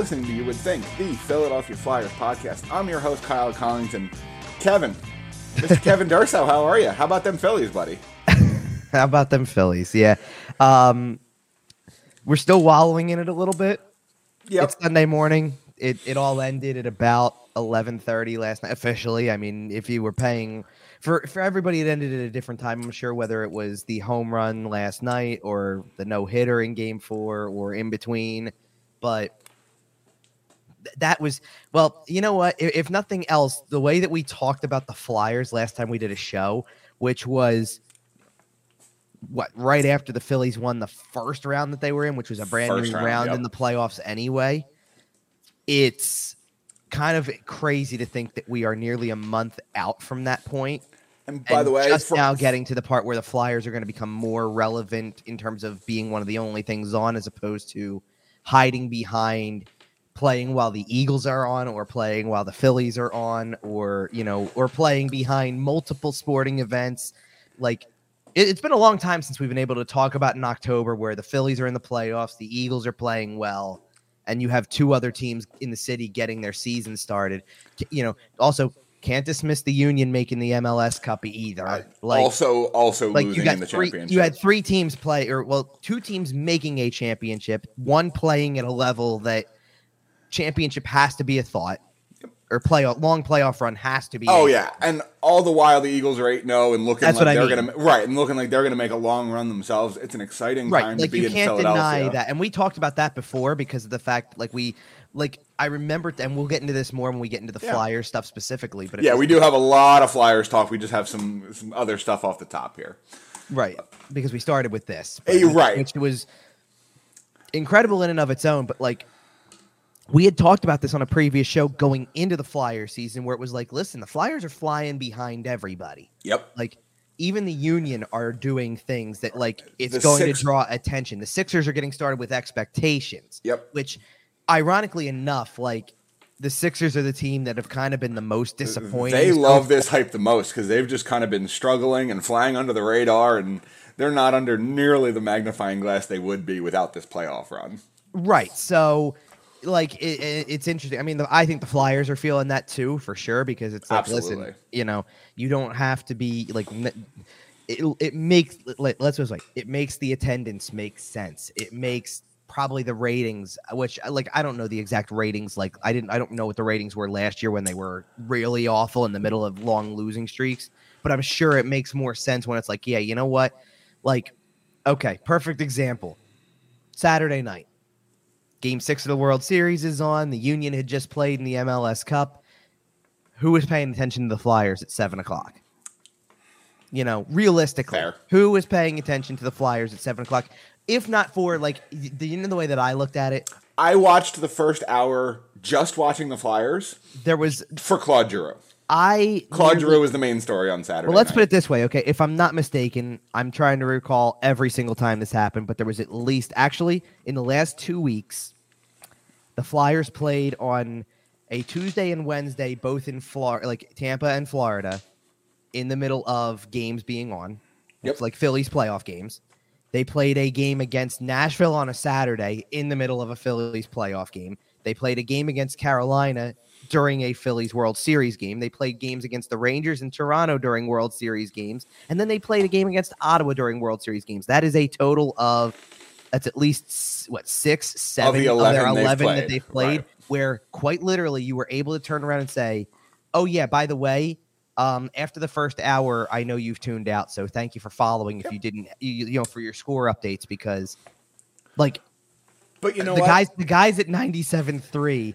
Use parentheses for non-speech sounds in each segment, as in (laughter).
listening to You Would Think, the Philadelphia Flyers podcast. I'm your host, Kyle Collington. Kevin, Mr. (laughs) Kevin Durso, how are you? How about them Phillies, buddy? (laughs) How about them Phillies? Yeah. Um, we're still wallowing in it a little bit. Yep. It's Sunday morning. It it all ended at about eleven thirty last night. Officially, I mean, if you were paying for for everybody, it ended at a different time. I'm sure whether it was the home run last night or the no hitter in Game Four or in between, but th- that was well. You know what? If, if nothing else, the way that we talked about the Flyers last time we did a show, which was what right after the Phillies won the first round that they were in, which was a brand First new round, round, yep. in the playoffs anyway. It's kind of crazy to think that we are nearly a month out from that point. And by and the way, just for- now getting to the part where the Flyers are going to become more relevant in terms of being one of the only things on, as opposed to hiding behind playing while the Eagles are on, or playing while the Phillies are on, or you know, or playing behind multiple sporting events. Like it, it's been a long time since we've been able to talk about in October where the Phillies are in the playoffs, the Eagles are playing well, and you have two other teams in the city getting their season started. You know, also can't dismiss the Union making the MLS Cup either. Like, also, also like losing you got in the three, championship. you had three teams play, or well, two teams making a championship, one playing at a level that championship has to be a thought, or playoff long playoff run has to be. Oh a yeah, and all the while the Eagles are eight 0 and looking That's like they're mean. gonna right and looking like they're gonna make a long run themselves. It's an exciting right time like to be you in can't Philadelphia. deny that and we talked about that before because of the fact like we like i remember and we'll get into this more when we get into the Yeah. flyer stuff specifically but Yeah, was- we do have a lot of Flyers talk. We just have some some other stuff off the top here. right because we started with this Eh, you're right. which was incredible in and of its own but like we had talked about this on a previous show going into the flyer season where it was like listen the flyers are flying behind everybody Yep. like even the union are doing things that like it's The going Six- to draw attention the sixers are getting started with expectations Yep. which ironically enough like the sixers are the team that have kind of been the most disappointing They love this hype the most because they've just kind of been struggling and flying under the radar, and they're not under nearly the magnifying glass they would be without this playoff run. Right. So, like, it, it- it's interesting. I mean, the, I think the Flyers are feeling that too, for sure, because it's like, Absolutely. listen, you know, you don't have to be like. It, it makes let, let's just like it makes the attendance make sense. It makes probably the ratings, which like I don't know the exact ratings. Like I didn't, I don't know what the ratings were last year when they were really awful in the middle of long losing streaks. But I'm sure it makes more sense when it's like, yeah, you know what, like, okay, perfect example. Saturday night. Game six of the World Series is on. The Union had just played in the MLS Cup. Who was paying attention to the Flyers at seven o'clock? You know, realistically, Fair. who was paying attention to the Flyers at seven o'clock? If not for like, the, you know, the way that I looked at it, I watched the first hour just watching the Flyers there was for Claude Giroux. I Claude nearly- Giroux was the main story on Saturday. Well, let's night. put it this way, okay? If I'm not mistaken, I'm trying to recall every single time this happened, but there was at least actually in the last two weeks, the Flyers played on a Tuesday and Wednesday, both in Florida, like Tampa and Florida, in the middle of games being on. Yep. Like Phillies playoff games. They played a game against Nashville on a Saturday in the middle of a Phillies playoff game. They played a game against Carolina during a Phillies World Series game. They played games against the Rangers in Toronto during World Series games. And then they played a game against Ottawa during World Series games. That is a total of that's at least what six, seven of, 11 their they've eleven that they've played, right. where quite literally you were able to turn around and say, "Oh yeah, by the way, um, after the first hour, I know you've tuned out, so thank you for following. If you didn't, you, you know, for your score updates, because like But you know the what? guys, the guys at 97.3 w-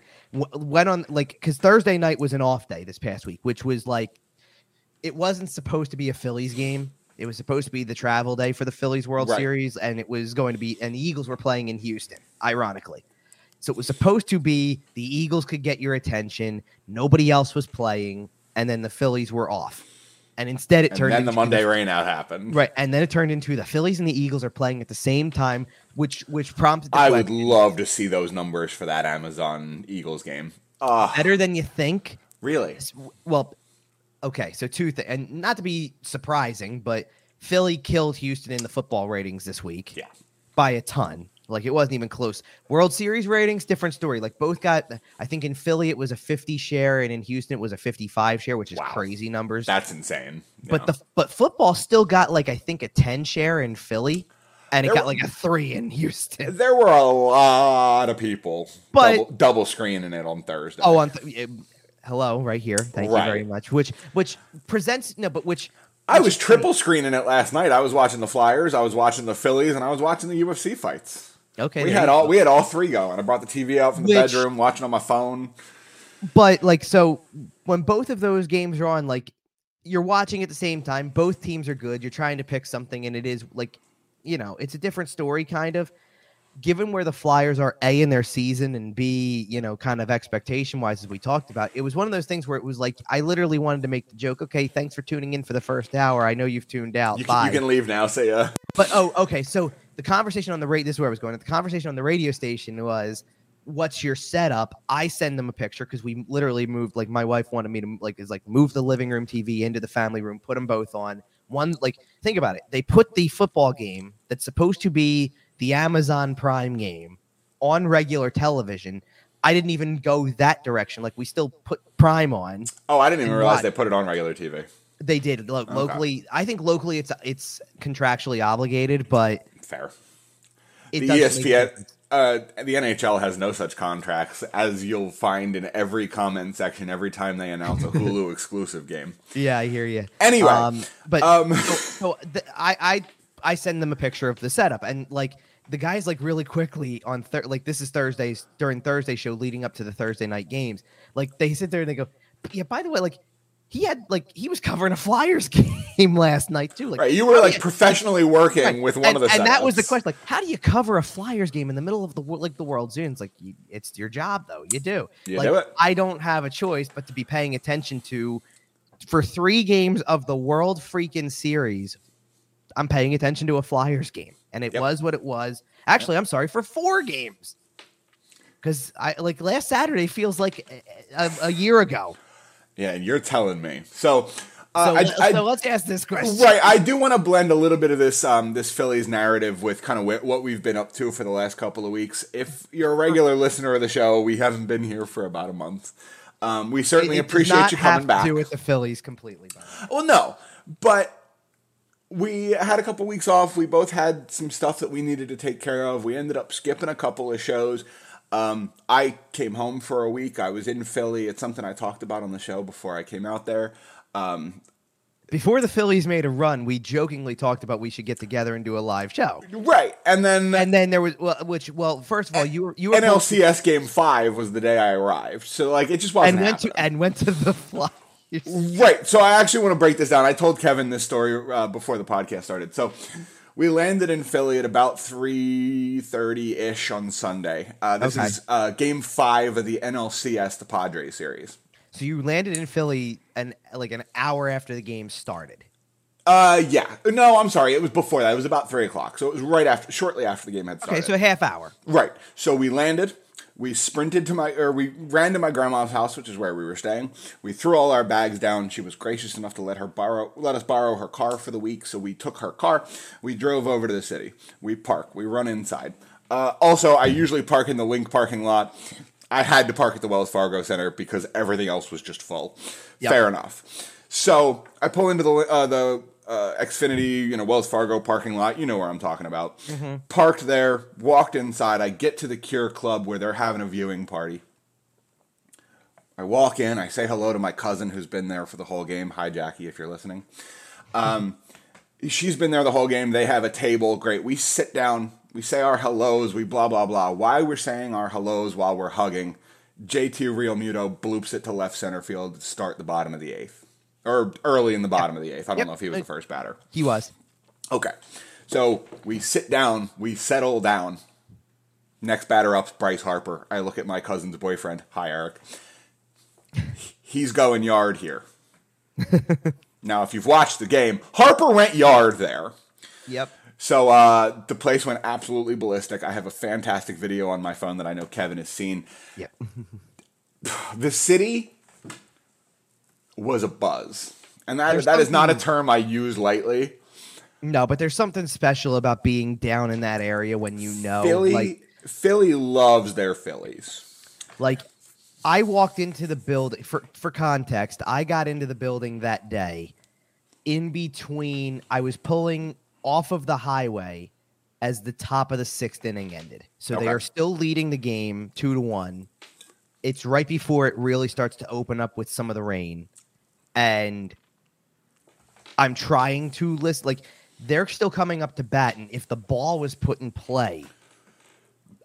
went on like because Thursday night was an off day this past week, which was like it wasn't supposed to be a Phillies game. It was supposed to be the travel day for the Phillies World Right. Series, and it was going to be, and the Eagles were playing in Houston, ironically. So it was supposed to be the Eagles could get your attention. Nobody else was playing, and then the Phillies were off. And instead, it and turned then the Monday rainout happened. Right, and then it turned into the Phillies and the Eagles are playing at the same time, which which prompted the I would question, love to see those numbers for that Amazon Eagles game. Ah, better than you think. really? Well, okay, so two things, and not to be surprising, but Philly killed Houston in the football ratings this week. Yeah. by a ton. Like it wasn't even close. World Series ratings, different story. Like both got, I think in Philly it was a 50 share, and in Houston it was a 55 share, which is Wow. crazy numbers. That's insane. but Yeah. the but football still got like I think a 10 share in Philly, and it There got were- like a three in Houston. there were a lot of people But- double, double screening it on Thursday. Oh, on th- hello, right here. Thank you very much. Which which presents no, but which I was triple screening it last night. I was watching the Flyers, I was watching the Phillies, and I was watching the UFC fights. Okay, we had all go. we had all three going. I brought the TV out from the Which- bedroom, watching on my phone. But like so when both of those games are on, like you're watching at the same time, both teams are good. You're trying to pick something, and it is like, you know, it's a different story kind of. Given where the Flyers are A in their season and B, you know, kind of expectation wise, as we talked about, it was one of those things where it was like I literally wanted to make the joke, okay, thanks for tuning in for the first hour. I know you've tuned out. You, Bye. can, you can leave now. Say uh But oh, okay. So the conversation on the rate, this is where I was going. The conversation on the radio station was, "What's your setup?" I send them a picture because we literally moved. Like my wife wanted me to like is like move the living room TV into the family room, put them both on. One like think about it. They put the football game that's supposed to be the Amazon Prime game on regular television. I didn't even go that direction. Like we still put Prime on. Oh, I didn't even realize what? they put it on regular TV. They did lo- Okay. locally. I think locally it's it's contractually obligated, but Fair. the ESPN, uh, the NHL has no such contracts, as you'll find in every comment section every time they announce a Hulu (laughs) exclusive game. Yeah, I hear you. Anyway, um, but um, so, so th- I I I send them a picture of the setup, and like the guys like really quickly on thir- like this is Thursdays during Thursday show leading up to the Thursday night games. Like they sit there and they go, yeah. By the way, like he had like he was covering a Flyers (laughs) game last night too. Like Right, you were like you- professionally working Right, with one and, of the and that was the question. Like, how do you cover a Flyers game in the middle of the like the World Series? Like, you, it's your job though. You do. You like, do it. I don't have a choice but to be paying attention to for three games of the World freaking Series. I'm paying attention to a Flyers game, and it Yep. was what it was. Actually, I'm sorry for four games because I like last Saturday feels like a, a, year ago. Yeah, and you're telling me. So, uh, So, I, so let's ask this question. right, I do want to blend a little bit of this um, this Phillies narrative with kind of what we've been up to for the last couple of weeks. If you're a regular listener of the show, we haven't been here for about a month. Um, we certainly It- it appreciate not you have coming to back. Do with the Phillies completely. by the way. Well, no, but we had a couple weeks off. We both had some stuff that we needed to take care of. We ended up skipping a couple of shows. Um, I came home for a week. I was in Philly. It's something I talked about on the show before I came out there. Um, Before the Phillies made a run, we jokingly talked about we should get together and do a live show. right, and then And then there was well, which well, first of all, you were you were NLCS Game Five was the day I arrived. So like it just wasn't and went happening. to and went to the (laughs) Flyers. Right. So I actually want to break this down. I told Kevin this story uh, before the podcast started. So we landed in Philly at about three thirty ish on Sunday. Uh, this Okay. is uh, Game Five of the NLCS, the Padres series. So you landed in Philly an like an hour after the game started. Uh, yeah. No, I'm sorry. It was before that. It was about three o'clock. So it was right after, shortly after the game had started. Okay, so a half hour. Right. So we landed. We sprinted to my, or we ran to my grandma's house, which is where we were staying. We threw all our bags down. She was gracious enough to let her borrow, let us borrow her car for the week. So we took her car. We drove over to the city. We park. We run inside. Uh, also, I usually park in the Link parking lot. I had to park at the Wells Fargo Center because everything else was just full. Yep. Fair enough. So I pull into the uh, the uh, Xfinity, you know, Wells Fargo parking lot. You know where I'm talking about. Parked there, walked inside. I get to the Cure Club where they're having a viewing party. I walk in. I say hello to my cousin who's been there for the whole game. Hi, Jackie, if you're listening. Um, (laughs) she's been there the whole game. They have a table. Great. We sit down. We say our hellos. We blah blah blah. Why we're saying our hellos while we're hugging? JT Realmuto bloops it to left center field start the bottom of the eighth, or early in the bottom of the eighth. I don't Yep. know if he was the first batter. He was. Okay. So we sit down, we settle down. Next batter up's Bryce Harper. I look at my cousin's boyfriend. Hi, Eric. He's going yard here. (laughs) now, if you've watched the game, Harper went yard there. Yep. So uh, the place went absolutely ballistic. I have a fantastic video on my phone that I know Kevin has seen. Yep. (laughs) The city was a buzz. And that, There's that is not a term I use lightly. No, but there's something special about being down in that area when you know Philly like Philly loves their Phillies. like I walked into the building for for context, I got into the building that day in between I was pulling off of the highway as the top of the 6th inning ended. So they are still leading the game 2 to 1. It's right before it really starts to open up with some of the rain. And I'm trying to list like they're still coming up to bat and if the ball was put in play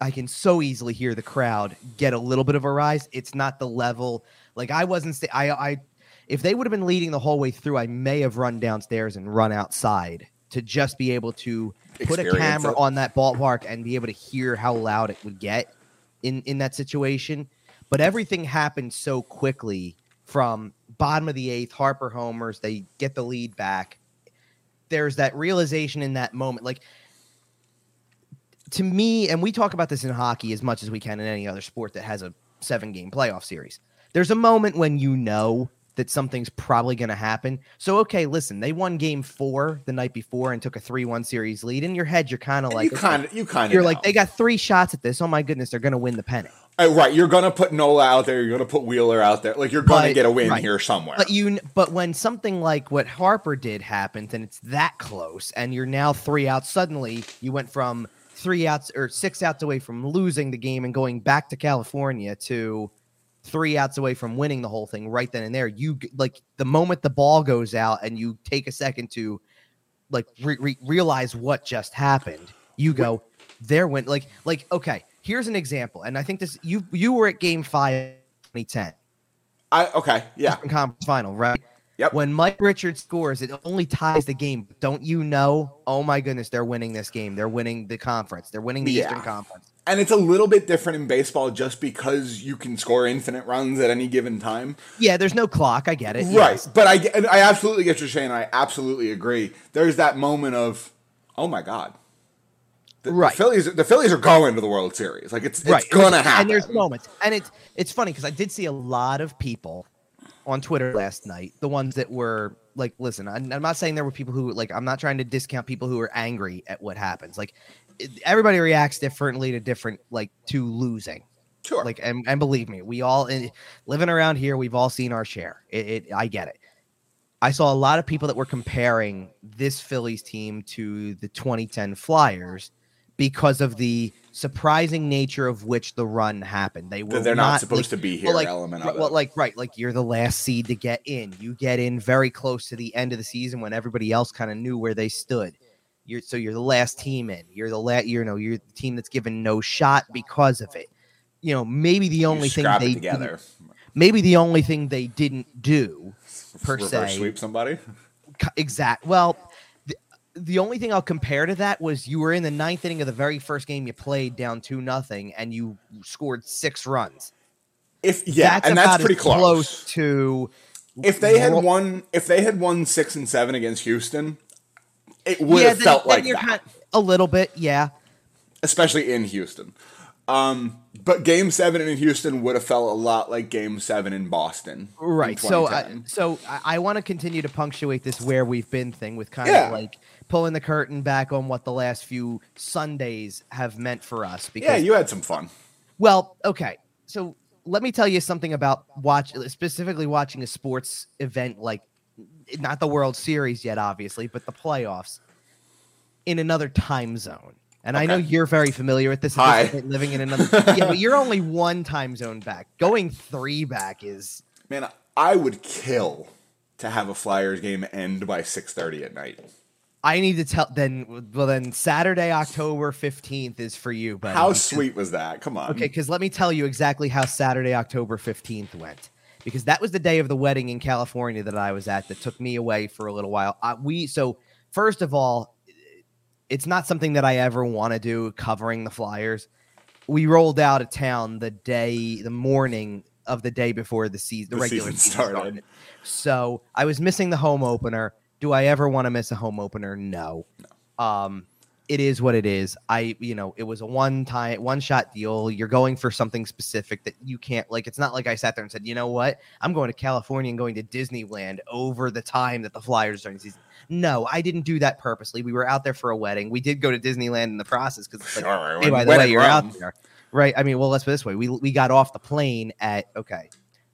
I can so easily hear the crowd get a little bit of a rise. It's not the level like I wasn't. Sta- I I if they would have been leading the whole way through, I may have run downstairs and run outside to just be able to put a camera it. on that ballpark and be able to hear how loud it would get in in that situation. But everything happened so quickly from bottom of the eighth, Harper homers, they get the lead back. There's that realization in that moment, like to me, and we talk about this in hockey as much as we can in any other sport that has a seven game playoff series. There's a moment when you know that something's probably going to happen. So, okay, listen, they won game four the night before and took a 3 1 series lead. In your head, you're kind of like, you kind of you kind of you're like, they got three shots at this. Oh my goodness, they're going to win the pennant. Oh, right. You're gonna put Nola out there. You're gonna put Wheeler out there. Like you're gonna But- get a win right. here somewhere. But you, but when something like what Harper did happens, and it's that close, and you're now three outs. Suddenly, you went from three outs or six outs away from losing the game and going back to California to three outs away from winning the whole thing right then and there. You like the moment the ball goes out, and you take a second to like re- re- realize what just happened. You go, there went like like okay. Here's an example, and I think this you you were at Game Five, 2010. I okay. Yeah. Eastern Conference Final, right? Yep. When Mike Richards scores, it only ties the game. Don't you know? Oh my goodness, they're winning this game. They're winning the conference. They're winning the Yeah. Eastern Conference. And it's a little bit different in baseball just because you can score infinite runs at any given time. Yeah, there's no clock. I get it. Right. yes. But I, get- I absolutely get what you're saying. I absolutely agree. There's that moment of, oh my God. The, Right. The Phillies, the Phillies are going to the World Series. Like it's, it's right. gonna happen. And there's moments, and it's it's funny because I did see a lot of people on Twitter last night. The ones that were like, listen, I'm, I'm not saying there were people who like. I'm not trying to discount people who are angry at what happens. Like it- everybody reacts differently to different like to losing. Sure. Like, and, and believe me, we all in, living around here, we've all seen our share. It, it, I get it. I saw a lot of people that were comparing this Phillies team to the 2010 Flyers because of the surprising nature of which the run happened. They were they're not, like- supposed to be here. well, like, element well, it. like right, like you're the last seed to get in. You get in very close to the end of the season when everybody else kind of knew where they stood. You're so you're the last team in. You're the last. You know, you're the team that's given no shot because of it. You know, maybe the only thing they together. didn't- maybe the only thing they didn't do per Reverse se sweep somebody. exact. Well, the, only thing I'll compare to that was you were in the ninth inning of the very first game you played down two nothing, and you scored six runs. If yeah, and that's pretty close. to. If they had won, if they had won six and seven against Houston, it would yeah, have then- felt then like that. kind- a little bit, yeah. especially in Houston. Um, but Game Seven in Houston would have felt a lot like Game Seven in Boston. in Right. So, I, so I, I want to continue to punctuate this where we've been thing with kind Yeah. of like pulling the curtain back on what the last few Sundays have meant for us. Because yeah, you had some fun. Well, okay. So let me tell you something about watch specifically watching a sports event like not the World Series yet, obviously, but the playoffs in another time zone. And I know you're very familiar with this, Hi. living in another. yeah, but you're only (laughs) one time zone back. Going three back is Man, I would kill to have a Flyers game end by six thirty at night. I need to tell then. Well, then Saturday, October fifteenth is for you. But How sweet was that? Come on. Okay, because let me tell you exactly how Saturday, October 15th went. Because that was the day of the wedding in California that I was at that took me away for a little while. Uh, we so first of all, it's not something that I ever want to do covering the Flyers. We rolled out of town the day, the morning of the day before the season, the, The regular season season started. started. So I was missing the home opener. Do I ever want to miss a home opener? No. Um, it is what it is. I, you know, it was a one time, one shot deal. You're going for something specific that you can't, like, it's not like I sat there and said, you know what, I'm going to California and going to Disneyland over the time that the Flyers during the season. No, I didn't do that purposely. We were out there for a wedding. We did go to Disneyland in the process because it's like, Sure, hey, by the way, you're out there. Right. I mean, well, let's put it this way. We, we got off the plane at, okay,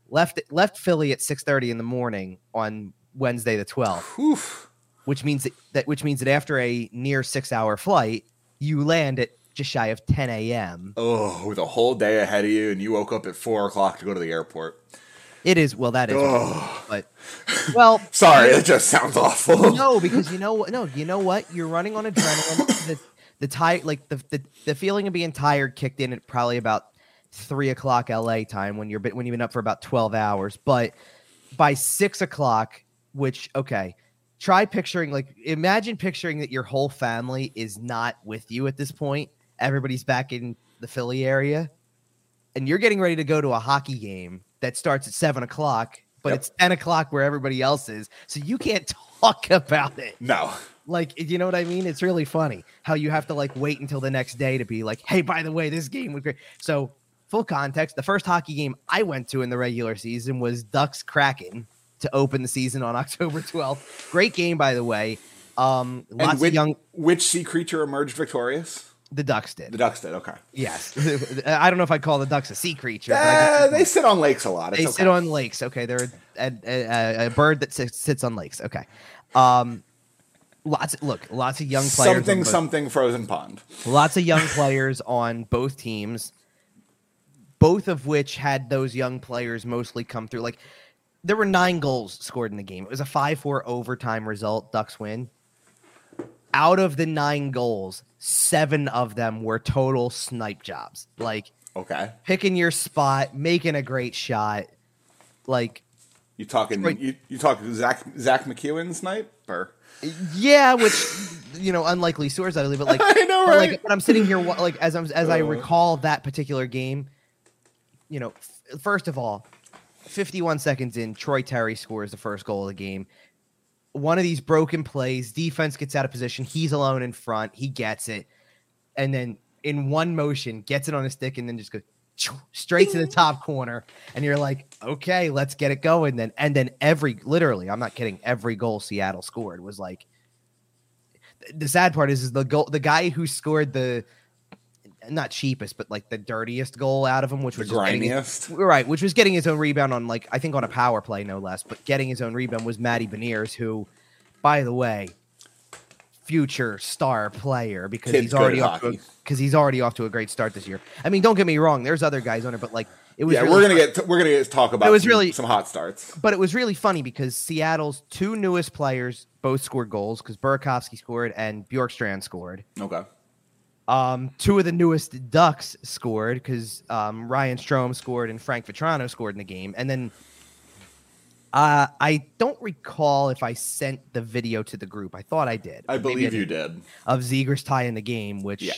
left, left Philly at 6.30 in the morning on Wednesday the 12th Whew. which means that, that which means that after a near six hour flight, you land at just shy of 10 a.m. Oh, with a whole day ahead of you, and you woke up at four o'clock to go to the airport. It is well, that is, Oh, but well, (laughs) sorry, it just sounds awful. no, because you know what? No, you know what? You're running on adrenaline. (laughs) the the tired, like the, the the feeling of being tired kicked in at probably about three o'clock LA time when you're when you've been up for about 12 hours. But by six o'clock, which okay, try picturing like imagine picturing that your whole family is not with you at this point. Everybody's back in the Philly area, and you're getting ready to go to a hockey game that starts at seven o'clock, but Yep. it's 10 o'clock where everybody else is. So you can't (laughs) talk about it. No. Like, you know what I mean? It's really funny how you have to like wait until the next day to be like, hey, by the way, this game was great. So, full context the first hockey game I went to in the regular season was Ducks Kraken to open the season on (laughs) October 12th. Great game, by the way. Um, lots and which, of young, which sea creature emerged victorious? the Ducks did. The ducks did. Okay. yes. (laughs) I don't know if I'd call the Ducks a sea creature. I Uh, they sit on lakes a lot. It's they okay. sit on lakes. Okay, they're a, a, a, a bird that sits, on lakes. Okay, um, lots. look, lots of young players. something both- something frozen pond. Lots of young players on both teams. Both of which had those young players mostly come through. Like there were nine goals scored in the game. It was a five-four overtime result. Ducks win. Out of the nine goals, seven of them were total snipe jobs. Like Okay. picking your spot, making a great shot. Like You talking? Right. You, you talking Zack Zack MacEwen snipe or? Yeah, which you know, unlikely source, I believe, but like, (laughs) I know, right? like, but I'm sitting here, like, as I'm as I Uh. recall that particular game, you know, f- first of all, 51 seconds in, Troy Terry scores the first goal of the game. One of these broken plays, defense gets out of position. He's alone in front. He gets it, and then in one motion, gets it on a stick, and then just goes straight to the top corner. And you're like, okay, let's get it going. Then and then every literally, I'm not kidding, every goal Seattle scored was like. The sad part is, is the goal. The guy who scored the not cheapest, but like the dirtiest goal out of him, which The was getting his- right, which was getting his own rebound on like I think on a power play, no less. But getting his own rebound was Matty Beniers, who, by the way, future star player because Kid's he's already off to a, because he's already off to a great start this year. I mean, don't get me wrong, there's other guys on it, but like it was Yeah, really we're gonna fun- get we're gonna get to talk about It was some, really- some hot starts. but it was really funny because Seattle's two newest players both scored goals because Burakovsky scored and Bjorkstrand scored. Okay. Um, two of the newest Ducks scored because um, Ryan Strome scored and Frank Vatrano scored in the game. And then uh, I don't recall if I sent the video to the group. I thought I did. I believe you didn't. Of Zegras tie in the game, which Yeah.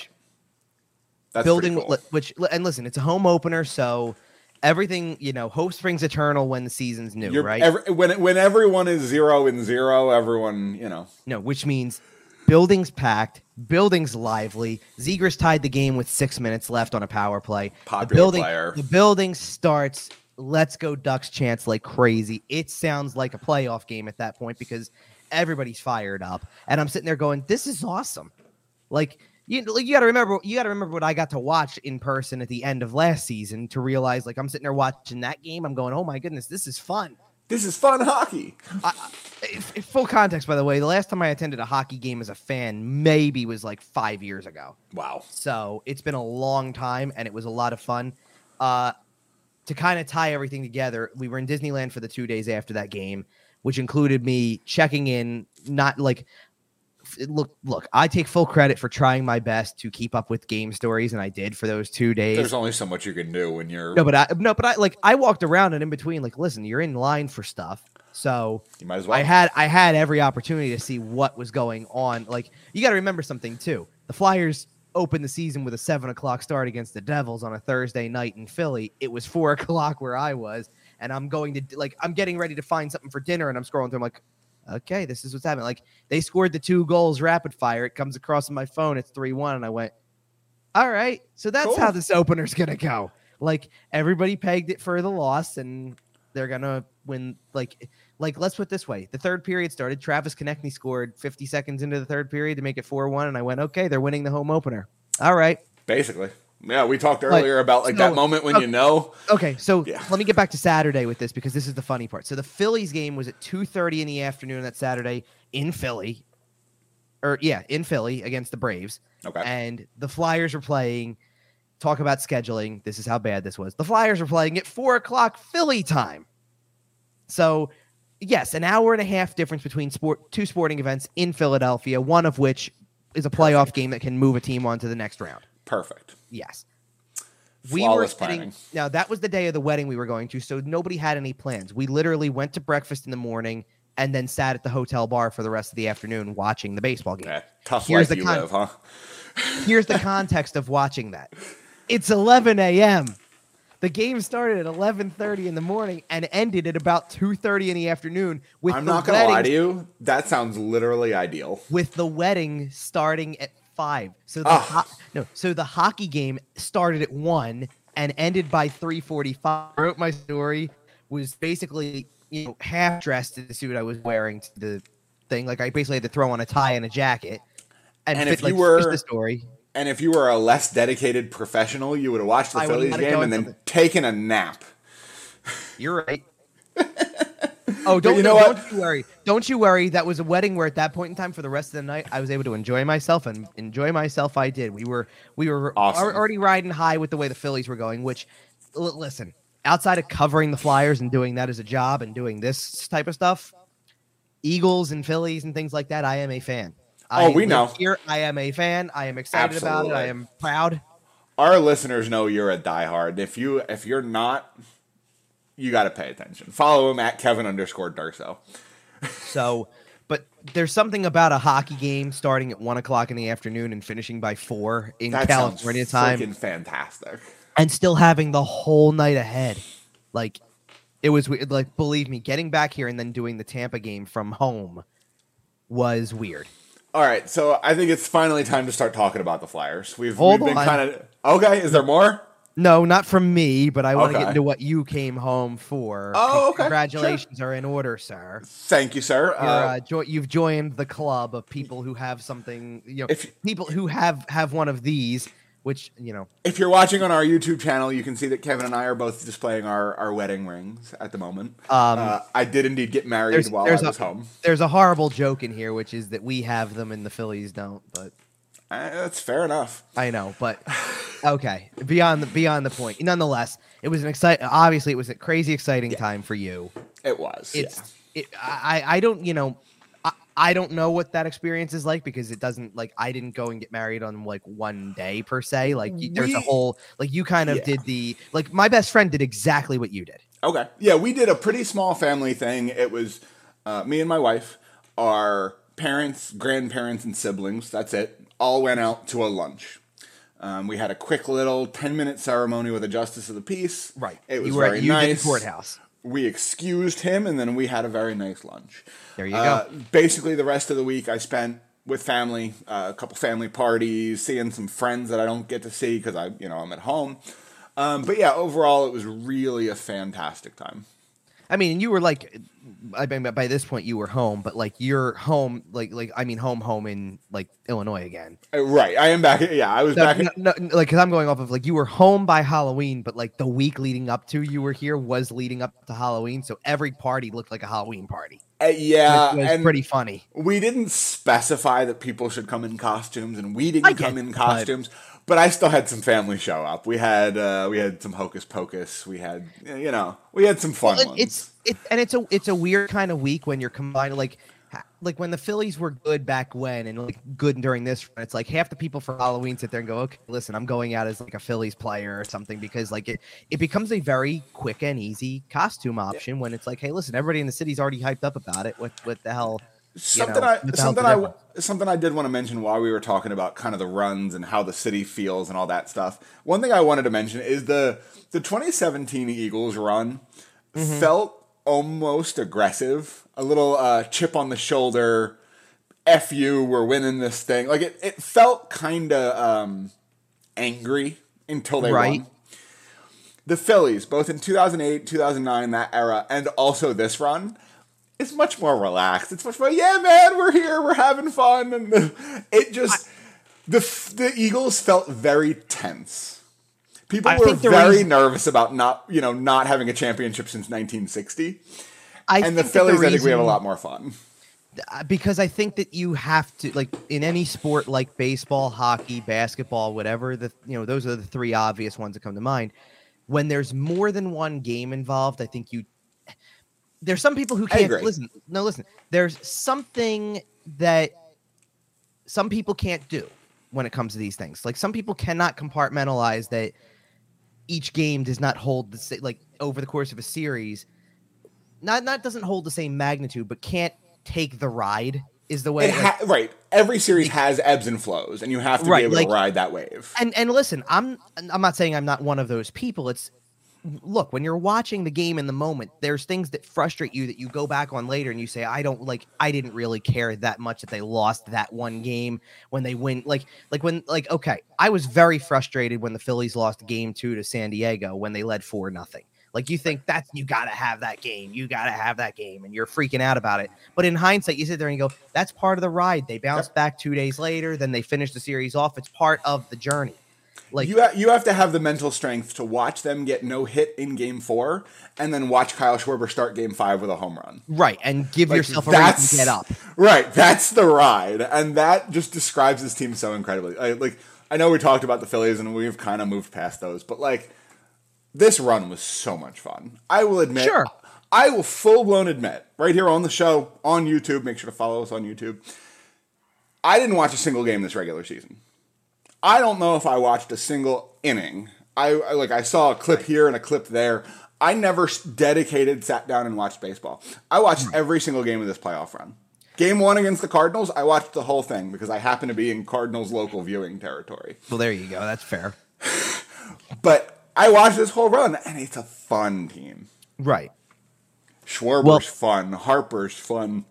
That's building, cool. which and listen, it's a home opener, so everything you know, hope springs eternal when the season's new, You're- right? every- when when everyone is zero and zero, everyone you know. No, which means buildings packed, buildings lively. Zegras tied the game with six minutes left on a power play. Popular the building, player. The building starts. Let's go Ducks chance like crazy. It sounds like a playoff game at that point because everybody's fired up, and I'm sitting there going, "This is awesome." Like you, like, you got to remember, you got to remember what I got to watch in person at the end of last season to realize, like, I'm sitting there watching that game. I'm going, "Oh my goodness, this is fun." This is fun hockey. if full context, by the way, the last time I attended a hockey game as a fan maybe was like five years ago. Wow. So it's been a long time, and it was a lot of fun. Uh, to kind of tie everything together, we were in Disneyland for the two days after that game, which included me checking in. Not like look, look. I take full credit for trying my best to keep up with game stories, and I did for those two days. There's only so much you can do when you're. no, but I no, but I like I walked around and in between, like, listen, you're in line for stuff, so you might as well. I had I had every opportunity to see what was going on. Like you got to remember something too. The Flyers opened the season with a seven o'clock start against the Devils on a Thursday night in Philly. It was four (laughs) o'clock where I was, and I'm going to like I'm getting ready to find something for dinner, and I'm scrolling through. I'm like, okay, this is what's happening. Like they scored the two goals rapid fire. It comes across on my phone. It's 3 1. And I went, all right. So that's Cool. how this opener's going to go. Like everybody pegged it for the loss and they're going to win. Like, like let's put it this way the third period started. Travis Konecny scored 50 seconds into the third period to make it 4 1. And I went, okay, they're winning the home opener. All right. Basically. Yeah, we talked Like, earlier about like so- that moment when uh, you know. Okay, so Yeah. let me get back to Saturday with this because this is the funny part. So the Phillies game was at 2:30 in the afternoon that Saturday in Philly. Or yeah, in Philly against the Braves. Okay. And the Flyers were playing. Talk about scheduling. This is how bad this was. The Flyers were playing at four o'clock Philly time. So yes, an hour and a half difference between sport two sporting events in Philadelphia, one of which is a playoff Perfect. game that can move a team on to the next round. Perfect. Yes. We Flawless sitting- planning. now that was the day of the wedding we were going to, so nobody had any plans. We literally went to breakfast in the morning and then sat at the hotel bar for the rest of the afternoon watching the baseball game. Yeah, tough Here's life the you con- live, huh? Here's the (laughs) context of watching that. It's 11 a.m. The game started at 11:30 in the morning and ended at about 2:30 in the afternoon. With I'm not gonna lie to you. That sounds literally ideal. with the wedding starting at five. So the Ah. ho- no, so the hockey game started at one and ended by three forty-five. I wrote my story was basically you know half dressed in the suit I was wearing to the thing. Like I basically had to throw on a tie and a jacket and, And fit, if you like, were- the story. And if you were a less dedicated professional, you would have watched the I Phillies game and then taken a nap. You're right. Oh, don't you know don't what? you worry. Don't you worry. That was a wedding where at that point in time for the rest of the night I was able to enjoy myself and enjoy myself I did. We were we were Awesome. already riding high with the way the Phillies were going, which l- listen, outside of covering the Flyers and doing that as a job and doing this type of stuff, Eagles and Phillies and things like that, I am a fan. Oh, I Oh, we know. Here, I am a fan. I am excited about it. I am proud. Our listeners know you're a diehard. If you if you're not, you got to pay attention. Follow him at Kevin underscore Durso. So, but there's something about a hockey game starting at one o'clock in the afternoon and finishing by four in That California time, freaking fantastic. and still having the whole night ahead. Like, it was weird. Like, believe me, getting back here and then doing the Tampa game from home was weird. All right, so I think it's finally time to start talking about the Flyers. We've, Hold we've been kind of okay. Is there more? No, not from me, but I want to Okay. get into what you came home for. Oh, okay, Congratulations are in order, sir. Thank you, sir. Uh, uh, jo- you've joined the club of people who have something, you know, If- people who have have one of these, which you know, if you're watching on our YouTube channel, you can see that Kevin and I are both displaying our, our wedding rings at the moment. Um, uh, I did indeed get married there's while there's I was a home. there's a horrible joke in here, which is that we have them and the Phillies don't. But Uh, that's fair enough. I know, but okay, beyond the beyond the point. Nonetheless, it was an exciting. Obviously, it was a crazy exciting time for you. It was. It's it. I I don't you know. I, I don't know what that experience is like because it doesn't like I didn't go and get married on like one day per se. Like y- there's a whole like you kind of Yeah. did the like my best friend did exactly what you did. Okay. Yeah, we did a pretty small family thing. It was uh, me and my wife, our parents, grandparents, and siblings. That's it. All went out to a lunch. Um, we had a quick little 10 minute ceremony with a justice of the peace. Right. It was you were very at you did nice. the courthouse. We excused him and then we had a very nice lunch. There you Uh, go. Basically, the rest of the week I spent with family, uh, a couple family parties, seeing some friends that I don't get to see because I, you know, I'm at home. Um, but yeah, overall, it was really a fantastic time. I mean, you were like, I mean, by this point you were home, but like you're home, like like I mean, home, home in like Illinois again. Uh, Right, I am back. Yeah, I was No, back. no, no, like, because I'm going off of like you were home by Halloween, but like the week leading up to you were here was leading up to Halloween, so every party looked like a Halloween party. Uh, yeah, was and pretty funny. we didn't specify that people should come in costumes, and we didn't come in it, but- costumes. But I still had some family show up. We had uh, we had some hocus pocus. We had you know we had some fun ones. it's it, and it's a it's a weird kind of week when you're combining like like when the Phillies were good back when and like good during this. It's like half the people for Halloween sit there and go, okay, listen, I'm going out as like a Phillies player or something because like it it becomes a very quick and easy costume option when it's like, hey, listen, everybody in the city's already hyped up about it. What what the hell? Something know, I what the hell's something I something I did want to mention while we were talking about kind of the runs and how the city feels and all that stuff. One thing I wanted to mention is the the 2017 Eagles run Mm-hmm. felt almost aggressive, a little uh, chip on the shoulder. F you, we're winning this thing. Like it, it felt kind of um, angry until they Right. won. The Phillies, both in 2008, 2009, that era, and also this run, is much more relaxed. It's much more, yeah, man, we're here, we're having fun, and (laughs) it just the the Eagles felt very tense. People I were very reason- nervous about not, you know, not having a championship since 1960. I And the think that Phillies, I think we have a lot more fun. uh, because I think that you have to like in any sport like baseball, hockey, basketball, whatever. The you know those are the three obvious ones that come to mind. When there's more than one game involved, I think you. There's some people who can't listen. No, listen. There's something that some people can't do when it comes to these things. Like some people cannot compartmentalize that each game does not hold the same. Like over the course of a series, not not doesn't hold the same magnitude, but can't take the ride is the way. It like- right. Every series has ebbs and flows, and you have to Right, be able like- to ride that wave. and and listen, I'm I'm not saying I'm not one of those people. It's look when you're watching the game in the moment. There's things that frustrate you that you go back on later and you say, I don't like. I didn't really care that much that they lost that one game when they win. Like like when like okay, I was very frustrated when the Phillies lost game two to San Diego when they led four nothing. Like you think that's you gotta have that game, you gotta have that game, and you're freaking out about it. But in hindsight, you sit there and you go, "That's part of the ride." They bounced back two days later, then they finished the series off. It's part of the journey. Like you ha- you have to have the mental strength to watch them get no hit in game four, and then watch Kyle Schwarber start game five with a home run. right, and give Like, yourself a reason to get up. Right, that's the ride, and that just describes this team so incredibly. I, like I know we talked about the Phillies, and we've kind of moved past those, but like this run was so much fun. I will admit, Sure. I will full blown admit right here on the show on YouTube. Make sure to follow us on YouTube. I didn't watch a single game this regular season. I don't know if I watched a single inning. I, I like I saw a clip here and a clip there. I never dedicated, sat down and watched baseball. I watched hmm. every single game of this playoff run. Game one against the Cardinals, I watched the whole thing because I happen to be in Cardinals local viewing territory. Well, there you go. That's fair. (sighs) But I watched this whole run, and it's a fun team. Right. Schwarber's Well- fun, Harper's fun.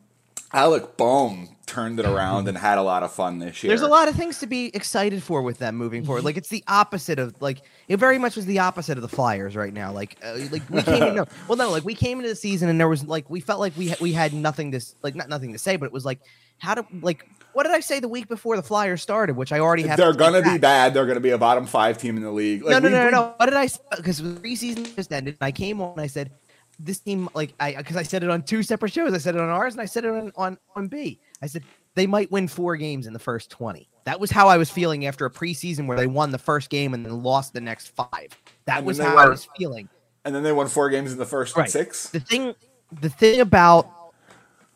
Alec Bohm turned it around and had a lot of fun this year. There's a lot of things to be excited for with them moving forward. Like it's the opposite of like it very much was the opposite of the Flyers right now. Like uh, like we came in, no, (laughs) well no like we came into the season and there was like we felt like we we had nothing to like not nothing to say, but it was like how to like what did I say the week before the Flyers started, which I already have. They're to gonna take be bad. They're gonna be a bottom five team in the league. Like, no, no, no, no, we- no. What did I? Because the preseason just ended, and I came on and I said, "This team, like, I because I said it on two separate shows. I said it on ours, and I said it on on on B. I said they might win four games in the first twenty. That was how I was feeling after a preseason where they won the first game and then lost the next five. That was how I was feeling. And then they won four games in the first Right. six. The thing, the thing about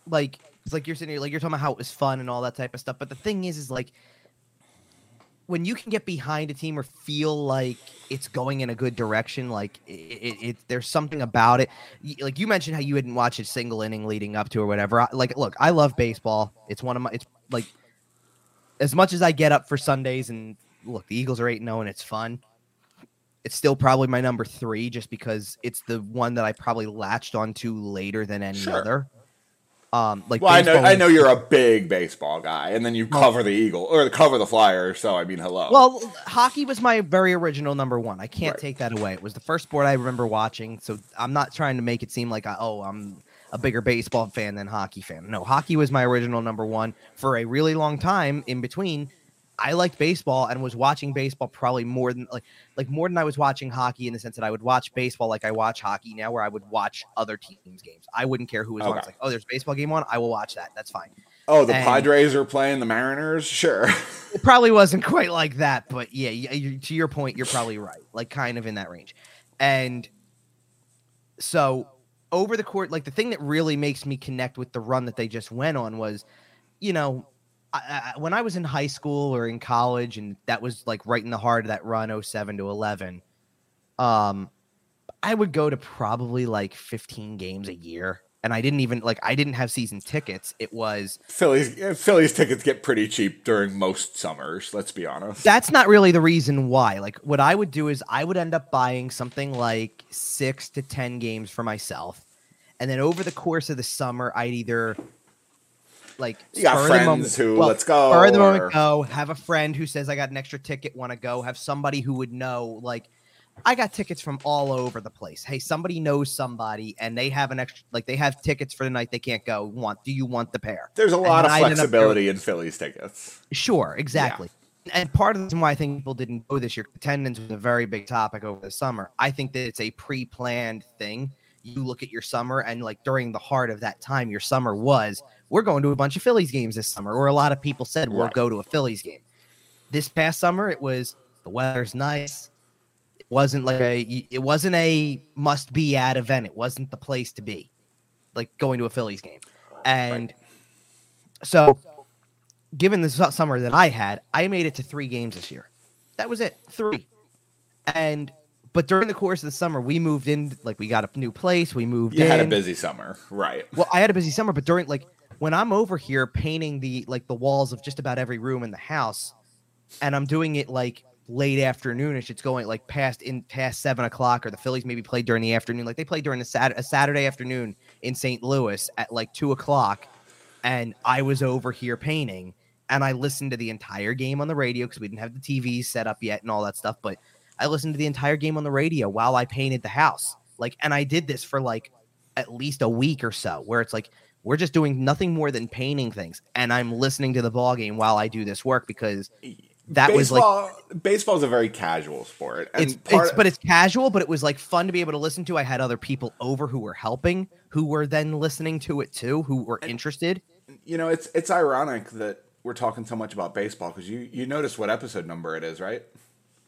like, it's like you're sitting here, like you're talking about how it was fun and all that type of stuff. But the thing is, is like when you can get behind a team or feel like it's going in a good direction, like it, it, it there's something about it. Like you mentioned how you hadn't watched a single inning leading up to or whatever. I, like, look, I love baseball. It's one of my. It's like as much as I get up for Sundays and look, the Eagles are eight zero oh and it's fun. It's still probably my number three, just because it's the one that I probably latched onto later than any Sure. other. Um, like Well, I know, I know you're a big baseball guy, and then you cover the Eagle or cover the Flyers. So I mean, hello. Well, hockey was my very original number one. I can't Right. take that away. It was the first sport I remember watching. So I'm not trying to make it seem like I, oh I'm a bigger baseball fan than hockey fan. No, hockey was my original number one for a really long time. In between, I liked baseball and was watching baseball probably more than like like more than I was watching hockey in the sense that I would watch baseball like I watch hockey now, where I would watch other teams' games. I wouldn't care who was on. It's like oh, there's a baseball game on. I will watch that. That's fine. oh, the and- Padres are playing the Mariners. Sure. It probably wasn't quite like that, but yeah, you, to your point, you're probably right. Like kind of in that range. And so over the court, like the thing that really makes me connect with the run that they just went on was, you know, I, I, when I was in high school or in college, and that was like right in the heart of that run, 07 to 11. Um, I would go to probably like 15 games a year. And I didn't even like I didn't have season tickets. It was Phillies Phillies tickets get pretty cheap during most summers. Let's be honest. that's not really the reason why. Like what I would do is I would end up buying something like 6 to 10 games for myself and then over the course of the summer, I'd either like You got of friends moment- who, well, let's go, spur of the moment go. Have a friend who says I got an extra ticket, want to go. Have somebody who would know like. I got tickets from all over the place. Hey, somebody knows somebody, and they have an extra, like they have tickets for the night they can't go. Want? Do you want the pair? There's a lot of end up flexibility in Phillies tickets. Sure, exactly. And part of the reason why I think people didn't go this year, attendance was a very big topic over the summer. I think that it's a pre-planned thing. You look at your summer, and like during the heart of that time, your summer was we're going to a bunch of Phillies games this summer, or a lot of people said we'll Right. go to a Phillies game. This past summer, it was the weather's nice. It wasn't like a it wasn't a must be at event. It wasn't the place to be, like going to a Phillies game. And so, given the summer that I had, I made it to three games this year. That was it, three. And but during the course of the summer, we moved in. Like we got a new place. We moved You in. had a busy summer, right? Well, I had a busy summer, but during like when I'm over here painting the like the walls of just about every room in the house, and I'm doing it like late afternoonish, it's going like past in past seven o'clock, or the Phillies maybe played during the afternoon. Like they played during the Sat- a Saturday afternoon in St. Louis at like two o'clock, and I was over here painting, and I listened to the entire game on the radio because we didn't have the TV set up yet and all that stuff, but. I listened to the entire game on the radio while I painted the house. Like, and I did this for like at least a week or so, where it's like we're just doing nothing more than painting things, and I'm listening to the ball game while I do this work because that was like baseball. baseball's a very casual sport, and it's, it's but it's casual, but it was like fun to be able to listen to. I had other people over who were helping, who were then listening to it too, who were interested. you know, it's it's ironic that we're talking so much about baseball because you you notice what episode number it is, right?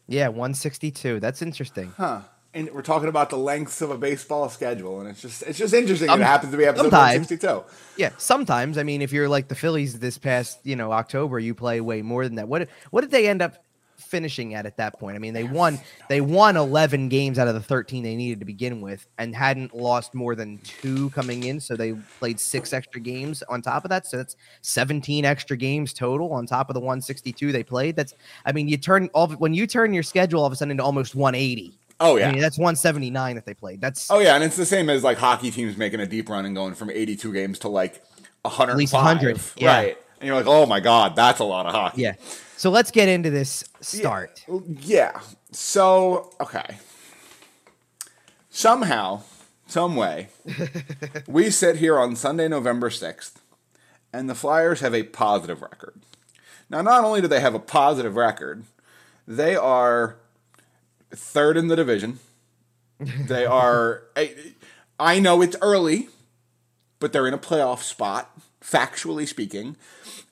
Yeah, 162. That's interesting. Huh. And we're talking about the lengths of a baseball schedule, and it's just it's just interesting. Um, it happens to be episode sometimes. 162. Yeah, sometimes. I mean, if you're like the Phillies this past, you know, October, you play way more than that. What what did they end up finishing at at that point? I mean, they won they won 11 games out of the 13 they needed to begin with and hadn't lost more than 2 coming in, so they played 6 extra games on top of that. So that's 17 extra games total on top of the 162 they played. That's I mean, you turn all when you turn your schedule all of a sudden into almost 180. Oh yeah. I mean, that's 179 that they played. That's Oh yeah, and it's the same as like hockey teams making a deep run and going from 82 games to like 105. least 100, yeah. Right. And you're like, "Oh my god, that's a lot of hockey." yeah. So let's get into this start. Yeah. So, okay. Somehow, some way, (laughs) we sit here on Sunday, November 6th, and the Flyers have a positive record. Now, not only do they have a positive record, they are third in the division. They are. (laughs) I, I know it's early, but they're in a playoff spot, factually speaking.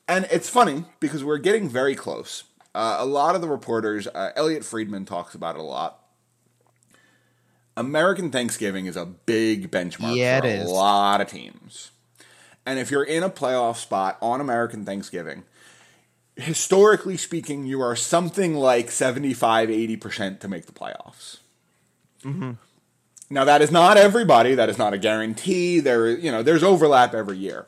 And it's funny because we're getting very close. Uh, a lot of the reporters, uh, Elliot Friedman talks about it a lot. American Thanksgiving is a big benchmark Yeah, for a is. lot of teams. And if you're in a playoff spot on American Thanksgiving, historically speaking, you are something like 75, 80% to make the playoffs. Mm-hmm. Now that is not everybody. That is not a guarantee. There, you know, there's overlap every year.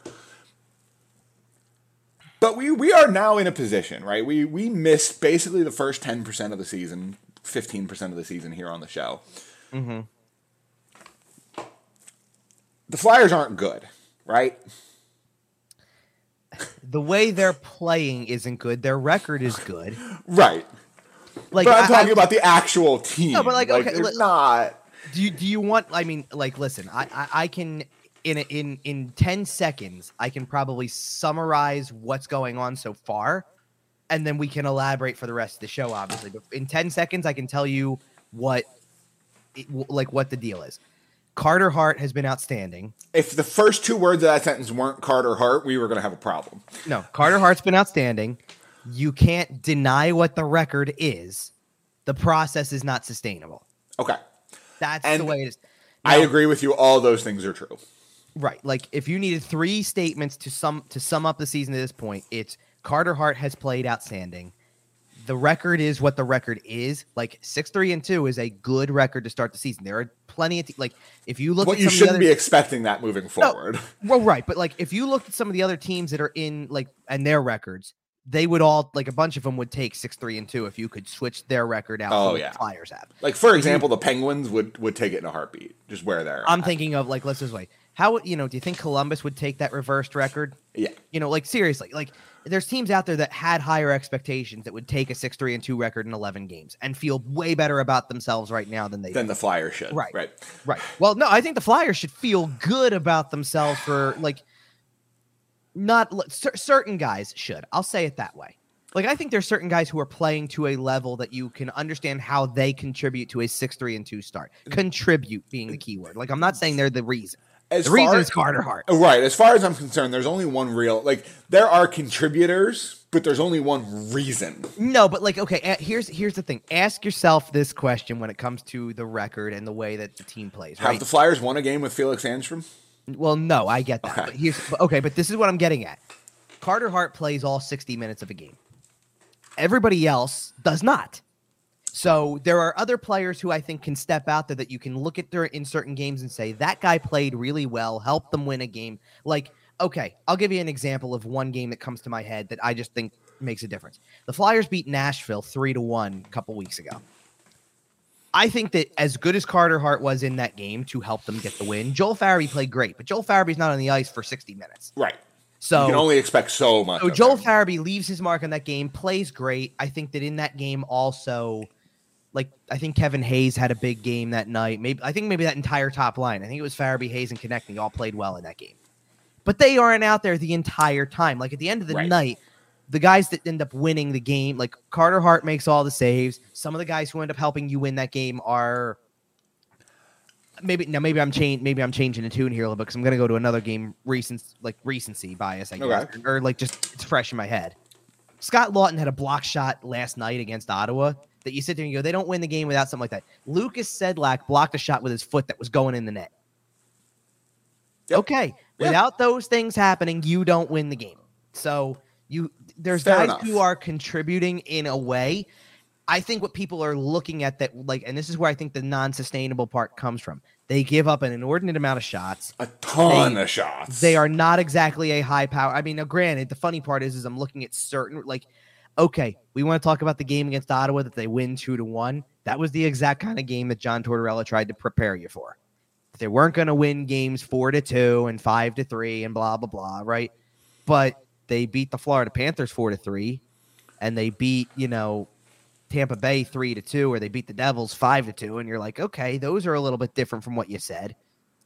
But we we are now in a position, right? We we missed basically the first ten percent of the season, fifteen percent of the season here on the show. Mm-hmm. The Flyers aren't good, right? The way they're playing isn't good. Their record is good. Right. Like but I'm I- talking I- about the actual team. No, but, like, okay, they're not. do you do you want? I mean, like, listen, I I, I can in a- in in ten seconds I can probably summarize what's going on so far, and then we can elaborate for the rest of the show. Obviously, but in ten seconds I can tell you what like what the deal is. Carter Hart has been outstanding. If the first two words of that sentence weren't Carter Hart, we were going to have a problem. No, Carter Hart's been outstanding. You can't deny what the record is. The process is not sustainable. Okay. That's And the way it is. I agree with you. All those things are true. Right. Like if you needed three statements to sum to sum up the season to this point, it's Carter Hart has played outstanding. The record is what the record is. Like six, three, and two is a good record to start the season. There are plenty of te- like if you look But at you some shouldn't of the be expecting that moving forward. (laughs) well, right, but like if you looked at some of the other teams that are in like and their records, they would all like a bunch of them would take six, three, and two if you could switch their record out. Oh, yeah. Flyers have. Like for example, the Penguins would would take it in a heartbeat, just where they're. I'm at. thinking of like let's just wait. How you know? Do you think Columbus would take that reversed record? Yeah. You know, like seriously, like there's teams out there that had higher expectations that would take a six three and two record in eleven games and feel way better about themselves right now than they Than do. the Flyers should. Right. Right. Right. Well, no, I think the Flyers should feel good about themselves for like not cer- certain guys should. I'll say it that way. Like I think there's certain guys who are playing to a level that you can understand how they contribute to a six three and two start. Mm-hmm. Contribute being the key word. Like I'm not saying they're the reason. As The reason far- is Carter Hart. Oh, right. As far as I'm concerned, there's only one real like there are contributors, but there's only one reason. No, but like, okay, here's here's the thing. Ask yourself this question when it comes to the record and the way that the team plays. Have Right? the Flyers won a game with Felix Sandstrom? well, no, I get that. Okay. But here's okay, but this is what I'm getting at. Carter Hart plays all 60 minutes of a game. Everybody else does not. So there are other players who I think can step out there that you can look at their in certain games and say that guy played really well, helped them win a game. Like, okay, I'll give you an example of one game that comes to my head that I just think makes a difference. The Flyers beat Nashville three to one a couple weeks ago. I think that as good as Carter Hart was in that game to help them get the win, Joel Farabee played great, but Joel Farabee's not on the ice for 60 minutes. Right. So you can only expect so much. so Joel. Farabee leaves his mark on that game, plays great. I think that in that game also, like I think Kevin Hayes had a big game that night. Maybe I think maybe that entire top line. I think it was Farabee, Hayes, and Konecny all played well in that game. But they aren't out there the entire time. Like at the end of the Right. night, the guys that end up winning the game, like Carter Hart makes all the saves. Some of the guys who end up helping you win that game are maybe now maybe I'm change maybe I'm changing the tune here a little bit because I'm gonna go to another game recent like recency bias I guess Okay. or, or like just it's fresh in my head. Scott Laughton had a block shot last night against Ottawa that you sit there and you go they don't win the game without something like that. Lukas Sedlak blocked a shot with his foot that was going in the net. Yep. Okay, Yeah. without those things happening, you don't win the game. So you there's Fair guys enough. who are contributing in a way. I think what people are looking at that like, and this is where I think the non-sustainable part comes from. They give up an inordinate amount of shots. a ton They- of shots. They are not exactly a high power. I mean, now granted, the funny part is, is I'm looking at certain like, okay, we want to talk about the game against Ottawa that they win two to one. That was the exact kind of game that John Tortorella tried to prepare you for. They weren't going to win games four to two and five to three and blah blah blah, right? But they beat the Florida Panthers four to three, and they beat you know Tampa Bay three to two, or they beat the Devils five to two, and you're like, okay, those are a little bit different from what you said.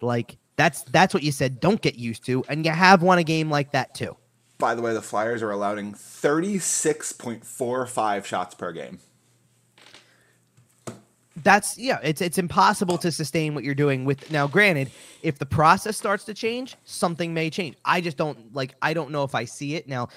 Like that's that's what you said. Don't get used to, and you have won a game like that too. By the way, the Flyers are allowing 36.45 shots per game. That's yeah. It's it's impossible to sustain what you're doing with now. Granted, if the process starts to change, something may change. I just don't like. I don't know if I see it now.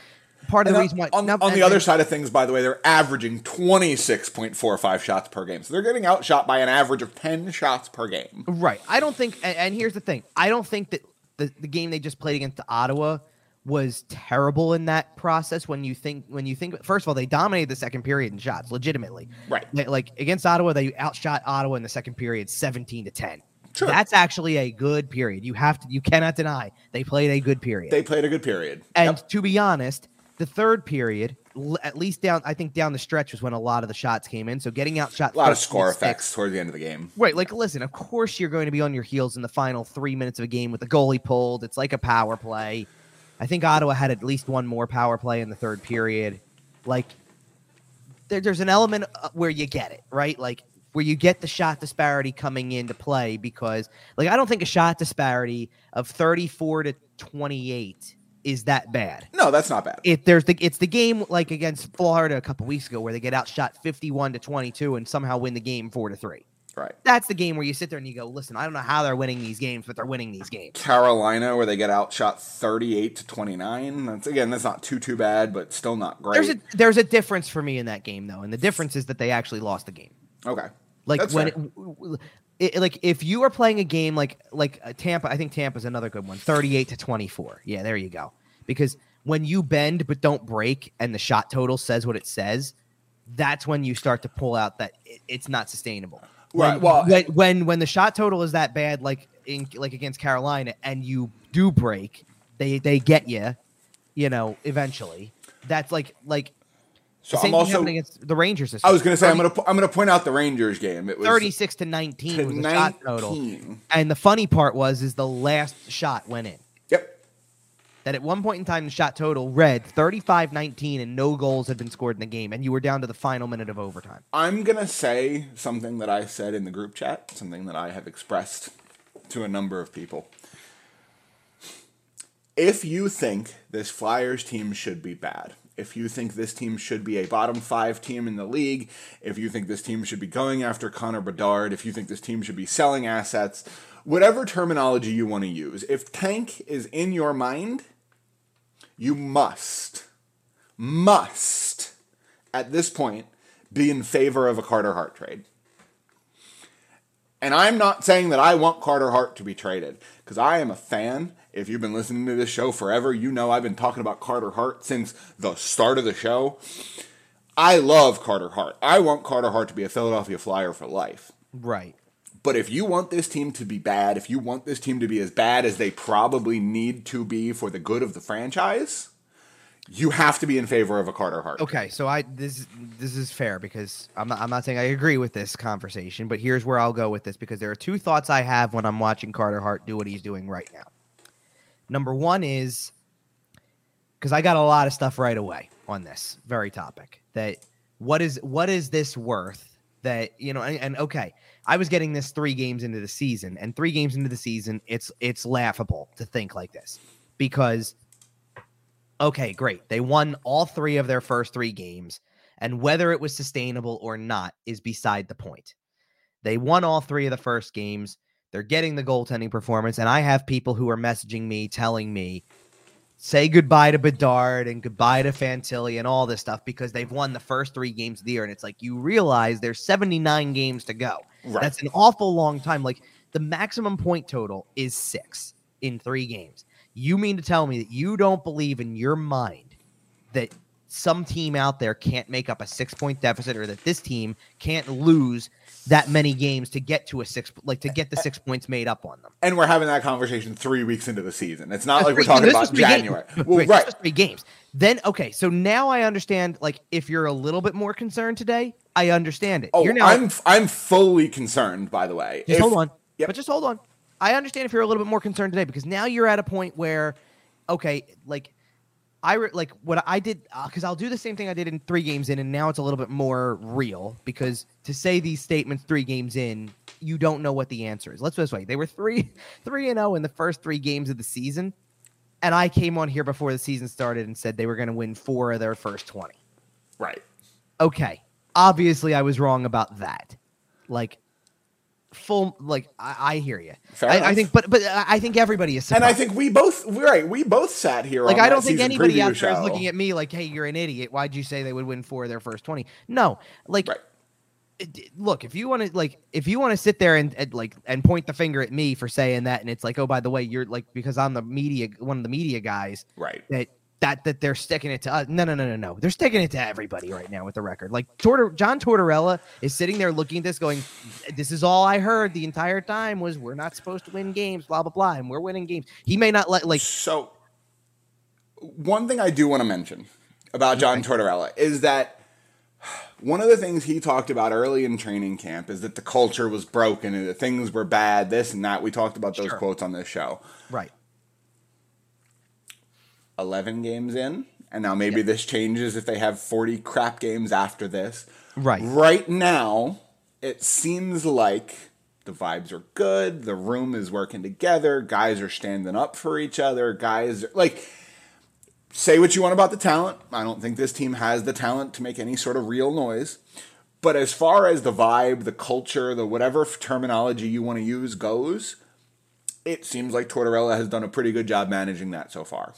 Part of And the reason why on, now- on the other side of things, by the way, they're averaging 26.45 shots per game. So they're getting outshot by an average of 10 shots per game. Right. I don't think, and, and here's the thing I don't think that the, the game they just played against Ottawa was terrible in that process when you think when you think first of all they dominated the second period in shots legitimately Right. Like- like against ottawa they outshot ottawa in the second period 17 to 10 Sure. that's actually a good period you have to you cannot deny they played a good period They played a good period. and Yep. to be honest, the third period, at least down, I think down the stretch was when a lot of the shots came in. So getting outshot, a lot of score to six- effects towards the end of the game. Right, like listen, of course you're going to be on your heels in the final three minutes of a game with the goalie pulled. It's like a power play. I think Ottawa had at least one more power play in the third period. Like there, there's an element uh, where you get it, right? Like where you get the shot disparity coming into play because like I don't think a shot disparity of 34 to 28 is that bad. No, that's not bad. If there's the it's the game like against Florida a couple weeks ago where they get outshot 51 to 22 and somehow win the game 4 to 3 right. that's the game where you sit there and you go, listen, I don't know how they're winning these games, but they're winning these games. Carolina, where they get outshot 38 to 29. That's again, that's not too too bad, but still not great. There's a there's a difference for me in that game though, and the difference is that they actually lost the game. okay. Like That's when it, it, like if you are playing a game like like uh, Tampa, I think Tampa's another good one, 38 to 24. Yeah, there you go. Because when you bend but don't break and the shot total says what it says, that's when you start to pull out that it, it's not sustainable. Right, When, well- when, when when the shot total is that bad, like in like against Carolina, and you do break, they they get you, you know, eventually. That's like like So Same I'm thing also. against the Rangers. I was going to say I'm going to I'm going to point out the Rangers game. It was 36 to 19 to was the shot total. 19. And the funny part was is the last shot went in. That at one point in time the shot total read 35-19 and no goals had been scored in the game and you were down to the final minute of overtime. I'm going to say something that I said in the group chat, something that I have expressed to a number of people. If you think this Flyers team should be bad, if you think this team should be a bottom five team in the league, if you think this team should be going after Connor Bedard, if you think this team should be selling assets, whatever terminology you want to use, if tank is in your mind, you must, must, at this point, be in favor of a Carter Hart trade. And I'm not saying that I want Carter Hart to be traded because I am a fan. If you've been listening to this show forever, you know I've been talking about Carter Hart since the start of the show. I love Carter Hart. I want Carter Hart to be a Philadelphia Flyer for life. Right. But if you want this team to be bad, if you want this team to be as bad as they probably need to be for the good of the franchise, you have to be in favor of a Carter Hart. Okay, so I this this is fair because I'm not I'm not saying I agree with this conversation, but here's where I'll go with this because there are two thoughts I have when I'm watching Carter Hart do what he's doing right now. Number one is because I got a lot of stuff right away on this very topic. That what is what is this worth? That you know, and, and okay, I was getting this three games into the season, and three games into the season, it's it's laughable to think like this because okay, great. They won all three of their first three games, and whether it was sustainable or not is beside the point. They won all three of the first games. They're getting the goaltending performance, and I have people who are messaging me telling me, say goodbye to Bedard and goodbye to Fantilli and all this stuff because they've won the first three games of the year. And it's like you realize there's 79 games to go. Right. That's an awful long time. Like the maximum point total is six in three games. You mean to tell me that you don't believe in your mind that some team out there can't make up a six point deficit or that this team can't lose that many games to get to a six, like to get the six points made up on them? And we're having that conversation three weeks into the season. It's not like we're talking about games. January. Wait, Well, wait, right. was three games. Then okay, so now I understand. Like, if you're a little bit more concerned today, I understand it. Oh, you're now, I'm I'm fully concerned. By the way, Just If- hold on. Yep. But just hold on. I understand if you're a little bit more concerned today because now you're at a point where, okay, like I re- like what I did uh, because I'll do the same thing I did in three games in, and now it's a little bit more real because to say these statements three games in, you don't know what the answer is. Let's put this way: they were three (laughs) three and zero in the first three games of the season, and I came on here before the season started and said they were going to win four of their first twenty. Right. Okay, obviously I was wrong about that. Like full, like I, I hear you. I, I think, but but I think everybody is. And I think we both right. We both sat here. like I don't think anybody out there is looking at me like, "Hey, you're an idiot. Why'd you say they would win four of their first 20? No, like. Right. it- Look, if you want to like, if you want to sit there and, and like and point the finger at me for saying that, and it's like, oh, by the way, you're like because I'm the media, one of the media guys, Right. that that that they're sticking it to us. No, no, no, no, no. They're sticking it to everybody right now with the record. Like Tortor- John Tortorella is sitting there looking at this, going, "This is all I heard the entire time was we're not supposed to win games, blah blah blah, and we're winning games." He may not let like So, one thing I do want to mention about John Tortorella is that one of the things he talked about early in training camp is that the culture was broken and that things were bad, this and that. We talked about those Sure. quotes on this show. right. 11 games in, and now maybe this changes if they have 40 crap games after this. Right. Right now, it seems like the vibes are good, the room is working together, guys are standing up for each other, guys are like say what you want about the talent. I don't think this team has the talent to make any sort of real noise. But as far as the vibe, the culture, the whatever terminology you want to use goes, it seems like Tortorella has done a pretty good job managing that so far.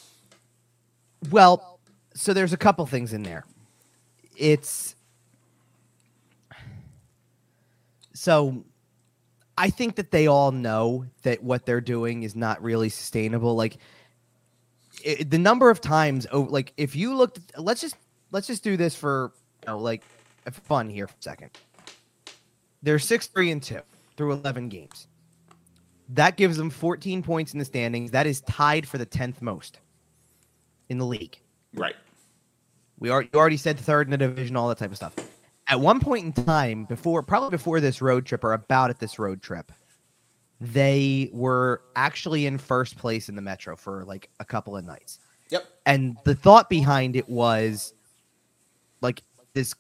Well, so there's a couple things in there. It's so I think that they all know that what they're doing is not really sustainable. Like it, the number of times, oh, like if you looked, let's just let's just do this for you know, like fun here for a second. They're six, three, and two through eleven games. That gives them 14 points in the standings. That is tied for the 10th most in the league. Right. We are, you already said third in the division, all that type of stuff. At one point in time, before probably before this road trip or about at this road trip, they were actually in first place in the Metro for like a couple of nights. Yep. And the thought behind it was like this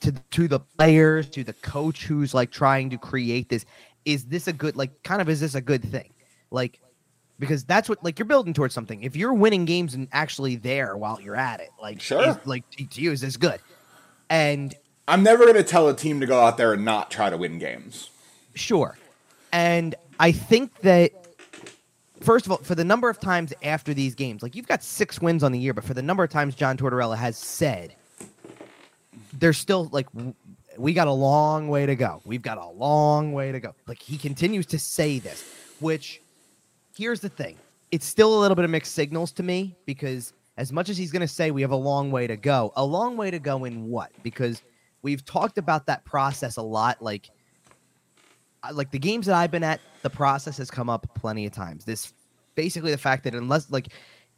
to to the players, to the coach who's like trying to create this. Is this a good like kind of is this a good thing? Like because that's what like you're building towards something. If you're winning games and actually there while you're at it, like Sure. is- like to you is this good? And I'm never going to tell a team to go out there and not try to win games. Sure. And I think that first of all, for the number of times after these games, like you've got six wins on the year, but for the number of times John Tortorella has said, there's still like we got a long way to go. We've got a long way to go. Like he continues to say this, which here's the thing. It's still a little bit of mixed signals to me because as much as he's going to say we have a long way to go, a long way to go in what? Because we've talked about that process a lot like like the games that I've been at, the process has come up plenty of times. This basically the fact that unless like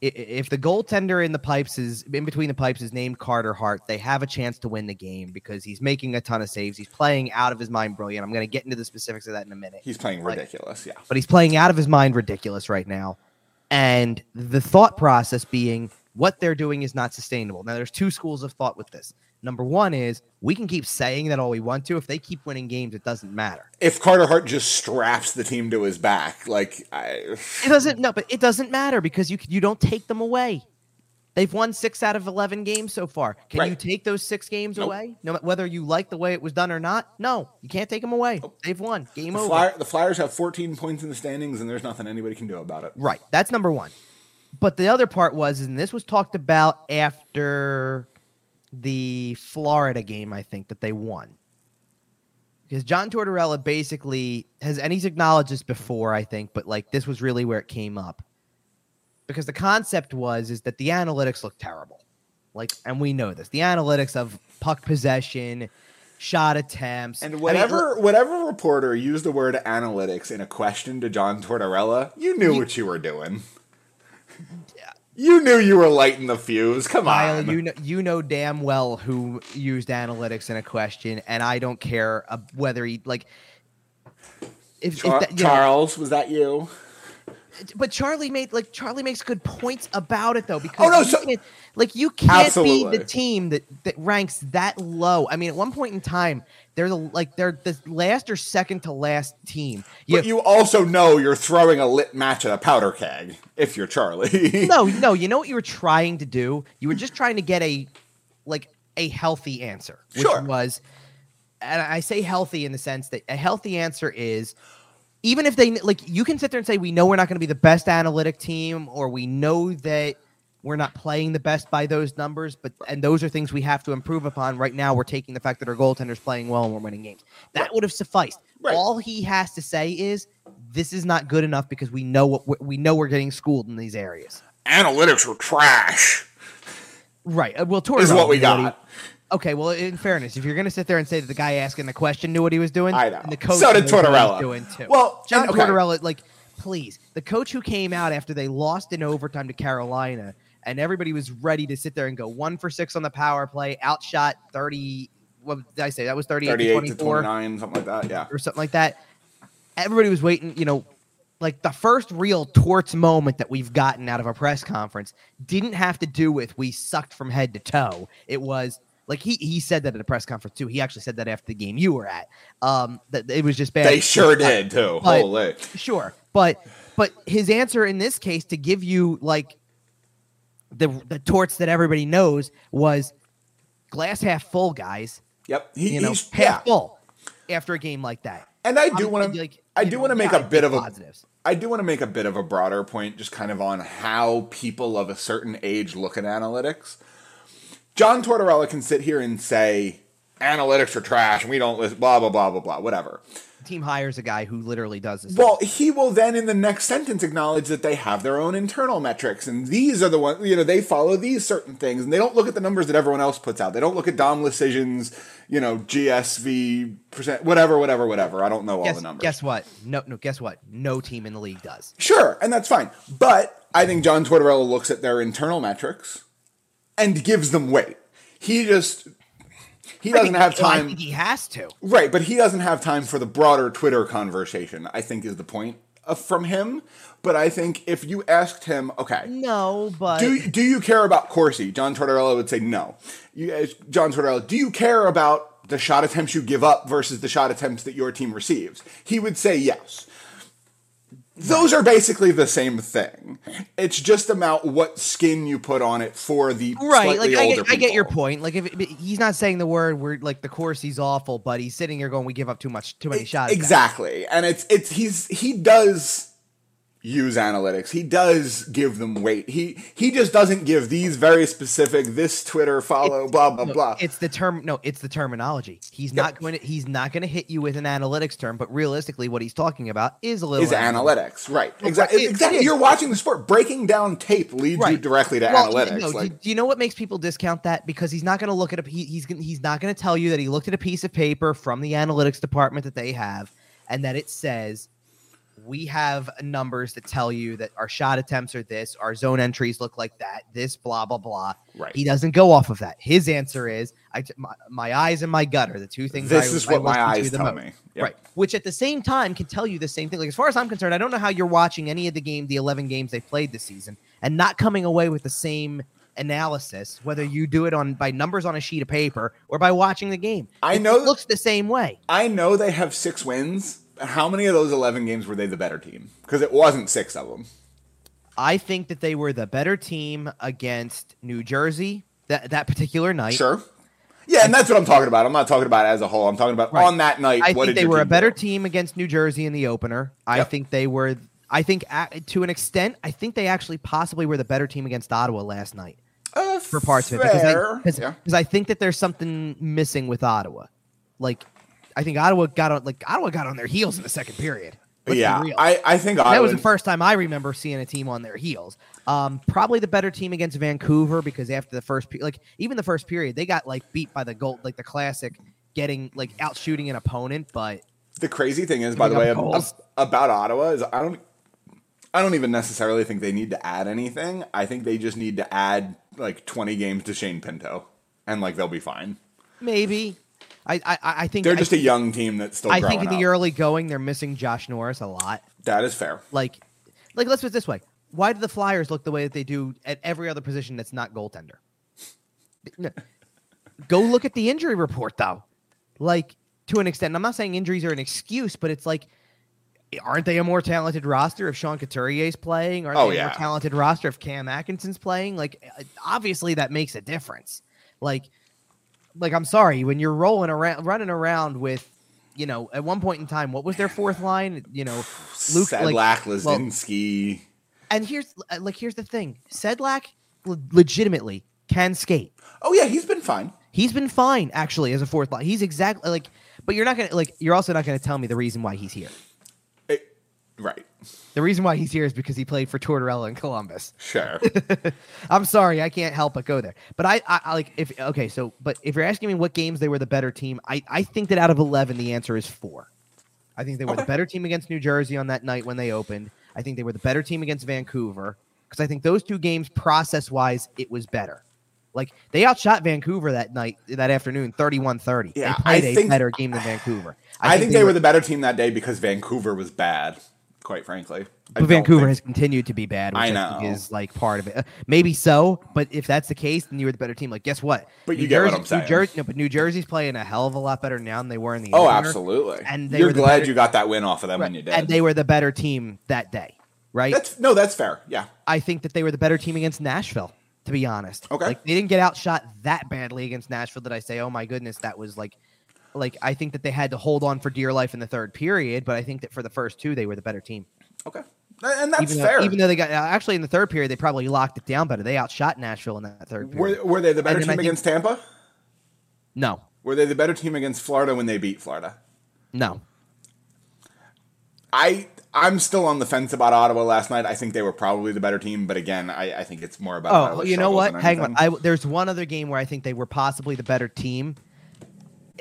if the goaltender in the pipes is in between the pipes is named Carter Hart, they have a chance to win the game because he's making a ton of saves. He's playing out of his mind brilliant. I'm going to get into the specifics of that in a minute He's playing Like- ridiculous. Yeah. but he's playing out of his mind ridiculous right now. And the thought process being what they're doing is not sustainable. Now, there's two schools of thought with this. Number one is we can keep saying that all we want to. If they keep winning games, it doesn't matter. If Carter Hart just straps the team to his back, like I, It doesn't. No, but it doesn't matter because you you don't take them away. They've won six out of eleven games so far. Can you take those six games Nope. away? No, whether you like the way it was done or not. No, you can't take them away. They've won. Game the, over. Flyer, the Flyers have 14 points in the standings, and there's nothing anybody can do about it. Right. That's number one. But the other part was, and this was talked about after the Florida game, I think, that they won. Because John Tortorella basically has, and he's acknowledged this before, I think, but like this was really where it came up. Because the concept was is that the analytics look terrible. Like, and we know this. The analytics of puck possession, shot attempts. I And mean, whatever whatever reporter used the word analytics in a question to John Tortorella, you knew what you were doing. You knew you were lighting the fuse. Come Kyle, on. you know, you know damn well who used analytics in a question, and I don't care uh, whether he like. If, if that- you know, Charles, was that you? But Charlie made like Charlie makes good points about it though because Oh, no, you so- can't- like you can't Absolutely. be the team that that ranks that low. I mean, at one point in time, they're the like they're the last or second to last team. But you also know you're throwing a lit match at a powder keg if you're Charlie. no, (laughs) no, you know what you were trying to do? You were just trying to get a like a healthy answer, which Sure. was and I say healthy in the sense that a healthy answer is even if they like you can sit there and say we know we're not going to be the best analytic team or we know that we're not playing the best by those numbers but and those are things we have to improve upon right now we're taking the fact that our goaltender's playing well and we're winning games that would have sufficed Right. all he has to say is this is not good enough because we know what we know we're getting schooled in these areas Analytics were trash. right uh, well Tortorella Is what we got. Okay well in fairness if you're going to sit there and say that the guy asking the question knew what he was doing I know. and the coach So did knows what he's Tortorella. doing too Well, John and- okay. Tortorella, like, please, the coach who came out after they lost in overtime to Carolina, and everybody was ready to sit there and go one for six on the power play, outshot thirty. What did I say? That was thirty-eight, 38 to to 24 29, something like that. Yeah. or something like that. Everybody was waiting, you know, like the first real torts moment that we've gotten out of a press conference didn't have to do with we sucked from head to toe. It was like he he said that at a press conference too. He actually said that after the game you were at. Um, that it was just bad. They sure did, too. But- Holy. Sure, but but his answer in this case to give you like the the torts that everybody knows was glass half full, guys. Yep. He, You know, he's, half yeah. full after a game like that. And I do want to like, I do want to make yeah, a bit of a positives. I do want to make a bit of a broader point, just kind of on how people of a certain age look at analytics. John Tortorella can sit here and say analytics are trash, and we don't listen, blah blah blah blah blah, whatever. team hires a guy who literally does this. Well, he will then in the next sentence acknowledge that they have their own internal metrics, and these are the ones you know they follow these certain things, and they don't look at the numbers that everyone else puts out. They don't look at Dom Luszczyszyn's, you know, GSV percent, whatever, whatever, whatever. I don't know all the numbers. guess what? No, no. Guess what? No team in the league does. Sure, and that's fine. But I think John Tortorella looks at their internal metrics and gives them weight. He just he doesn't have Well, I time. think he has to. Right, but he doesn't have time for the broader Twitter conversation. I think is the point uh, from him. But I think if you asked him, okay, No, but do do you care about Corsi? John Tortorella would say no. You, uh, John Tortorella, do you care about the shot attempts you give up versus the shot attempts that your team receives? He would say yes. Those are basically the same thing. It's just about what skin you put on it for the right, like I get, I get your point. Like if it, he's not saying the word, we're like the Corsi's awful, but he's sitting here going, we give up too much, too many shots. Exactly. And it's it's he's he does use analytics. He does give them weight. He he just doesn't give these very specific this Twitter follow blah blah No, blah. It's the term. No, it's the terminology. He's not going to. He's not going to hit you with an analytics term, but realistically, what he's talking about is a little is analytics, right? Well, Exactly. it- it exactly. is. You're watching the sport. Breaking down tape leads you directly to Well, analytics. no, like, do, you know what makes people discount that? Because he's not going to look at a. He, he's gonna- he's not going to tell you that he looked at a piece of paper from the analytics department that they have, and that it says we have numbers that tell you that our shot attempts are this, our zone entries look like that, this blah blah blah. right. He doesn't go off of that. His answer is, I t- my, my eyes and my gut are the two things. this I, is I what my eyes tell me. Yep. Right. Which at the same time can tell you the same thing. Like as far as I'm concerned, I don't know how you're watching any of the game, the 11 games they played this season, and not coming away with the same analysis, whether you do it on by numbers on a sheet of paper or by watching the game. I It know- looks the same way. I know they have six wins. How many of those 11 games were they the better team? Because it wasn't six of them. I think that they were the better team against New Jersey that that particular night. Sure. Yeah, and that's what I'm talking about. I'm not talking about as a whole. I'm talking about Right. on that night. I what think did they were a better do? team against New Jersey in the opener. I Yep. think they were. I think a to an extent, I think they actually possibly were the better team against Ottawa last night. Uh, for parts of it because. I, because, yeah. because I think that there's something missing with Ottawa. Like, I think Ottawa got on like Ottawa got on their heels in the second period. Let's yeah. I, I think that was the first time I remember seeing a team on their heels. Um, probably the better team against Vancouver because after the first, pe- like even the first period, they got like beat by the goal, like the classic, getting like out shooting an opponent. But The crazy thing is, by the way, about Ottawa is I don't, I don't even necessarily think they need to add anything. I think they just need to add like 20 games to Shane Pinto, and like they'll be fine. maybe I I, I think They're I, just a young team that's still. I think in the up. early going they're missing Josh Norris a lot. that is fair. like like let's put it this way why do the flyers look the way that they do at every other position that's not goaltender No. go look at the injury report though like to an extent i'm not saying injuries are an excuse but it's like aren't they a more talented roster if Sean Couturier's playing? Aren't Oh, they a yeah. more talented roster if Cam Atkinson's playing? Like, obviously that makes a difference. Like, like I'm sorry when you're rolling around, running around with, you know, at one point in time, what was their fourth line? You know, Luke, Sedlak, like, well, and here's uh, like here's the thing: Sedlak le- legitimately can skate. oh yeah, he's been fine. He's been fine actually as a fourth line. He's exactly like, but you're not gonna like. You're also not gonna tell me the reason why he's here. It- right. The reason why he's here is because he played for Tortorella in Columbus. Sure. (laughs) I'm sorry, I can't help but go there. But I, I, I like if okay, so but if you're asking me what games they were the better team, I, I think that out of eleven, the answer is four. I think they were the better team against New Jersey on that night when they opened. I think they were the better team against Vancouver because I think those two games, process wise, it was better. Like they outshot Vancouver that night, that afternoon, 31-30. Yeah, they played I a think- better game than Vancouver. I, think, they, were, the better team that day because Vancouver was bad. Quite frankly, But don't Vancouver think- has continued to be bad, which I I, know. is like part of it. Uh, Maybe so, but if that's the case, then you were the better team. Like, guess what? But New you get what I'm saying. New Jersey, no, but New Jersey's playing a hell of a lot better now than they were in the. Oh, opener, absolutely. And they You're glad better- you got that win off of them right, when you did. And they were the better team that day, right? that's no, that's fair. Yeah. I think that they were the better team against Nashville. To be honest, Okay. like they didn't get outshot that badly against Nashville. That I say, oh my goodness, that was like, like I think that they had to hold on for dear life in the third period. But I think that for the first two, they were the better team. Okay. And that's even though, fair. even though they got uh, actually in the third period, they probably locked it down better. They outshot Nashville in that third period. were, were they the better And team think- against Tampa? no, Were they the better team against Florida when they beat Florida? no. I I'm still on the fence about Ottawa last night. I think they were probably the better team, but again, I, I think it's more about. Oh, you know what? Hang on. I, there's one other game where I think they were possibly the better team.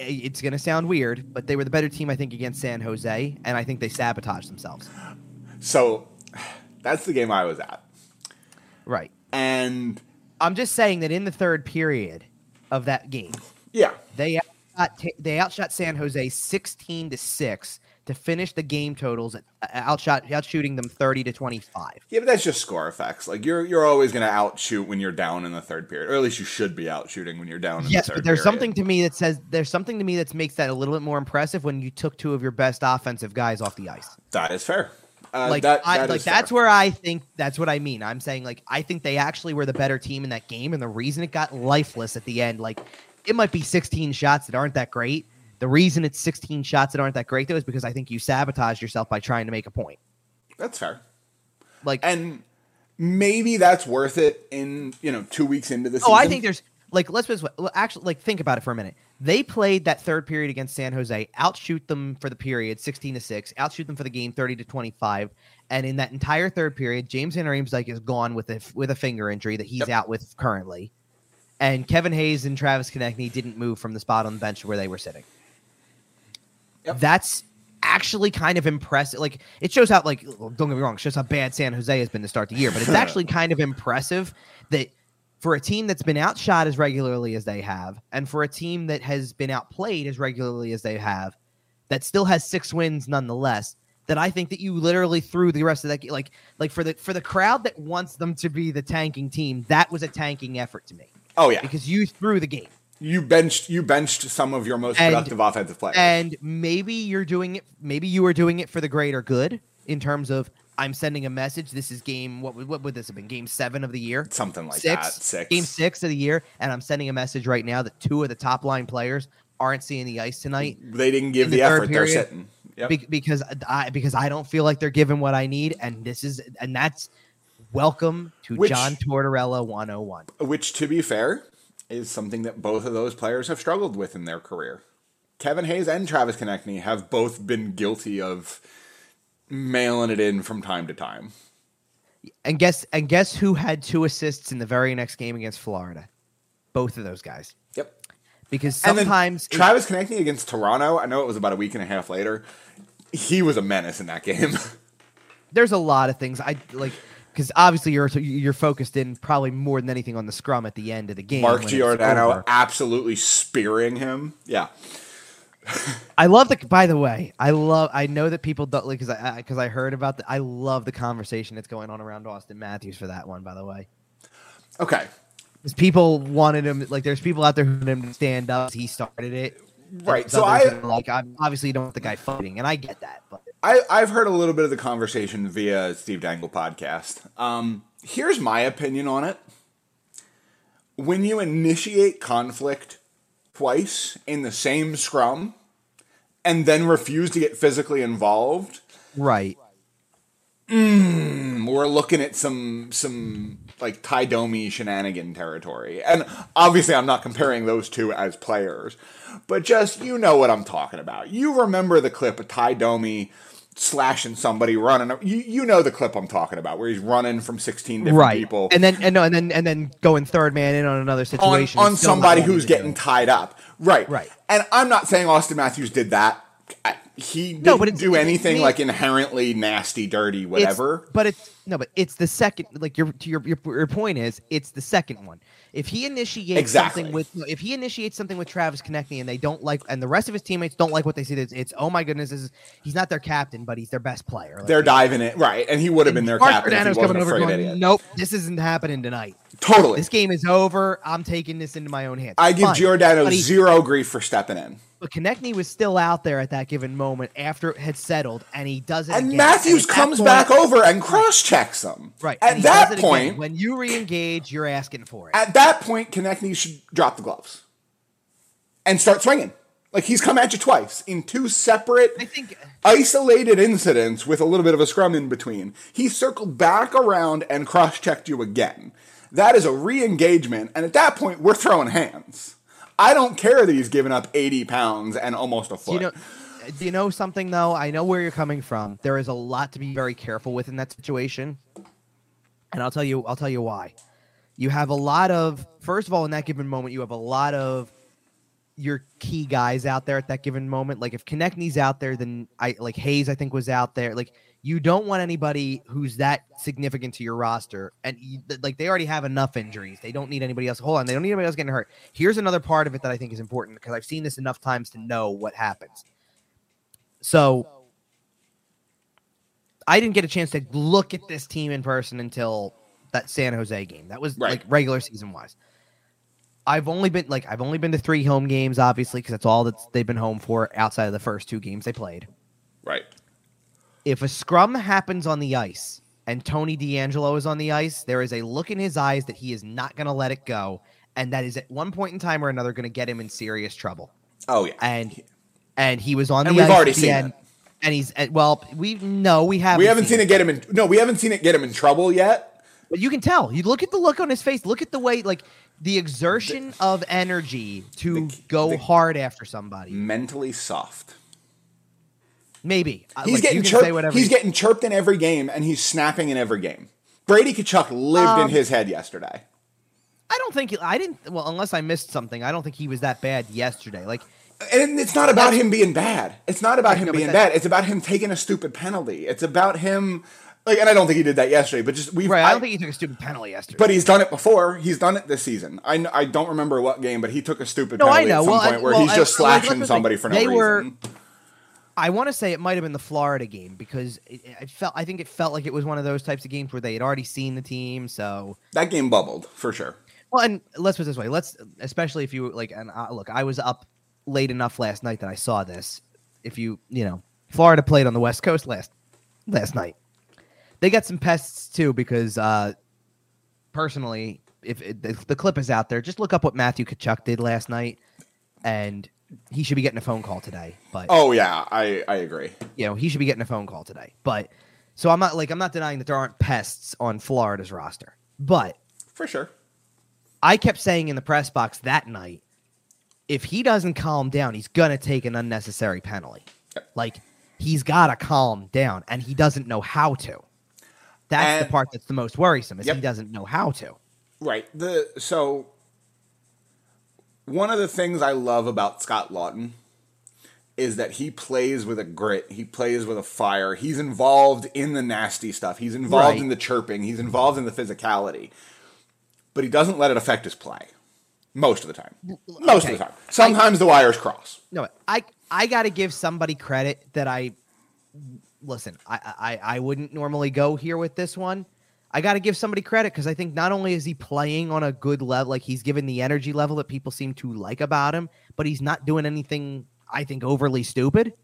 I- It's going to sound weird, but they were the better team, I think, against San Jose, and I think they sabotaged themselves. so that's the game I was at, Right. and I'm just saying that in the third period, of that game. Yeah. They outshot, they outshot San Jose 16 to 6 to finish the game totals at uh, outshot outshooting them 30 to 25. Yeah, but that's just score effects. Like you're you're always going to outshoot when you're down in the third period, or at least you should be outshooting when you're down. in Yes, the third but there's period. something to me that says there's something to me that makes that a little bit more impressive when you took two of your best offensive guys off the ice. that is fair. Uh, like that, I, like that's fair. where I think that's what I mean. I'm saying like I think they actually were the better team in that game, and the reason it got lifeless at the end, like it might be 16 shots that aren't that great. The reason it's 16 shots that aren't that great though is because I think you sabotaged yourself by trying to make a point. that's fair. Like and maybe that's worth it in you know two weeks into the season. Oh, I think there's like let's just actually like think about it for a minute. They played that third period against San Jose, outshoot them for the period 16 to 6, outshoot them for the game 30 to 25. And in that entire third period, James Van Riemsdyk is gone with a with a finger injury that he's Yep. out with currently. And Kevin Hayes and Travis Konecny didn't move from the spot on the bench where they were sitting. Yep. That's actually kind of impressive. Like it shows how like don't get me wrong, it shows how bad San Jose has been to start the year, but it's (laughs) actually kind of impressive that for a team that's been outshot as regularly as they have, and for a team that has been outplayed as regularly as they have, that still has six wins nonetheless. That I think that you literally threw the rest of that like like for the for the crowd that wants them to be the tanking team, that was a tanking effort to me Oh yeah, because you threw the game. You benched you benched some of your most And- productive offensive players. And maybe you're doing it. Maybe you are doing it for the greater good in terms of I'm sending a message. This is game. What would what would this have been? Game seven of the year. Something like six, that. Six. Game six of the year, and I'm sending a message right now that two of the top line players aren't seeing the ice tonight They didn't give the, the effort. They're sitting. Yep. be- because I because I don't feel like they're giving what I need, and this is and that's welcome to Which- John Tortorella 101. Which, to be fair, is something that both of those players have struggled with in their career. Kevin Hayes and Travis Konecny have both been guilty of mailing it in from time to time. And guess and guess who had two assists in the very next game against Florida? Both of those guys. Yep. Because sometimes it- Travis Konecny against Toronto, I know it was about a week and a half later. He was a menace in that (laughs) game. there's a lot of things I like because obviously you're you're focused in probably more than anything on the scrum at the end of the game. Mark Giordano absolutely spearing him. Yeah. I love the. By the way, I love. I know that people don't like because I because I heard about the. I love the conversation that's going on around Auston Matthews for that one. By the way, Okay. because people wanted him. Like, there's people out there who wanted him to stand up. He started it. Right. So I like, I obviously don't want the guy fighting, and I get that. But I, I've heard a little bit of the conversation via Steve Dangle podcast. Um, here's my opinion on it. When you initiate conflict twice in the same scrum and then refuse to get physically involved, right, we're looking at some some like Ty Domi shenanigan territory. And obviously I'm not comparing those two as players, but just you know what I'm talking about. You remember the clip of Ty Domi slashing somebody running you, you know the clip I'm talking about where he's running from 16 different right, people and then and no, and then and then going third man in on another situation on not somebody who's to do getting tied up. Right. Right. And I'm not saying Auston Matthews did that. I- He didn't No, but it's- do anything me- like inherently nasty, dirty, It's- whatever. but it's no, but it's the second. Like your to your, your your point is, it's the second one. If he initiates Exactly. something with, if he initiates something with Travis Konecny and they don't like, and the rest of his teammates don't like what they see, it's, it's oh my goodness, this is he's not their captain, but he's their best player. Like, They're diving it right, and he would have been their Mark captain if he Giordano's wasn't coming over going, nope, this isn't happening tonight. Totally. This game is over. I'm taking this into my own hands. I give Fine. Giordano he- zero grief for stepping in. But Konecny was still out there at that given moment after it had settled, and he does it. And again. Matthews at that comes point- back over and cross checks him. Right. and At he that it again. point, when you re-engage, you're asking for it. at that point, Konecny should drop the gloves and start swinging. Like he's come at you twice in two separate, I think uh, isolated incidents with a little bit of a scrum in between. He circled back around and cross checked you again. That is a re engagement. And at that point, we're throwing hands. I don't care that he's given up 80 pounds and almost a foot. you know. Do you know something though? I know where you're coming from. There is a lot to be very careful with in that situation, and I'll tell you. I'll tell you why. You have a lot of. First of all, in that given moment, you have a lot of your key guys out there at that given moment. Like if Konecny's out there, then I like Hayes. I think was out there. Like You don't want anybody who's that significant to your roster, and you, like they already have enough injuries. They don't need anybody else. Hold on, they don't need anybody else getting hurt. Here's another part of it that I think is important because I've seen this enough times to know what happens. So I didn't get a chance to look at this team in person until that San Jose game. That was Right. like regular season wise. I've only been like I've only been to three home games, obviously, because that's all that they've been home for outside of the first two games they played. Right. If a scrum happens on the ice and Tony DeAngelo is on the ice, there is a look in his eyes that he is not going to let it go, and that is at one point in time or another going to get him in serious trouble. Oh yeah. And and he was on And the we've ice already seen end, that. and he's well, we no, we haven't. we haven't seen it get him in. No, we haven't seen it get him in trouble yet. But you can tell. You look at the look on his face. Look at the way, like the exertion of energy to the- go the- hard after somebody. Mentally soft. Maybe Uh, He's like, getting chirped. He's getting chirped in every game, and he's snapping in every game. Brady Tkachuk lived Um, in his head yesterday. I don't think. I didn't. Well, unless I missed something, I don't think he was that bad yesterday. Like And it's not about him being bad. It's not about him know, being bad. It's about him taking a stupid penalty. It's about him. Like, and I don't think he did that yesterday, but just we've. right. I don't think he took a stupid penalty yesterday. But he's done it before. He's done it this season. I, I don't remember what game, but he took a stupid No, I penalty at some Well, I- point where well, he's just like, slashing somebody think, for no they reason. were- I want to say it might have been the Florida game because it, it felt. I think it felt like it was one of those types of games where they had already seen the team. So that game bubbled for sure. Well, and let's put it this way. Let's especially if you like and uh, look, I was up late enough last night that I saw this. If you, you know, Florida played on the West Coast last last night. They got some pests too because uh personally, if it, the, the clip is out there, just look up what Matthew Tkachuk did last night and he should be getting a phone call today. But Oh yeah, I I agree. you know, he should be getting a phone call today. But so I'm not like I'm not denying that there aren't pests on Florida's roster. But For sure. I kept saying in the press box that night, if he doesn't calm down, he's gonna take an unnecessary penalty. Like he's gotta calm down, and he doesn't know how to. That's And- the part that's the most worrisome is Yep. he doesn't know how to. Right. The so one of the things I love about Scott Laughton is that he plays with a grit. He plays with a fire. He's involved in the nasty stuff. He's involved Right. in the chirping. He's involved in the physicality. But he doesn't let it affect his play. Most of the time. Most okay. of the time. Sometimes the wires cross. No, I I gotta give somebody credit that I listen. I I I wouldn't normally go here with this one. I got to give somebody credit because I think not only is he playing on a good level, like he's given the energy level that people seem to like about him, but he's not doing anything I think overly stupid.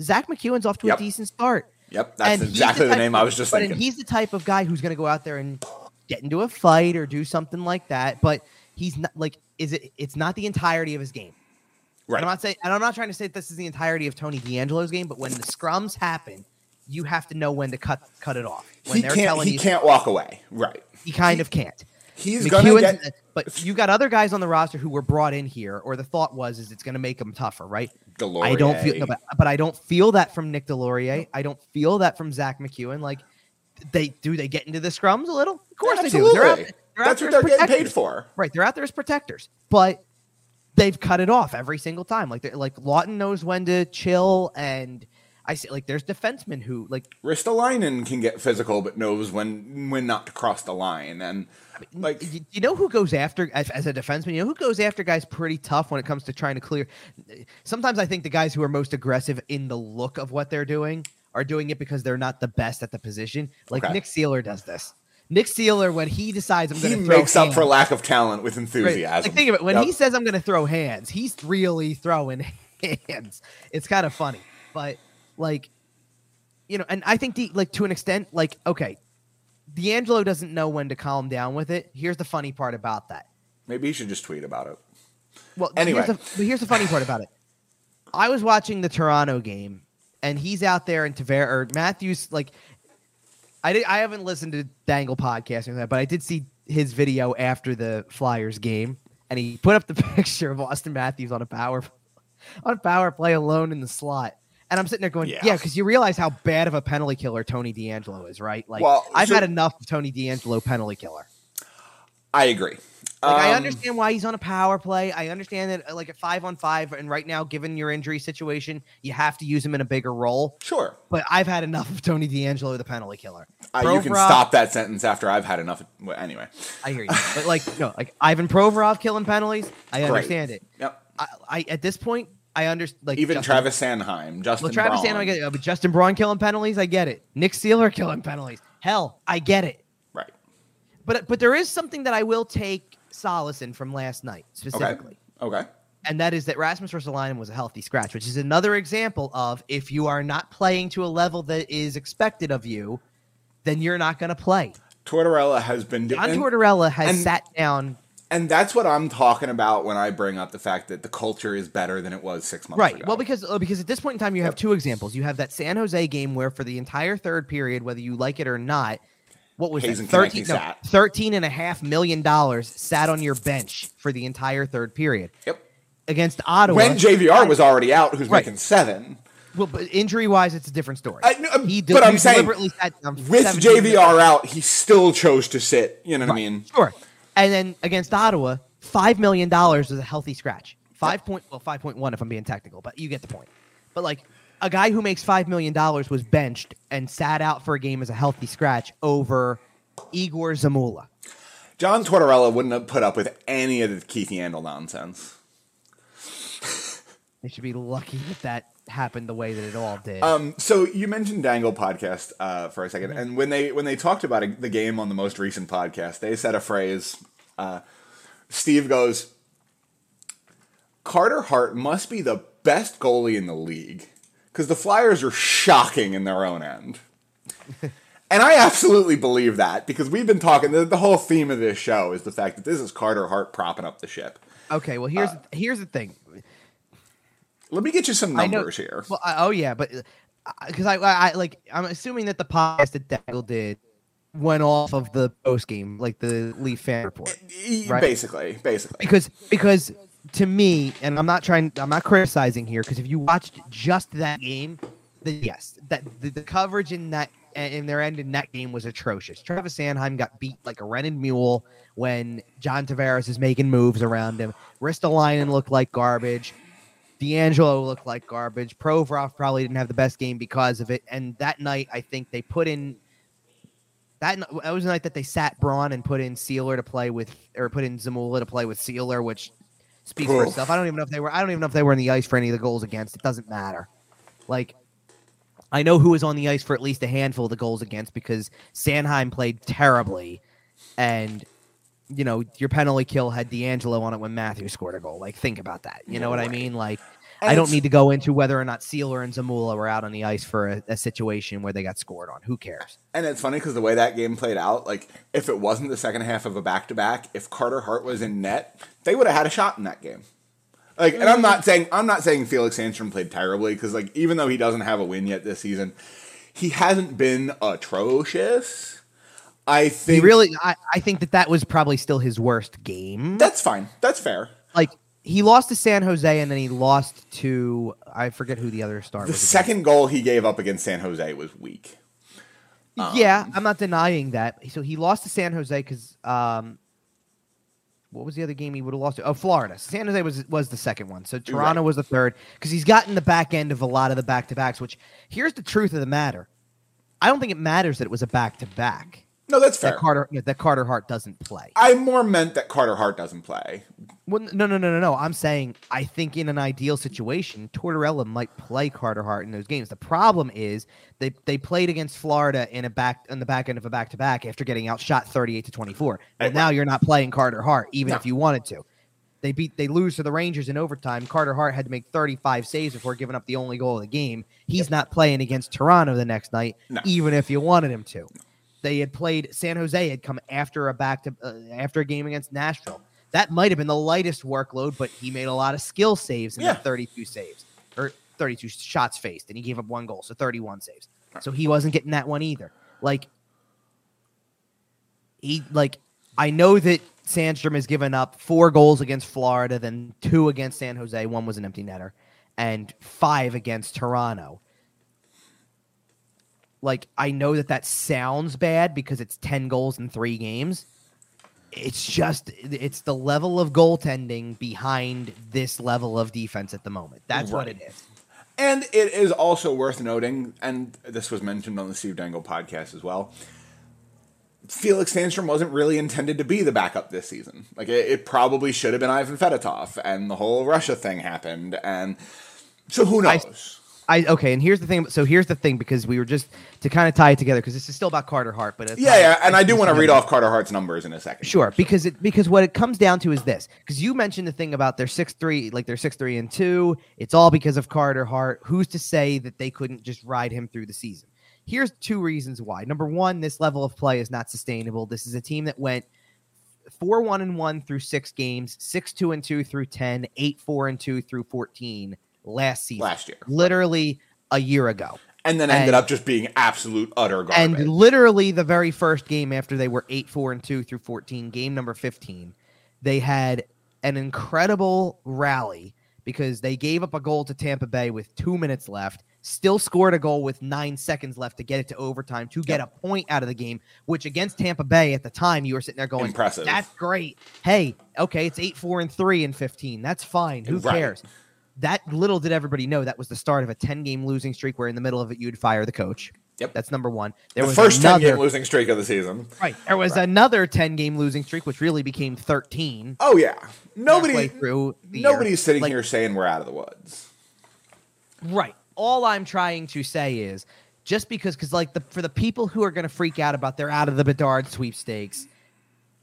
Zack MacEwen's off to Yep. a decent start. Yep, that's And exactly the type- name I was just but thinking. he's the type of guy who's going to go out there and get into a fight or do something like that. But he's not like is it? It's not the entirety of his game. Right. And I'm not saying, and I'm not trying to say that this is the entirety of Tony DeAngelo's game, but when the scrums happen, you have to know when to cut cut it off. When he they're can't he you, can't walk away. Right. he kind of can't. He's gonna get but you got other guys on the roster who were brought in here, or the thought was is it's going to make them tougher, right? I don't feel, no, but, but I don't feel that from Nick Deslauriers. I don't feel that from Zack MacEwen. Like, they do they get into the scrums a little? Of course they do. They're out, they're That's what they're getting paid for. Right, they're out there as protectors, but they've cut it off every single time. Like, they're- like Laughton knows when to chill, and I see like there's defensemen who like Ristolainen can get physical, but knows when when not to cross the line. And like, you, you know who goes after as, as a defenseman. You know who goes after guys pretty tough when it comes to trying to clear. Sometimes I think the guys who are most aggressive in the look of what they're doing are doing it because they're not the best at the position. Like Okay. Nick Seeler does this. Nick Seeler, when he decides I'm going to throw makes up for lack of talent with Right. enthusiasm. Like, think of it. When Yep. he says I'm going to throw hands, he's really throwing (laughs) hands. It's kind of funny, but like, you know, and I think the like to an extent, like, okay, DeAngelo doesn't know when to calm down with it. Here's the funny part about that. maybe he should just tweet about it. Well, Anyway. here's the, but here's the funny part about it. I was watching the Toronto game, and he's out there and Tavares or Matthews. Like, I did, I haven't listened to Dangle podcast or that, but I did see his video after the Flyers game, and he put up the (laughs) picture of Auston Matthews on a power on power play alone in the slot. And I'm sitting there going, Yeah. yeah, because you realize how bad of a penalty killer Tony DeAngelo is, right? Like, Well, I've so- had enough of Tony DeAngelo penalty killer. I agree. Like I Um, understand why he's on a power play. I understand that uh, like at five on five, and right now, given your injury situation, you have to use him in a bigger role. Sure. But I've had enough of Tony DeAngelo, the penalty killer. Uh, you can stop that sentence after I've had enough. Well, anyway. I hear you, but like no, like Ivan Provorov killing penalties. I Great. understand it. Yep. I, I at this point, I understand. Like Even Justin- Travis Sanheim, Justin Well, Travis Braun. Sandler, I get it. But Justin Braun killing penalties, I get it. Nick Seeler killing penalties. Hell, I get it. Right. But but there is something that I will take solace in from last night specifically. Okay. and that is that Rasmus Ristolainen was a healthy scratch, which is another example of if you are not playing to a level that is expected of you, then you're not going to play. Tortorella has been John doing. Tortorella has and- sat down. And that's what I'm talking about when I bring up the fact that the culture is better than it was six months Right. ago. Well, because uh, because at this point in time, you have two examples. You have that San Jose game where for the entire third period, whether you like it or not, what was Hayes that? 13, no, 13 and a half million dollars sat on your bench for the entire third period Yep. against Ottawa. When JVR was already out, who's Right. making seven. well, but injury wise, it's a different story. I, no, um, He de- but I'm saying deliberately sat down with 17 JVR out, he still chose to sit. You know what I mean? Sure. And then against Ottawa, five million dollars was a healthy scratch. Five point well, five point one if I'm being technical, but you get the point. But like a guy who makes five million dollars was benched and sat out for a game as a healthy scratch over Egor Zamula. John Tortorella wouldn't have put up with any of the Keith Yandle nonsense. They should be lucky that that happened the way that it all did. Um, so you mentioned Dangle podcast uh, for a 2nd Mm-hmm. and when they when they talked about it, the game on the most recent podcast, they said a phrase. Uh, Steve goes, "Carter Hart must be the best goalie in the league because the Flyers are shocking in their own end." and I absolutely believe that because we've been talking. The, the whole theme of this show is the fact that this is Carter Hart propping up the ship. okay, well here's uh, here's the thing. Let me get you some numbers here. Well, I, oh yeah, but uh, because I, I, I like I'm assuming that the podcast that Dangle did went off of the post game, like the Leaf fan report. Right. Basically, basically. because because to me, and I'm not trying, I'm not criticizing here because if you watched just that game, then yes, that the, the coverage in that in their end in that game was atrocious. Travis Sanheim got beat like a rented mule when John Tavares is making moves around him. Ristolainen looked like garbage. DeAngelo looked like garbage. Provorov probably didn't have the best game because of it. And that night, I think they put in that. That was the night that they sat Braun and put in Seeler to play with, or put in Zamula to play with Seeler, which speaks for itself. I don't even know if they were. I don't even know if they were in the ice for any of the goals against. It doesn't matter. Like, I know who was on the ice for at least a handful of the goals against because Sanheim played terribly, and you know your penalty kill had DeAngelo on it when Matthew scored a goal. Like, think about that. You know what I mean? Like. And I don't need to go into whether or not Seeler and Zamula were out on the ice for a, a situation where they got scored on. Who cares? And it's funny because the way that game played out, like if it wasn't the second half of a back to back, if Carter Hart was in net, they would have had a shot in that game. Like, and I'm not mm. saying I'm not saying Felix Sandstrom played terribly because like even though he doesn't have a win yet this season, he hasn't been atrocious. I He think really, I, I think that that was probably still his worst game. that's fine. That's fair. like he lost to San Jose and then he lost to I forget who the other star The was. second goal he gave up against San Jose was weak. against. yeah, I'm not denying that. So he lost to San Jose because um, what was the other game he would have lost to? Oh, Florida. San Jose was was the second one. So Toronto Right. was the third because he's gotten the back end of a lot of the back to backs. Which here's the truth of the matter. I don't think it matters that it was a back to back. No, that's fair. That Carter that Carter Hart doesn't play. I more meant that Carter Hart doesn't play. Well, no, no, no, no, no. I'm saying I think in an ideal situation, Tortorella might play Carter Hart in those games. The problem is they they played against Florida in a back on the back end of a back to back after getting outshot 38 to 24. And now you're not playing Carter Hart, even No. if you wanted to. They beat they lose to the Rangers in overtime. Carter Hart had to make 35 saves before giving up the only goal of the game. He's not playing against Toronto the next night, No. even if you wanted him to. They had played San Jose had come after a back to uh, after a game against Nashville. That might have been the lightest workload, but he made a lot of skill saves in Yeah. the 32 saves or 32 shots faced, and he gave up one goal, so 31 saves. So he wasn't getting that one either. Like he like I know that Sandstrom has given up four goals against Florida, then two against San Jose. One was an empty netter, and five against Toronto. Like I know that that sounds bad because it's ten goals in three games, it's just it's the level of goaltending behind this level of defense at the moment. That's what it is. And it is also worth noting, and this was mentioned on the Steve Dangle podcast as well. Felix Sandstrom wasn't really intended to be the backup this season. Like it, it probably should have been Ivan Fedotov, and the whole Russia thing happened, and so who knows? I okay, and here's the thing. So here's the thing because we were just to kind of tie it together because this is still about Carter Hart, but it's yeah, not- yeah, and I do want to read off Carter Hart's numbers in a second. Sure, because it because what it comes down to is this. Because you mentioned the thing about their six three, like they're six three and two. It's all because of Carter Hart. Who's to say that they couldn't just ride him through the season? Here's two reasons why. Number one, this level of play is not sustainable. This is a team that went four one and one through six games, six two and two through ten, eight four and two through fourteen last season, last year, literally a year ago. and then ended and- up just being absolute utter garbage. And literally the very first game after they were 8 4 and 2 through 14, game number 15, they had an incredible rally because they gave up a goal to Tampa Bay with two minutes left, still scored a goal with nine seconds left to get it to overtime to get a point out of the game, which against Tampa Bay at the time, you were sitting there going, Impressive. That's great. Hey, okay, it's 8 4 and 3 and 15. That's fine. Who Right. cares? That little did everybody know that was the start of a 10 game losing streak where in the middle of it you'd fire the coach. Yep. That's number one. There the was first 10 game losing streak of the season. right. There was another 10 game losing streak, which really became 13. Oh yeah, nobody, through the year. nobody's sitting Like- here saying we're out of the woods. Right. All I'm trying to say is just because, because like the for the people who are going to freak out about they're out of the Bedard sweepstakes,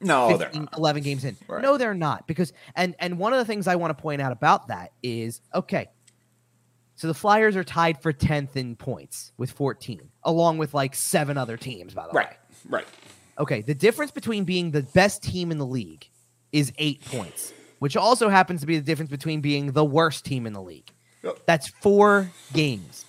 No, they're 15, not. 11 games in. Right. No, they're not. Because and and one of the things I want to point out about that is okay. So the Flyers are tied for 10th in points with 14, along with like seven other teams, by the way. Right, right. Okay, the difference between being the best team in the league is eight points, which also happens to be the difference between being the worst team in the league. Yep. That's four games.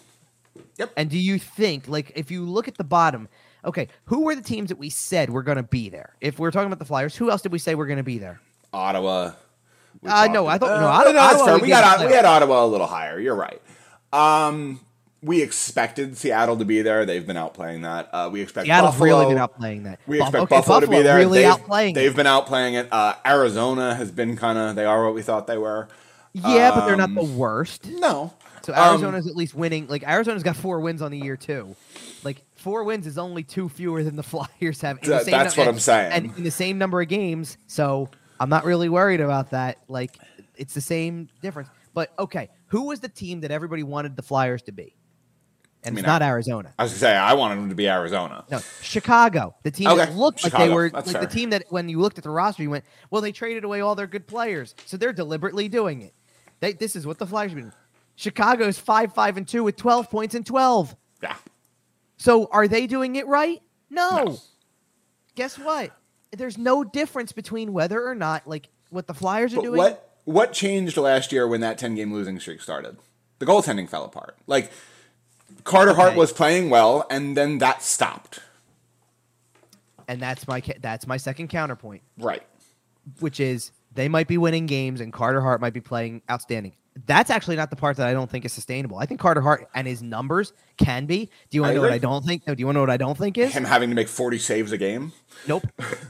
Yep. And do you think, like, if you look at the bottom, okay, who were the teams that we said were going to be there? If we're talking about the Flyers, who else did we say were going to be there? Ottawa. Uh, no, I thought- about- no, Uh, Ottawa- that's Ottawa fair. we We got we had Ottawa a little higher. You're right. Um, we expected Seattle to be there. They've been outplaying that. Uh, we expect Seattle's Buffalo. really been outplaying that. We expect okay, Buffalo, to be there. Really they've, outplaying. They've it. been outplaying it. Uh, Arizona has been kind of. They are what we thought they were. Yeah, but they're not the um, worst. No. So Um, Arizona's at least winning. Like Arizona's got four wins on the year too. Like four wins is only two fewer than the (laughs) Flyers have. in the same that's num- what I'm saying. And in the same number of games, so I'm not really worried about that. Like it's the same difference. But okay, who was the team that everybody wanted the Flyers to be? And mean, it's not Arizona. I was gonna say I wanted them to be Arizona. No, Chicago, the team Okay, that looked like they were like the team that when you looked at the roster, you went, "Well, they traded away all their good players, so they're deliberately doing it." They, this is what the Flyers have been. Chicago's five, five, and two with twelve points and twelve. Yeah. So are they doing it right? No. No. Guess what? There's no difference between whether or not like what the Flyers are But doing. what what changed last year when that ten game losing streak started? The goaltending fell apart. Like Carter Hart Okay. was playing well, and then that stopped. And that's my that's my second counterpoint, Right. which is they might be winning games and Carter Hart might be playing outstanding. That's actually not the part that I don't think is sustainable. I think Carter Hart and his numbers can be. Do you want to know what. I don't think? No, do you want to know what I don't think is? Him having to make forty saves a game. Nope.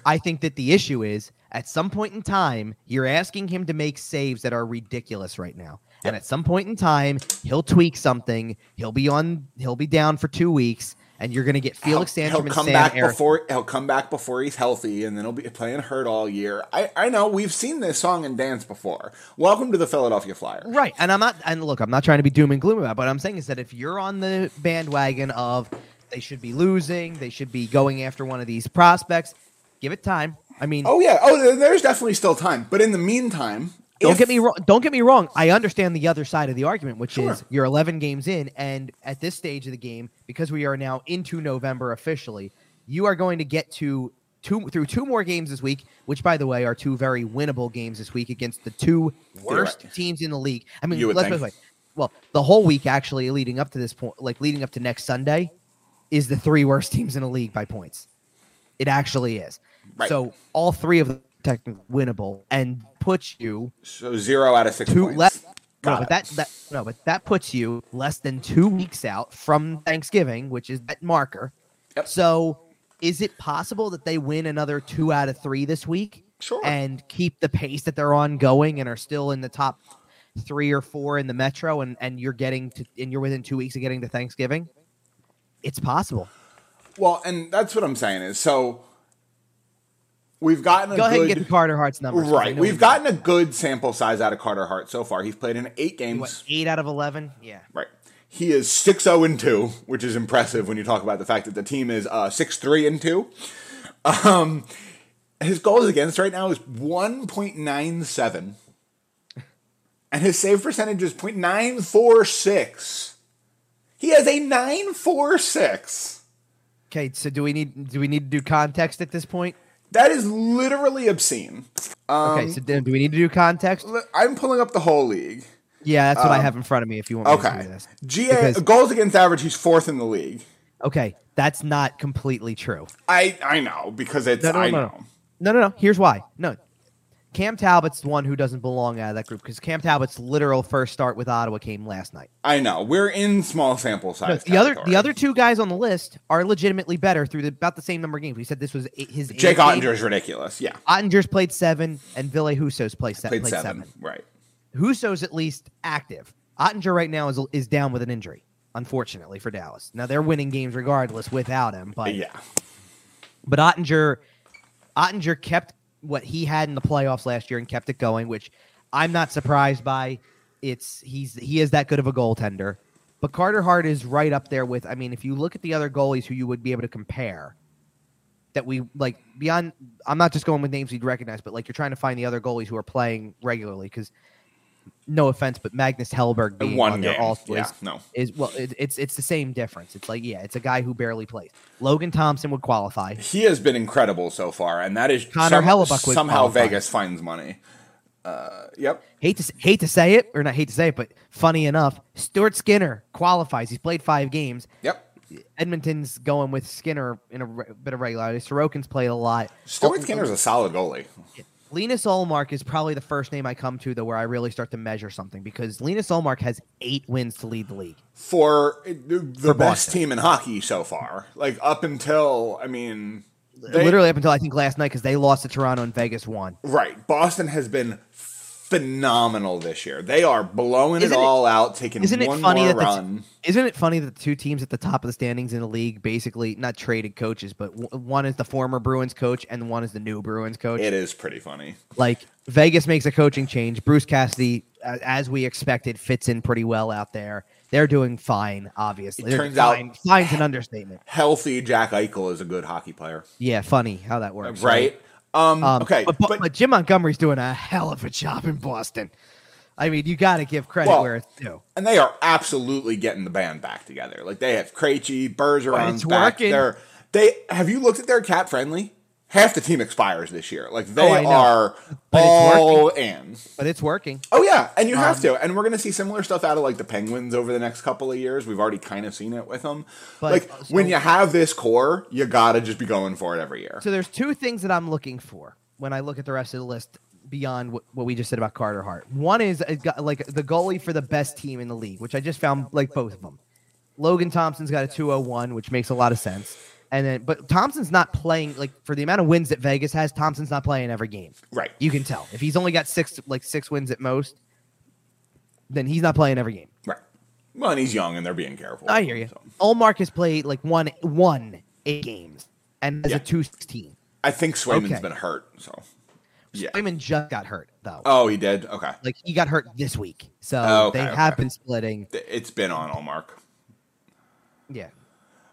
I think that the issue is at some point in time, you're asking him to make saves that are ridiculous right now. And at some point in time, he'll tweak something. He'll be on. He'll be down for two weeks, and you're going to get Felix he'll, Sandstrom he'll come back before he'll come back before he's healthy, and then he'll be playing hurt all year. I, I know we've seen this song and dance before. Welcome to the Philadelphia Flyers. Right. And I'm not. And look, I'm not trying to be doom and gloom about. it, But I'm saying is that if you're on the bandwagon of they should be losing, they should be going after one of these prospects. Give it time. I mean, Oh yeah. Oh, there's definitely still time. But in the meantime, Don't if- get me wrong. Don't get me wrong. I understand the other side of the argument, which Sure. is you're 11 games in, and at this stage of the game, because we are now into November officially, you are going to get to two through two more games this week, which, by the way, are two very winnable games this week against the two worst right. teams in the league. I mean, let's put it way. Well, the whole week actually leading up to this point, like leading up to next Sunday, is the three worst teams in the league by points. It actually is. Right. So all three of them technically winnable and puts you so zero out of six two points. less. No, but that, that no, but that puts you less than two weeks out from Thanksgiving, which is that marker. Yep. So is it possible that they win another two out of three this week Sure. and keep the pace that they're on going and are still in the top three or four in the metro and and you're getting to and you're within two weeks of getting to Thanksgiving? It's possible. Well, and that's what I'm saying is so we've gotten a Go ahead good and get Carter Hart's numbers. right. We've gotten a good sample size out of Carter Hart so far. He's played in eight games. what, eight out of eleven. Yeah. Right. He is 6 0 and 2, which is impressive when you talk about the fact that the team is uh, 6 3 and 2. Um, his goals against right now is 1.97. (laughs) And his save percentage is 0.946. He has a 946. Okay, so do we need do we need to do context at this point? That is literally obscene. Okay, um, so then do we need to do context? I'm pulling up the whole league. Yeah, that's what I um, have in front of me. If you want me to Okay. do this, GA Because- goals against average, he's fourth in the league. okay, that's not completely true. I I know because it's No, no, I no, know. no, no, no. Here's why. No, Cam Talbot's the one who doesn't belong out of that group because Cam Talbot's literal first start with Ottawa came last night. I know. We're in small sample No, size. the other the other two guys on the list are legitimately better through the, about the same number of games. We said this was eight- his Jake. Oettinger is ridiculous. Yeah, Oettinger's played seven, and Ville Husso's played, se- played, played seven. seven. Right. Husso's at least active. Oettinger right now is is down with an injury, unfortunately for Dallas. Now they're winning games regardless without him, but yeah. but Oettinger Oettinger kept what he had in the playoffs last year and kept it going, which I'm not surprised by. It's he's he is that good of a goaltender. But Carter Hart is right up there with I mean, if you look at the other goalies who you would be able to compare that we like beyond I'm not just going with names you'd recognize, but like you're trying to find the other goalies who are playing regularly because no offense, but Magnus Hellberg being One on game. also Yeah. is, No. is well it, it's it's the same difference. It's like yeah, it's a guy who barely plays. Logan Thompson would qualify. He has been incredible so far, and that is Connor Hellebuyck would somehow qualify. Vegas finds money. Uh, yep. hate to hate to say it or not hate to say it, but funny enough, Stuart Skinner qualifies. He's played five games. Yep. Edmonton's going with Skinner in a re- bit of regularity. Sorokin's played a lot. Stuart Oh, Skinner's a solid goalie. Linus Ullmark is probably the first name I come to though where I really start to measure something because Linus Ullmark has eight wins to lead the league. for uh, the, the For best Boston. team in hockey so far. Like up until I mean, they- Literally up until I think last night because they lost to Toronto and Vegas won. right. Boston has been phenomenal this year. They are blowing Isn't it it- all out, taking Isn't it one funny more that t- run. isn't it funny that the two teams at the top of the standings in the league basically not traded coaches, but w- one is the former Bruins coach and one is the new Bruins coach. It is pretty funny. like Vegas makes a coaching change. Bruce Cassidy, as we expected, fits in pretty well out there. They're doing fine, obviously. It They're turns out- fine. Fine's an understatement. Healthy Jack Eichel is a good hockey player, Yeah, funny how that works. right? Um, Um, okay, but, but, but Jim Montgomery's doing a hell of a job in Boston. I mean, you got to give credit Well, where it's due. and they are absolutely getting the band back together. Like they have Krejci, Bergeron's it's back. working. They're they have you looked at their cap friendly? Half the team expires this year. Like they Oh, are But all in. But it's working. Oh yeah, and you have Um, to. And we're gonna see similar stuff out of like the Penguins over the next couple of years. We've already kind of seen it with them. But, like uh, so- when you have this core, you gotta just be going for it every year. So there's two things that I'm looking for when I look at the rest of the list beyond what, what we just said about Carter Hart. One is like the goalie for the best team in the league, which I just found like both of them. Logan Thompson's got a 201, which makes a lot of sense. And then, but Thompson's not playing like for the amount of wins that Vegas has. Thompson's not playing every game. Right. You can tell if he's only got six like six wins at most, then he's not playing every game. Right. Well, and he's young, and they're being careful. I hear you. So. Ullmark has played like one one eight games and as Yeah. a two sixteen. I think Swayman's Okay. been hurt. So. Yeah. Swayman just got hurt though. Oh, he did. Okay. Like he got hurt this week, so Oh, okay, they have been splitting. It's been on Ullmark. Yeah.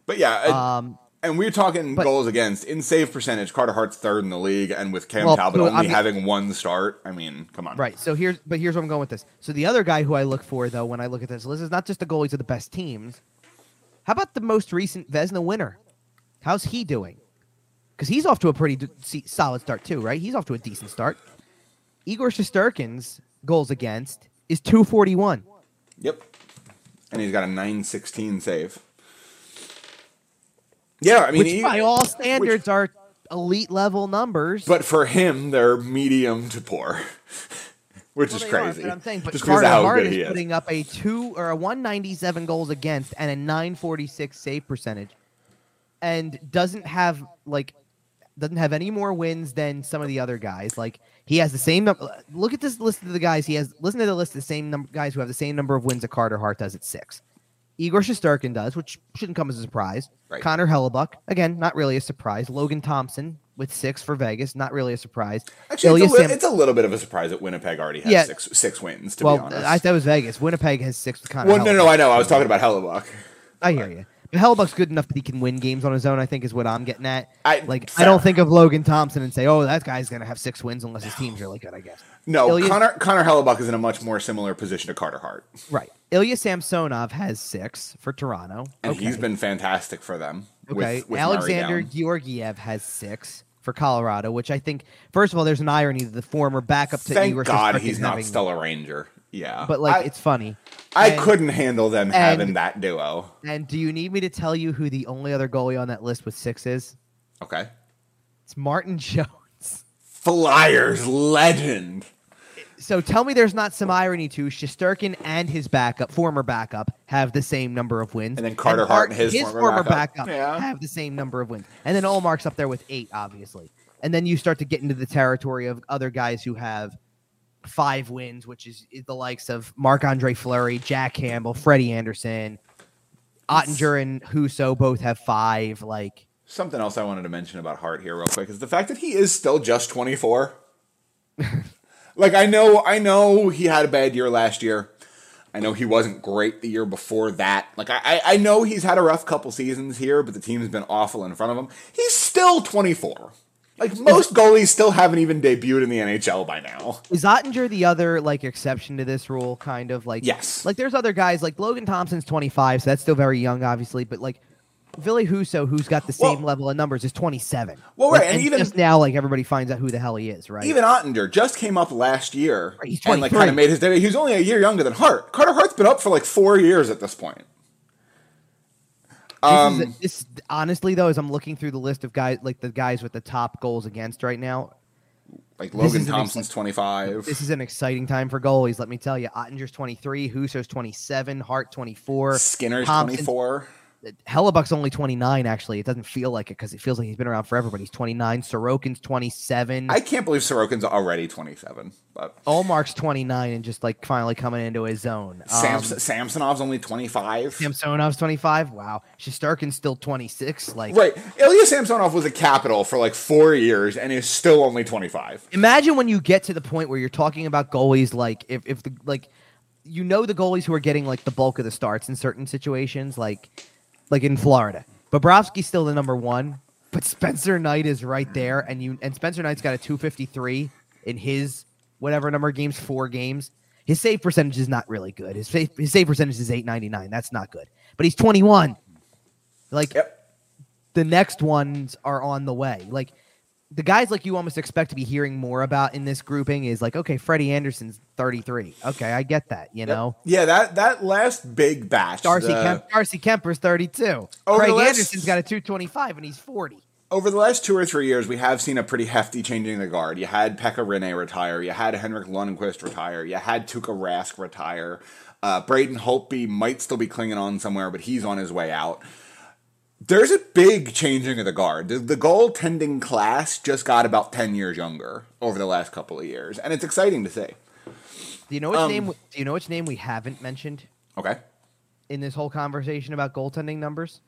But yeah, it- Um. And we're talking but- goals against in save percentage. Carter Hart's third in the league, and with Cam Well, Talbot only I mean- having one start, I mean, come on, Right. So here's, but here's where I'm going with this. So the other guy who I look for though, when I look at this list, is not just the goalies of the best teams. How about the most recent Vezina winner? How's he doing? Because he's off to a pretty d- solid start too, right? He's off to a decent start. Igor Shesterkin's goals against is 241. Yep. And he's got a nine sixteen save. Yeah, I mean, which he- by all standards are elite level numbers. but for him, they're medium to poor, (laughs) which Well, is are, crazy. but I'm saying, but just Carter Hart is is. putting up a two or a 197 goals against and a 946 save percentage. and doesn't have like doesn't have any more wins than some of the other guys. Like he has the same number. Look at this list of the guys. He has listen to the list of the same number guys who have the same number of wins that Carter Hart does at six. Igor Shesterkin does, which shouldn't come as a surprise. Right. Connor Hellebuyck, again, not really a surprise. Logan Thompson with six for Vegas, not really a surprise. Actually, it's a, li- it's a little bit of a surprise that Winnipeg already has Yeah. six six wins. To be honest, I, that was Vegas. Winnipeg has six with Connor. well, no, Hellebuyck. no, I know. I was talking about Hellebuyck. I hear you. But Hellebuyck's good enough that he can win games on his own. I think is what I'm getting at. I- like fair. I don't think of Logan Thompson and say, "Oh, that guy's gonna have six wins unless his team's really good." I guess. No, Ilya- Connor Connor Hellebuyck is in a much more similar position to Carter Hart, Right. Ilya Samsonov has six for Toronto. and okay. he's been fantastic for them. okay. With, with Alexander Georgiev has six for Colorado, which I think, first of all, there's an irony that the former backup to Thank Igor God he's not still a Ranger. Yeah, But like, I, it's funny. I and- couldn't handle them and- having that duo. And do you need me to tell you who the only other goalie on that list with six is? Okay, It's Martin (laughs) Jones. Flyers legend. So tell me there's not some irony to Shesterkin and his backup, former backup, have the same number of wins. And then Carter Hart and his former former backup. backup, Yeah. have the same number of wins. And then Ullmark's up there with eight, obviously. And then you start to get into the territory of other guys who have five wins, which is, is the likes of Marc Andre Fleury, Jack Campbell, Freddie Andersen, Oettinger and Husso both have five. Like, Something else I wanted to mention about Hart here, real quick, is the fact that he is still just 24. (laughs) like I know, I know he had a bad year last year. I know he wasn't great the year before that. Like I, I know he's had a rough couple seasons here, but the team's been awful in front of him. He's still 24. Like most goalies still haven't even debuted in the NHL by now. is Oettinger the other like exception to this rule? Kind of like Yes. Like there's other guys like Logan Thompson's 25, so that's still very young, obviously. But like Ville Husso, who's got the same Well- level of numbers, is 27. Well, Like, right, and even- just now, like everybody finds out who the hell he is, right? Even Oettinger just came up last year Right, he's and like 23. kind of made his debut. He was only a year younger than Hart. Carter Hart's been up for like four years at this point. This, Um, is, this honestly though, as I'm looking through the list of guys, like the guys with the top goals against right now, like Logan Thompson's 25. this is an exciting time for goalies. Let me tell you, Oettinger's 23, Huso's 27, Hart 24, Skinner's Thompson's 24. Hellebuyck's only 29. Actually, it doesn't feel like it because it feels like he's been around forever. But he's 29. Sorokin's 27. I can't believe Sorokin's already 27. But Ullmark's 29 and just like finally coming into his zone. Um, Sams- Samsonov's only 25. Samsonov's 25. Wow. Shesterkin's still 26. Like, Right. Ilya Samsonov was a capital for like four years and is still only 25. imagine when you get to the point where you're talking about goalies like if, if the like you know the goalies who are getting like the bulk of the starts in certain situations like like in Florida. Bobrovsky's still the number one, but Spencer Knight is right there, and you and Spencer Knight's got a 253 in his whatever number of games, four games. His save percentage is not really good. His save, his save percentage is 899. That's not good. But he's 21. Like Yep. the next ones are on the way. Like the guys like you almost expect to be hearing more about in this grouping is like, okay, Freddie Andersen's 33. Okay, I get that, you know. Yeah, that, that last big batch. Darcy the- Kemp Darcy Kemper's 32. Over Craig last- Anderson's got a 225 and he's 40. over the last two or three years, we have seen a pretty hefty changing of the guard. You had Pekka Rinne retire. You had Henrik Lundqvist retire. You had Tuukka Rask retire. Uh, Braden Holtby might still be clinging on somewhere, but he's on his way out. There's a big changing of the guard. The, the goaltending class just got about 10 years younger over the last couple of years, and it's exciting to see. Do you know which Um, name do you know which name we haven't mentioned Okay. in this whole conversation about goaltending numbers?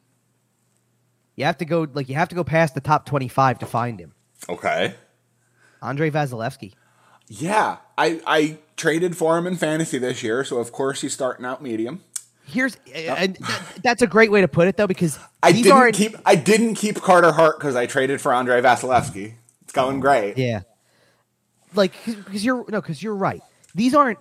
You have to go like you have to go past the top 25 to find him. Okay. Andrei Vasilevskiy. Yeah, I, I traded for him in fantasy this year, so of course he's starting out medium. Here's uh, and that, that's a great way to put it though because I didn't aren't keep I didn't keep Carter Hart because I traded for Andrei Vasilevskiy. It's going great. Yeah. Like, because you're no, because you're right. These aren't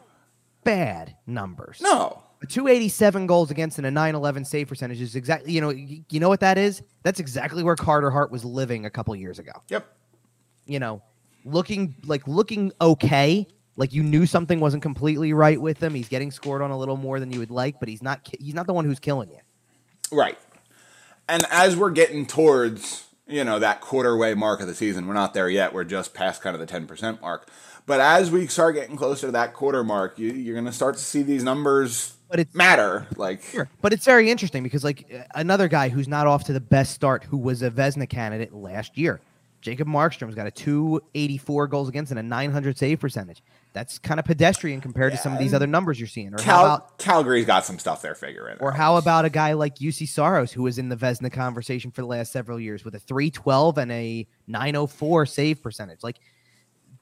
bad numbers. No. A 287 goals against and a 911 save percentage is exactly you know you know what that is. That's exactly where Carter Hart was living a couple years ago. Yep. You know, looking like looking okay. Like you knew something wasn't completely right with him. He's getting scored on a little more than you would like, but he's not. He's not the one who's killing you. Right. And as we're getting towards, you know, that quarter way mark of the season, we're not there yet. We're just past kind of the 10% mark. But as we start getting closer to that quarter mark, you, you're going to start to see these numbers But it's matter. Like Sure. But it's very interesting because like another guy who's not off to the best start, who was a Vezina candidate last year, Jacob Markstrom's got a 284 goals against and a 900 save percentage. That's kind of pedestrian compared to some of these other numbers you're seeing. Or how Cal- about Calgary's got some stuff they're figuring. or out. how about a guy like Juuse Saros who was in the Vezina conversation for the last several years with a 312 and a 904 save percentage? Like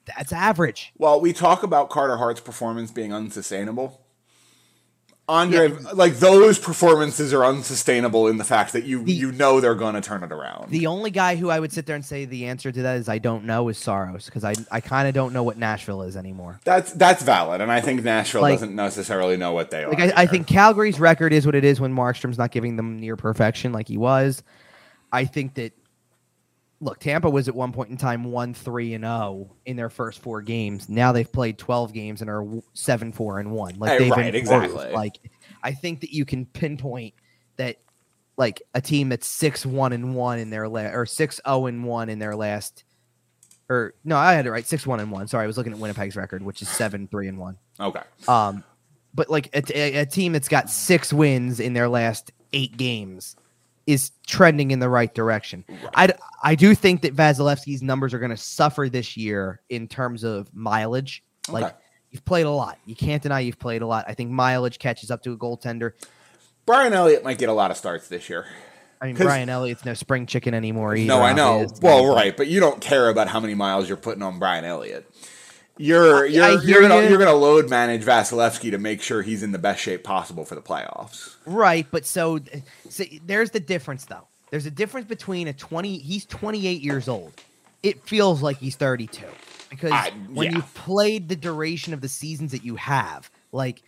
that's average. Well, we talk about Carter Hart's performance being unsustainable. Andre, like those performances are unsustainable in the fact that you The- you know they're going to turn it around. The only guy who I would sit there and say the answer to that is I don't know is Saros because I I kind of don't know what Nashville is anymore. that's that's valid, and I think Nashville Like- doesn't necessarily know what they are. Like I, I think Calgary's record is what it is when Markstrom's not giving them near perfection like he was. I think that look, Tampa was at one point in time one three and zero in their first four games. Now they've played twelve games and are seven four and one. Like they've right, improved. exactly. Like I think that you can pinpoint that like a team that's six one and one in their last or six zero and one in their last. Or no, I had it right. Six one and one. Sorry, I was looking at Winnipeg's record, which is seven three and one. okay. Um, but like a, a, a team that's got six wins in their last eight games is trending in the right direction. I, I do think that Vasilevskiy's numbers are going to suffer this year in terms of mileage. Like Okay. you've played a lot. You can't deny you've played a lot. I think mileage catches up to a goaltender. Brian Elliott might get a lot of starts this year. I mean, Brian Elliott's no spring chicken anymore either. No, I know. Well, right, but you don't care about how many miles you're putting on Brian Elliott. You're you're you're gonna you. you're gonna load manage Vasilevskiy to make sure he's in the best shape possible for the playoffs. Right, but so, so there's the difference though. There's a difference between a 20 he's 28 years old. It feels like he's 32 because I- when yeah. you've played the duration of the seasons that you have, like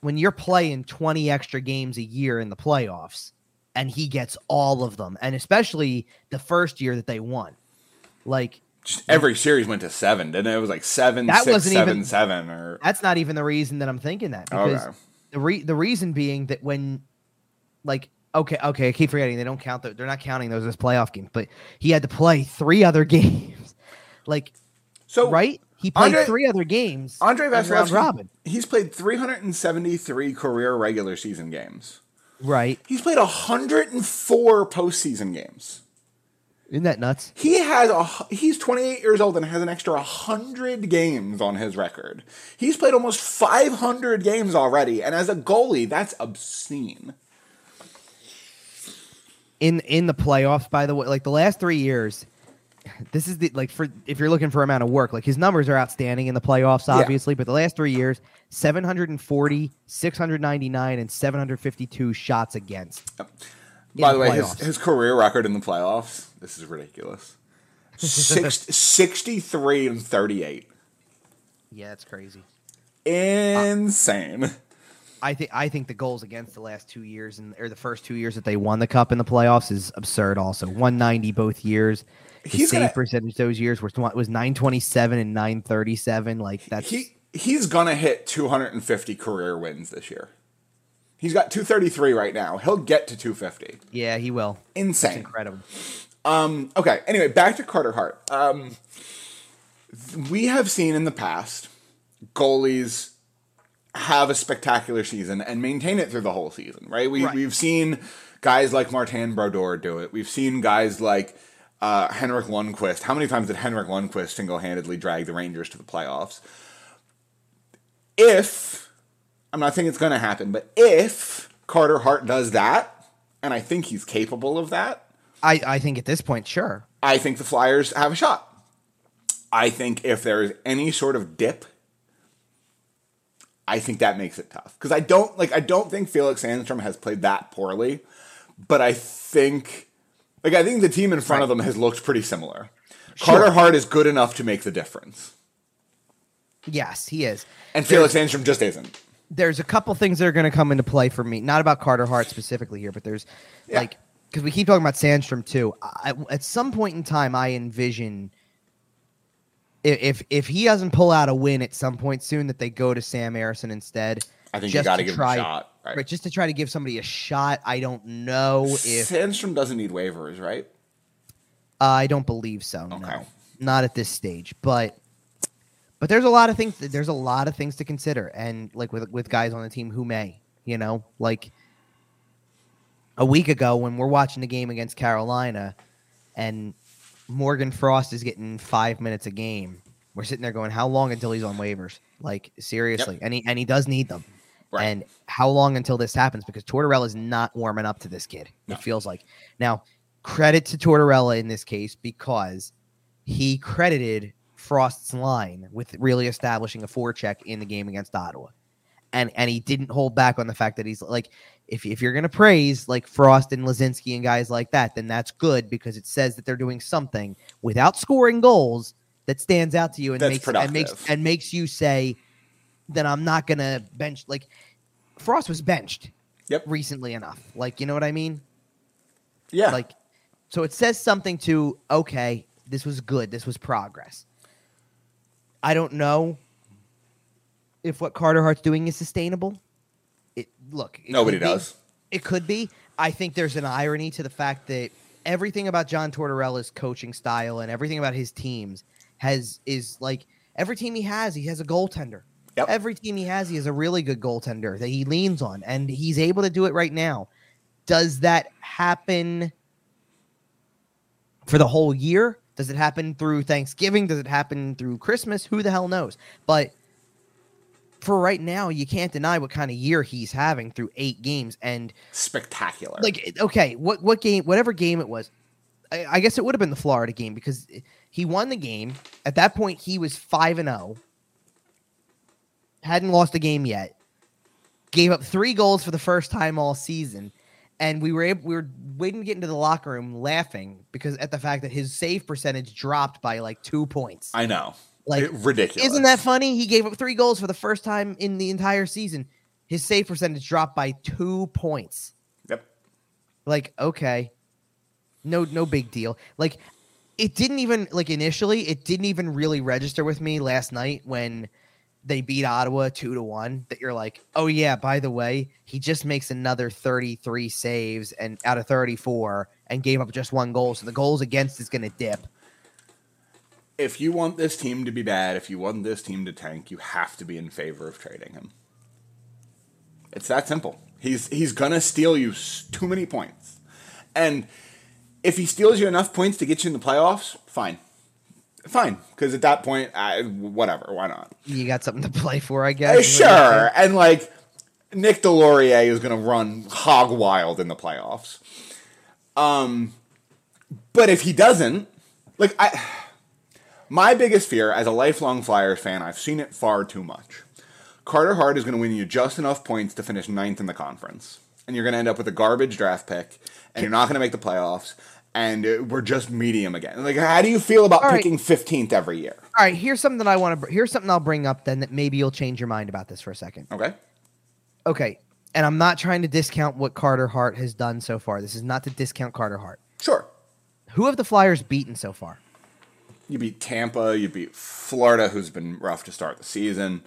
when you're playing 20 extra games a year in the playoffs and he gets all of them and especially the first year that they won. Like Just every series went to seven, didn't it? It was like seven, That six, wasn't seven, even- seven, or that's not even the reason that I'm thinking that because Okay. the re- the reason being that when like okay okay I keep forgetting they don't count the, they're not counting those as playoff games but he had to play three other (laughs) games like so right he played Andre- three other games Andrei Vasilevskiy, robin he's played 373 career regular season games. right He's played 104 postseason games. Isn't that nuts He has a he's 28 years old and has an extra 100 games on his record. He's played almost 500 games already, and as a goalie, that's obscene. in in the playoffs by the way like the last three years this is the like for if you're looking for amount of work like his numbers are outstanding in the playoffs Yeah. obviously but the last three years 740 699 and 752 shots against By in the way, his, his career record in the playoffs, this is ridiculous. Six, (laughs) 63 and 38. yeah that's crazy Insane. I think I think the goals against the last two years and or the first two years that they won the cup in the playoffs is absurd. Also, one ninety both years. His He's save gonna- percentage those years was was nine twenty seven and nine thirty seven. Like that's He he's gonna hit 250 career wins this year. He's got 233 right now. He'll get to 250. yeah, he will. It's Insane. incredible. Um, okay. Anyway, back to Carter Hart. Um, we have seen in the past goalies have a spectacular season and maintain it through the whole season, right? We Right. we've seen guys like Martin Brodeur do it. We've seen guys like uh, Henrik Lundqvist. How many times did Henrik Lundqvist single handedly drag the Rangers to the playoffs? If I'm not saying it's going to happen, but if Carter Hart does that, and I think he's capable of that, I I think at this point, sure. I think the Flyers have a shot. I think if there is any sort of dip, I think that makes it tough because I don't like. I don't think Felix Sandstrom has played that poorly, but I think, like, I think the team in front of them has looked pretty similar. Carter Hart is good enough to make the difference, Yes, he is. and Felix Sandstrom just isn't. There's a couple things that are going to come into play for me. Not about Carter Hart specifically here, but there's Yeah. like because we keep talking about Sandstrom too. I, at some point in time, I envision if if he doesn't pull out a win at some point soon, that they go to Sam Ersson instead. I think you just got to give try- him a shot. Right? Right, just to try to give somebody a shot. I don't know if Sandstrom doesn't need waivers, right? I don't believe so. Okay. No, not at this stage. But but there's a lot of things. There's a lot of things to consider, and like with with guys on the team who may You know, like a week ago when we're watching the game against Carolina and Morgan Frost is getting five minutes a game. We're sitting there going, how long until he's on waivers? Like seriously, and he and he does need them. Right. And how long until this happens? Because Tortorella is not warming up to this kid. No. It feels like now. Credit to Tortorella in this case because he credited Frost's line with really establishing a forecheck in the game against Ottawa. And and he didn't hold back on the fact that he's like, if, if you're gonna praise like Frost and Lazinski and guys like that, then that's good because it says that they're doing something without scoring goals that stands out to you and That's makes and makes and makes you say, then I'm not gonna bench like Frost was benched Yep. recently enough. Like, you know what I mean? Yeah. Like, so it says something to okay, this was good, this was progress. I don't know if what Carter Hart's doing is sustainable. It look, it Nobody could be. does. It could be. I think there's an irony to the fact that everything about John Tortorella's coaching style and everything about his teams has is like every team he has, he has a goaltender. Yep. Every team he has, he has a really good goaltender that he leans on, and he's able to do it right now. Does that happen for the whole year? Does it happen through Thanksgiving? Does it happen through Christmas? Who the hell knows? But for right now, you can't deny what kind of year he's having through eight games. And Spectacular. like, okay, what what game? Whatever game it was, I, I guess it would have been the Florida game because he won the game. At that point, he was five and zero. Hadn't lost a game yet. Gave up three goals for the first time all season, and we were able, we were waiting to get into the locker room laughing because at the fact that his save percentage dropped by like two points. I know. Like, It- ridiculous. Isn't that funny? He gave up three goals for the first time in the entire season. His save percentage dropped by two points. Yep. Like, okay. No, no big deal. Like, it didn't even like initially, it didn't even really register with me last night when they beat Ottawa two to one. That you're like, oh yeah, by the way, he just makes another 33 saves and out of 34 and gave up just one goal. So the goals against is gonna dip. If you want this team to be bad, if you want this team to tank, you have to be in favor of trading him. It's that simple. He's he's gonna steal you too many points, and if he steals you enough points to get you in the playoffs, fine, fine. Because at that point, I, whatever, why not? You got something to play for, I Uh, guess. is what you're saying. sure, and like Nick Deslauriers is going to run hog wild in the playoffs. Um, but if he doesn't, like I, my biggest fear as a lifelong Flyers fan, I've seen it far too much. Carter Hart is going to win you just enough points to finish ninth in the conference, and you're going to end up with a garbage draft pick, and you're not going to make the playoffs. And uh, we're just medium again. Like, how do you feel about right. picking 15th every year? All right, here's something that I want to. Here's something I'll bring up then that maybe you'll change your mind about this for a second. Okay. Okay, and I'm not trying to discount what Carter Hart has done so far. This is not to discount Carter Hart. Sure. Who have the Flyers beaten so far? You beat Tampa. You beat Florida, who's been rough to start the season.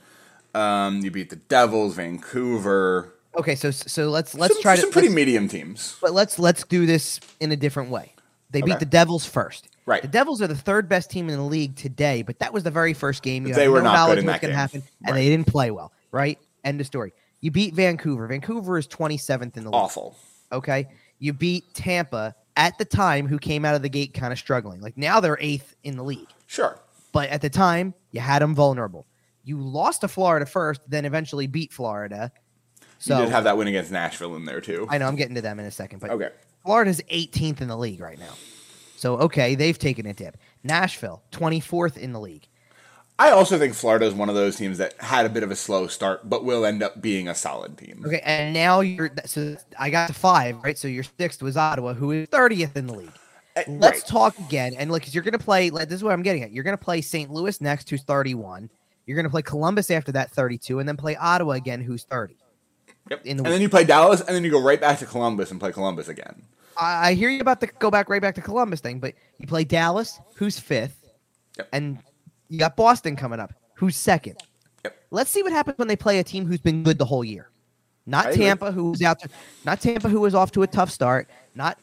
Um, you beat the Devils, Vancouver. Okay, so so let's let's some, try to some pretty medium teams. but let's let's do this in a different way. They beat the Devils first. Right. The Devils are the third best team in the league today, but that was the very first game. You They were no not good knowledge in what's that going to game. happen, and Right. they didn't play well. Right. End of story. You beat Vancouver. Vancouver is 27th in the league. Awful. Okay. You beat Tampa at the time, who came out of the gate kind of struggling. Like now they're eighth in the league. Sure. But at the time, you had them vulnerable. You lost to Florida first, then eventually beat Florida. So you did have that win against Nashville in there too. I know I'm getting to them in a second, but Okay. Florida's 18th in the league right now. So okay, they've taken a dip. Nashville, 24th in the league. I also think Florida is one of those teams that had a bit of a slow start, but will end up being a solid team. Okay, and now you're so I got to five, right? So your sixth was Ottawa, who is 30th in the league. Uh, Let's right. talk again, and look, 'cause you're gonna play. Like, this is what I'm getting at. You're gonna play St. Louis next, who's 31. You're gonna play Columbus after that, 32, and then play Ottawa again, who's 30. Yep. the and then you play Dallas, and then you go right back to Columbus and play Columbus again. I, I hear you about the go back right back to Columbus thing, but you play Dallas, who's fifth, Yep. and you got Boston coming up, who's second. Yep. Let's see what happens when they play a team who's been good the whole year. Not I agree. Tampa, who's out. To, not Tampa, who was off to a tough start. Not,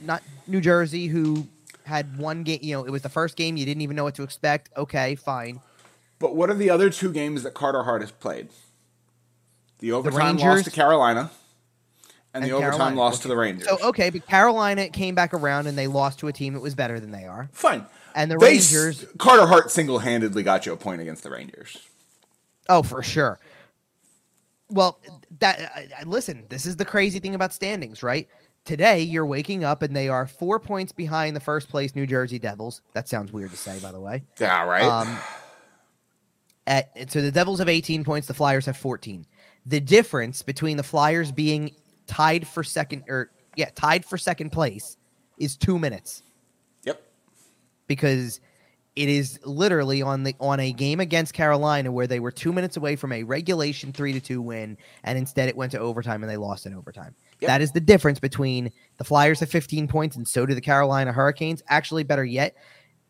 not New Jersey, who had one game. You know, it was the first game. You didn't even know what to expect. Okay, fine. But what are the other two games that Carter Hart has played? The overtime loss Rangers- to Carolina, and, the and overtime Carolina. loss to the Rangers. So okay, but Carolina came back around and they lost to a team that was better than they are. Fine. And the They s- Rangers, Carter Hart single handedly got you a point against the Rangers. oh for sure. Well, that I- I- listen, this is the crazy thing about standings, right? Today you're waking up and they are four points behind the first place New Jersey Devils. That sounds weird to say, by the way. Yeah, right. Um, at, so the Devils have 18 points, the Flyers have 14. The difference between the Flyers being tied for second, or yeah, tied for second place, is two minutes yep. because it is literally on the on a game against Carolina where they were two minutes away from a regulation three to two win, and instead it went to overtime and they lost in overtime. Yep. That is the difference between the Flyers have 15 points and so do the Carolina Hurricanes. Actually, better yet,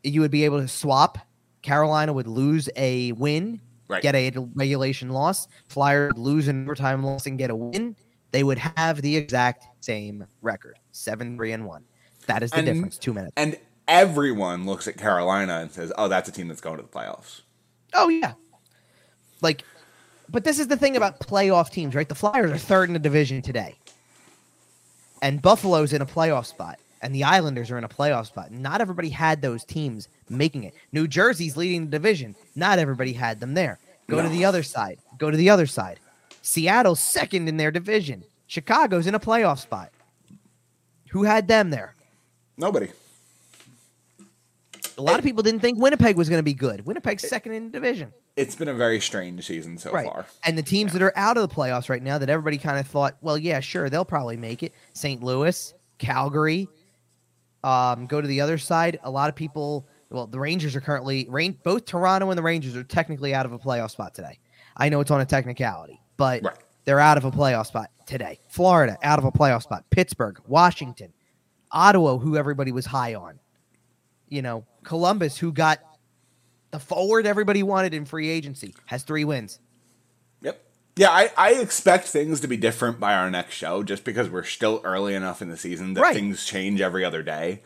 you would be able to swap. Carolina would lose a win, Right. get a regulation loss. Flyers would lose an overtime loss and get a win. They would have the exact same record, seven three and one. That is the And- difference. Two minutes. And everyone looks at Carolina and says, "Oh, that's a team that's going to the playoffs." Oh yeah. Like but this is the thing about playoff teams, right? The Flyers are third in the division today. And Buffalo's in a playoff spot. And the Islanders are in a playoff spot. Not everybody had those teams making it. New Jersey's leading the division. Not everybody had them there. Go to the other side. Go to the other side. Seattle's second in their division. Chicago's in a playoff spot. Who had them there? Nobody. A lot of people didn't think Winnipeg was going to be good. Winnipeg's second in the division. It's been a very strange season so right. far. And the teams that are out of the playoffs right now that everybody kind of thought, well, yeah, sure, they'll probably make it. St. Louis, Calgary. Um, go to the other side. A lot of people, well, the Rangers are currently. Both Toronto and the Rangers are technically out of a playoff spot today. I know it's on a technicality, but Right. they're out of a playoff spot today. Florida out of a playoff spot. Pittsburgh, Washington, Ottawa, who everybody was high on. You know, Columbus, who got the forward everybody wanted in free agency, has three wins. Yep. Yeah, I, I expect things to be different by our next show just because we're still early enough in the season that Right. things change every other day.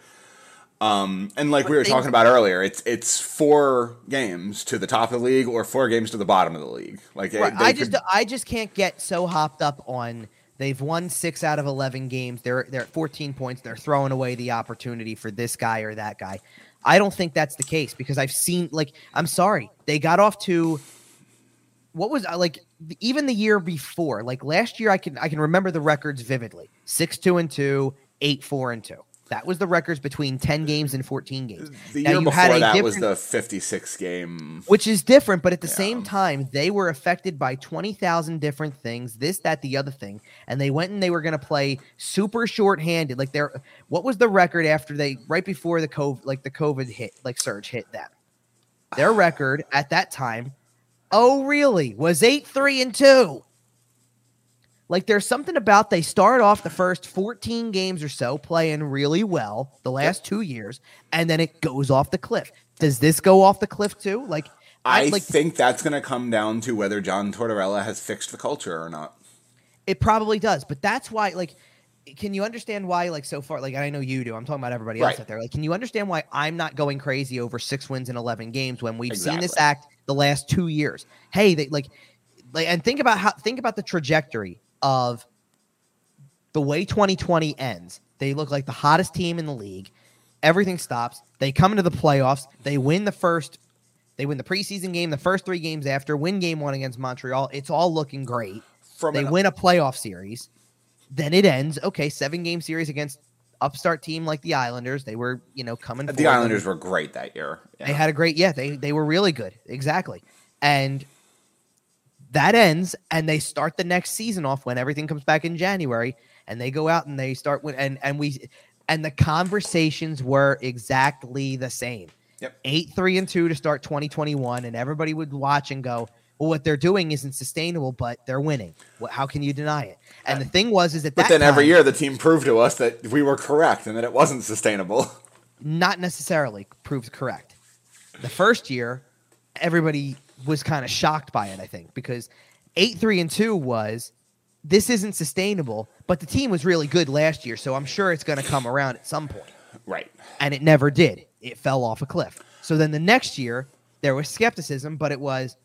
Um, and like we were talking about earlier, it's it's four games to the top of the league or four games to the bottom of the league. Like Right. I could- just I just can't get so hopped up on they've won six out of eleven games. They're they're at 14 points. They're throwing away the opportunity for this guy or that guy. I don't think that's the case because I've seen like I'm sorry they got off to what was uh, like even the year before like last year I can I can remember the records vividly six two and two eight four and two that was the records between 10 games and 14 games. The Now, year you had before that was the 56 game. which is different but at the Yeah. same time they were affected by 20,000 different things this that the other thing. And they went and they were going to play super short-handed like their what was the record after they right before the covid like the covid hit like surge hit them? Their record at that time oh really? Was 8-3 and 2 like there's something about they start off the first 14 games or so playing really well the last two years and then it goes off the cliff does this go off the cliff too like I like think that's going to come down to whether John Tortorella has fixed the culture or not. It probably does, but that's why. Like, can you understand why? Like, so far, like I know you do. I'm talking about everybody else Right. out there. Like, can you understand why I'm not going crazy over six wins in 11 games when we've seen this act the last two years? Hey, they like, like, and think about how think about the trajectory of the way 2020 ends. They look like the hottest team in the league. Everything stops. They come into the playoffs. They win the first. They win the preseason game, the first three games after, win game one against Montreal. It's all looking great From they an- win a playoff series. Then it ends. Okay, seven game series against upstart team like the Islanders. They were, you know, coming. the them. Islanders were great that year. They had a great, yeah. They they were really good, exactly. And that ends, and they start the next season off when everything comes back in January, and they go out and they start with and and we and the conversations were exactly the same. Yep. Eight, three, and two to start 2021, and everybody would watch and go, "Well, what they're doing isn't sustainable, but they're winning. What, how can you deny it?" And the thing was, is that But that then every year the team proved to us that we were correct and that it wasn't sustainable. not necessarily proved correct. The first year, everybody was kind of shocked by it, I think, because eight, three, and two was this isn't sustainable, but the team was really good last year, so I'm sure it's going to come around at some point. Right. And it never did. It fell off a cliff. So then the next year, there was skepticism, but it was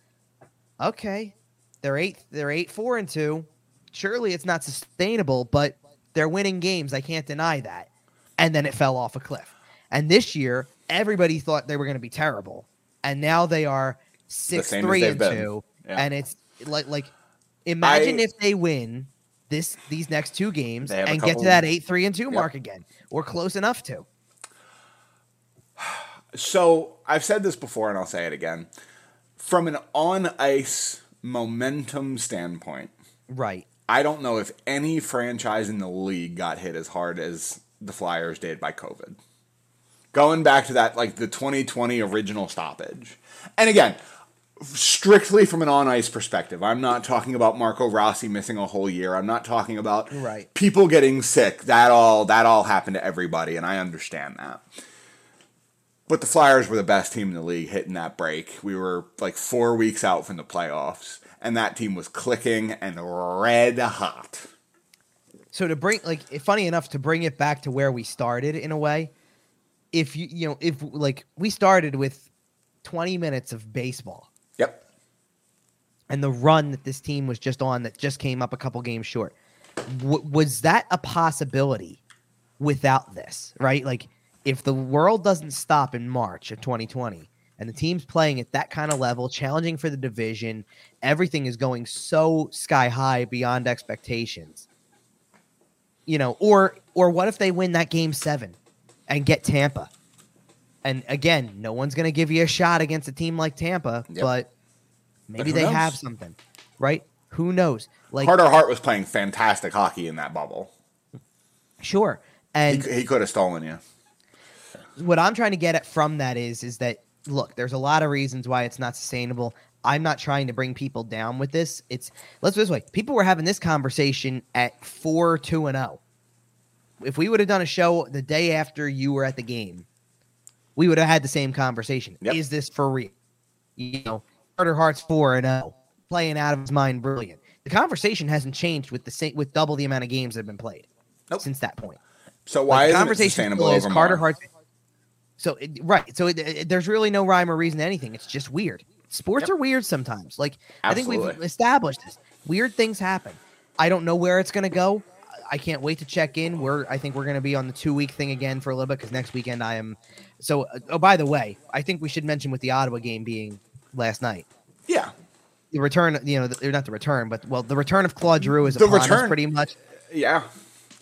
okay. they're eight they're eight four and two. Surely it's not sustainable, but they're winning games. I can't deny that. And then it fell off a cliff. And this year, everybody thought they were going to be terrible, and now they are six three and been. two. Yeah. And it's like like imagine I- if they win this these next two games and get to that eight three and two mark again, or close enough to. So I've said this before and I'll say it again. From an on ice momentum standpoint, Right. I don't know if any franchise in the league got hit as hard as the Flyers did by COVID. Going back to that, like the 2020 original stoppage. And again, strictly from an on ice perspective, I'm not talking about Marco Rossi missing a whole year. I'm not talking about Right. people getting sick. That all that all happened to everybody, and I understand that. But the Flyers were the best team in the league hitting that break. We were like four weeks out from the playoffs, and that team was clicking and red hot. So to bring like funny enough to bring it back to where we started in a way, if you you know if like we started with 20 minutes of baseball. And the run that this team was just on that just came up a couple games short. W- was that a possibility without this, right? Like if the world doesn't stop in March of 2020 and the team's playing at that kind of level, challenging for the division, everything is going so sky high beyond expectations. You know, or or what if they win that game 7 and get Tampa? And again, no one's going to give you a shot against a team like Tampa, Yep. but maybe they knows? have something, right? Who knows? Like Carter Hart was playing fantastic hockey in that bubble. sure. And he could have stolen you. what I'm trying to get at from that is is that look, there's a lot of reasons why it's not sustainable. I'm not trying to bring people down with this. It's let's put it this way. People were having this conversation at four, two, and oh. If we would have done a show the day after you were at the game, we would have had the same conversation. Yep. Is this for real? You know, Carter Hart's four and oh, playing out of his mind, brilliant. The conversation hasn't changed with the same with double the amount of games that have been played Nope. since that point. So Like, why the it conversation is over Carter? Hart. So it, right, so it, it- there's really no rhyme or reason to anything. It's just weird. Sports Yep. are weird sometimes. Like I think we've established this. Weird things happen. I don't know where it's going to go. I can't wait to check in. We're I think we're going to be on the two week thing again for a little bit because next weekend I am. So uh, oh by the way, I think we should mention with the Ottawa game being last night. Yeah. The return, you know, the, not the return, but well, the return of Claude Giroux is The upon us return- pretty much. Yeah.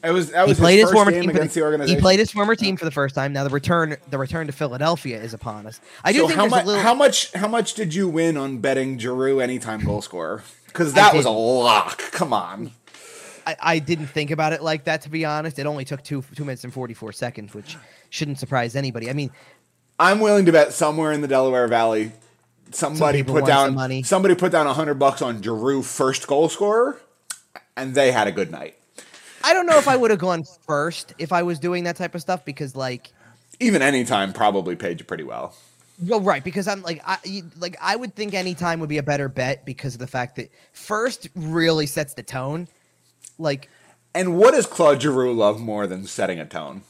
It was that He was played his his former game team. Against the the, he played his former team for the first time. Now the return, the return to Philadelphia is upon us. I do so think how a little. how much how much did you win on betting Giroux anytime goal scorer? Because that was a lock. Come on. I, I didn't think about it like that to be honest. It only took two two minutes and forty four seconds, which shouldn't surprise anybody. I mean, I'm willing to bet somewhere in the Delaware Valley, somebody people put down money. somebody put down a hundred bucks on Giroux first goal scorer, and they had a good night. I don't know if I would have gone first if I was doing that type of stuff because like. Even anytime probably paid you pretty well. Well, right, because I'm like, I you- like I would think any time would be a better bet because of the fact that first really sets the tone. Like, And what does Claude Giroux love more than setting a tone?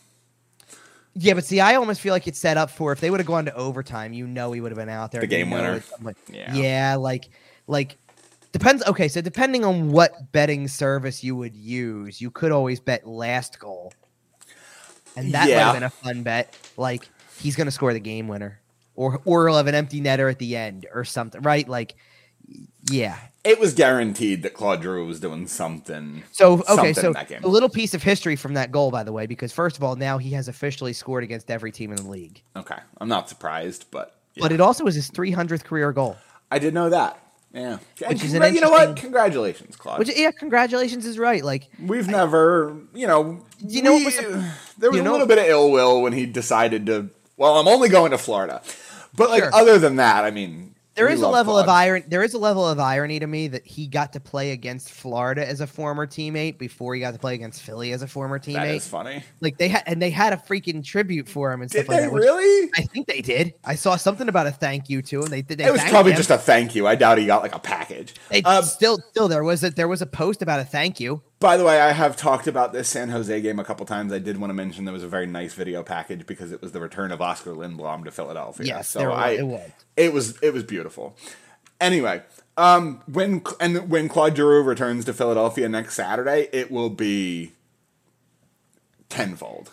Yeah, but see, I almost feel like it's set up for if they would have gone to overtime, you know, he would have been out there. The game winner. it's somebody- Yeah. yeah, like, like depends. Okay, so depending on what betting service you would use, you could always bet last goal, and that might Yeah. have been a fun bet. Like he's going to score the game winner, or or he'll have an empty netter at the end, or something, right? Like, yeah. It was guaranteed that Claude Giroux was doing something. So okay, something so in that game. a little piece of history from that goal, by the way, because first of all, now he has officially scored against every team in the league. Okay, I'm not surprised, but yeah. But it also was his 300th career goal. I did know that. Yeah, Which is an you know what? Congratulations, Claude. Which yeah, congratulations is right. Like We've never, you know, You know we- was a- there was a know- little bit of ill will when he decided to. Well, I'm only going to Florida, but like Sure. other than that, I mean, there is a level of irony. There is a level of irony to me that he got to play against Florida as a former teammate before he got to play against Philly as a former teammate. is funny. Like they had and they had a freaking tribute for him and Did stuff like they that. really? I think they did. I saw something about a thank you to him. They did. It was probably him. just a thank you. I doubt he got like a package. Um, still, still there was a there was a post about a thank you. By the way, I have talked about this San Jose game a couple times. I did want to mention there was a very nice video package because it was the return of Oscar Lindblom to Philadelphia. Yes, so there I, it was. It was it was beautiful. Anyway, Um, when and when Claude Giroux returns to Philadelphia next Saturday, it will be tenfold.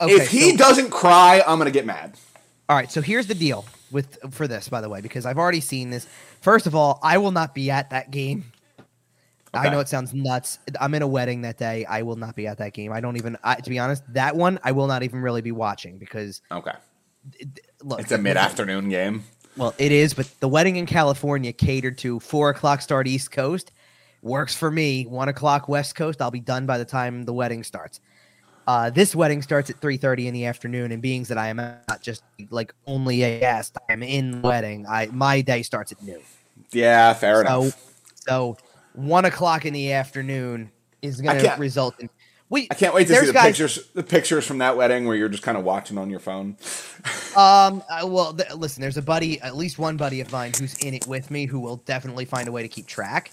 Okay, if he so- doesn't cry, I'm gonna get mad. All right, so here's the deal with for this, by the way, because I've already seen this. First of all, I will not be at that game. I know it sounds nuts. I'm in a wedding that day. I will not be at that game. I don't even, I, to be honest, that one I will not even really be watching because Okay, look, it's a mid-afternoon game. Well, it is, but the wedding in California catered to four o'clock start East Coast. Works for me. One o'clock West Coast. I'll be done by the time the wedding starts. Uh, this wedding starts at three thirty in the afternoon, and being that I am not just like only a guest, I am in the wedding. I my day starts at noon. Yeah, fair So, enough. so one o'clock in the afternoon is going to result in. We I can't wait to see the guys- pictures. The pictures from that wedding where you're just kind of watching on your phone. (laughs) Um. uh, well, th- listen. There's a buddy, at least one buddy of mine, who's in it with me, who will definitely find a way to keep track.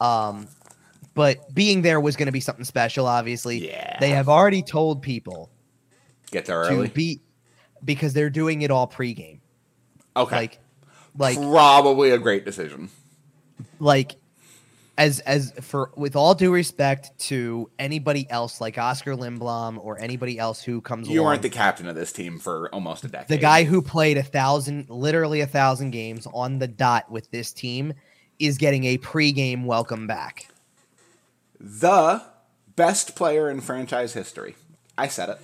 Um, but being there was going to be something special. Obviously, Yeah. They have already told people Get there to early. be because they're doing it all pregame. okay, Like, like, probably a great decision. like, as as for with all due respect to anybody else, like Oscar Lindblom or anybody else who comes. You along, weren't the captain of this team for almost a decade. the guy who played a thousand, literally a thousand games on the dot with this team, is getting a pregame welcome back. the best player in franchise history. I said it.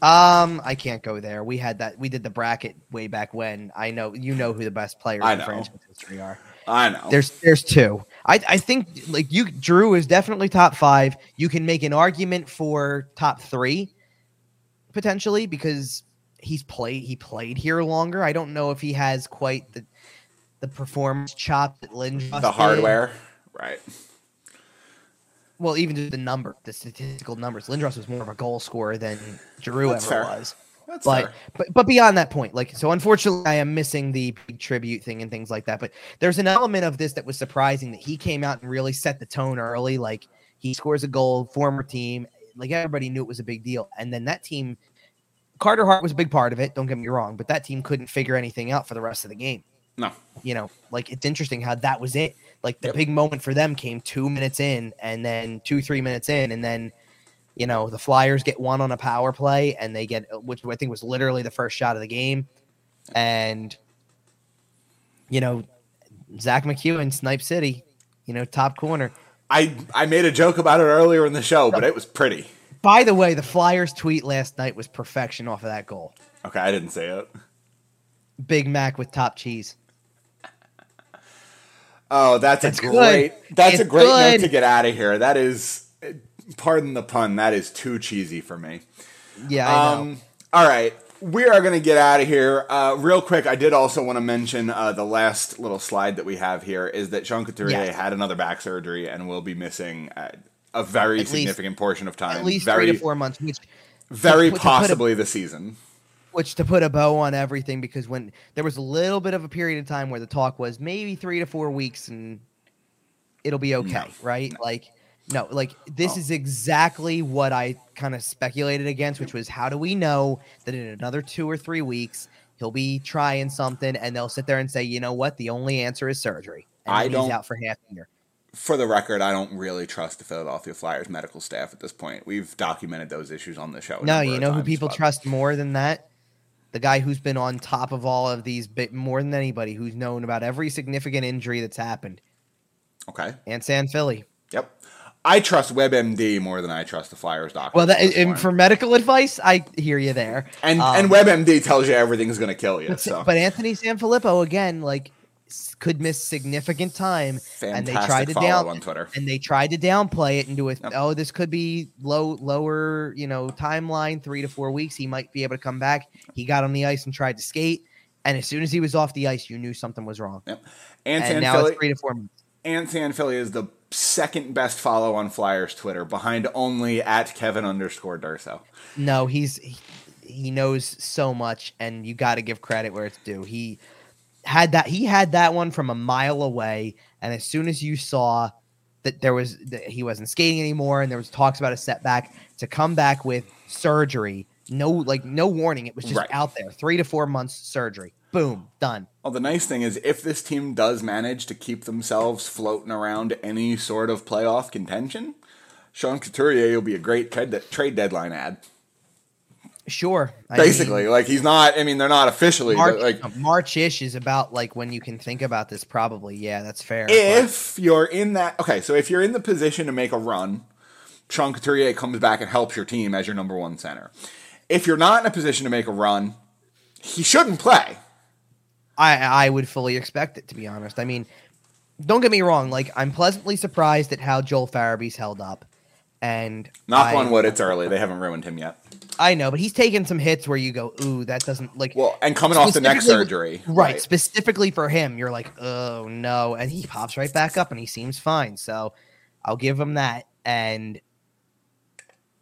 Um, I can't go there. We had that. We did the bracket way back when. I know you know who the best players in franchise history are. I know. There's there's two. I I think like Giroux is definitely top five. You can make an argument for top three potentially because he's played he played here longer. I don't know if he has quite the the performance chop that Lindros the did. hardware, right? Well, even just the number, the statistical numbers. Lindros was more of a goal scorer than Giroux That's ever fair. was. That's But, fair. but but beyond that point, like so, unfortunately, I am missing the big tribute thing and things like that. But there's an element of this that was surprising that he came out and really set the tone early. Like he scores a goal, former team, like everybody knew it was a big deal. And then that team, Carter Hart was a big part of it. Don't get me wrong, but that team couldn't figure anything out for the rest of the game. No, You know, like it's interesting how that was it. Like the Yep. big moment for them came two minutes in, and then two three minutes in, and then you know, the Flyers get one on a power play and they get, which I think was literally the first shot of the game. And, you know, Zack MacEwen, Snipe City, you know, top corner. I I made a joke about it earlier in the show, but it was pretty. By the way, the Flyers tweet last night was perfection off of that goal. Okay, I didn't say it. Big Mac with top cheese. Oh, that's, That's a good. great. That's a It's great note to get out of here. That is, pardon the pun. That is too cheesy for me. Yeah, I know. Um, all right, we are going to get out of here uh, real quick. I did also want to mention uh, the last little slide that we have here is that Sean Couturier Yes. had another back surgery and will be missing uh, a very At least- significant portion of time. At least very, three to four months, which very to a- possibly the season. which to put a bow on everything because when there was a little bit of a period of time where the talk was maybe three to four weeks and it'll be okay, right? Like, no, like this Oh. is exactly what I kind of speculated against, which was how do we know that in another two or three weeks he'll be trying something and they'll sit there and say, you know what, the only answer is surgery. And I don't- he's out for half a year. For the record, I don't really trust the Philadelphia Flyers medical staff at this point. We've documented those issues on the show. No, you know who people trust more than that? The guy who's been on top of all of these bit more than anybody, who's known about every significant injury that's happened. Okay. And San Philly. Yep. I trust WebMD more than I trust the Flyers doctor. Well, that, and for medical advice, I hear you there. and um, and WebMD tells you everything's going to kill you. But, So but Anthony Sanfilippo again, like, could miss significant time, and they fantastic tried to down on Twitter. and they tried to downplay it and do it. Yep. Oh, this could be low, lower, you know, timeline, three to four weeks. He might be able to come back. He got on the ice and tried to skate, and as soon as he was off the ice, you knew something was wrong. Yep. And And, now Philly, it's three to four months. And San Philly is the second best follow on Flyers Twitter, behind only at Kevin underscore Durso. No, he's he, he knows so much, and you got to give credit where it's due. He had that he had that one from a mile away, and as soon as you saw that there was that he wasn't skating anymore, and there was talks about a setback, to come back with surgery, no like no warning, it was just Right. out there, three to four months surgery. Boom, done. Well, the nice thing is, if this team does manage to keep themselves floating around any sort of playoff contention, Sean Couturier will be a great trade, trade deadline ad. Sure. I Basically, mean, like he's not. I mean, they're not officially, March, but like March-ish is about like when you can think about this. Probably, yeah, that's fair. but- if you're in that. Okay, so if you're in the position to make a run, Sean Couturier comes back and helps your team as your number one center. If you're not in a position to make a run, he shouldn't play. I I would fully expect it to be honest. I mean, don't get me wrong. Like I'm pleasantly surprised at how Joel Farabee's held up, and Knock I, on wood, it's early. They haven't ruined him yet. I know, but he's taken some hits where you go, ooh, that doesn't like. Well, and coming off the neck surgery, right, specifically for him, you're like, oh no, and he pops right back up and he seems fine. So I'll give him that. And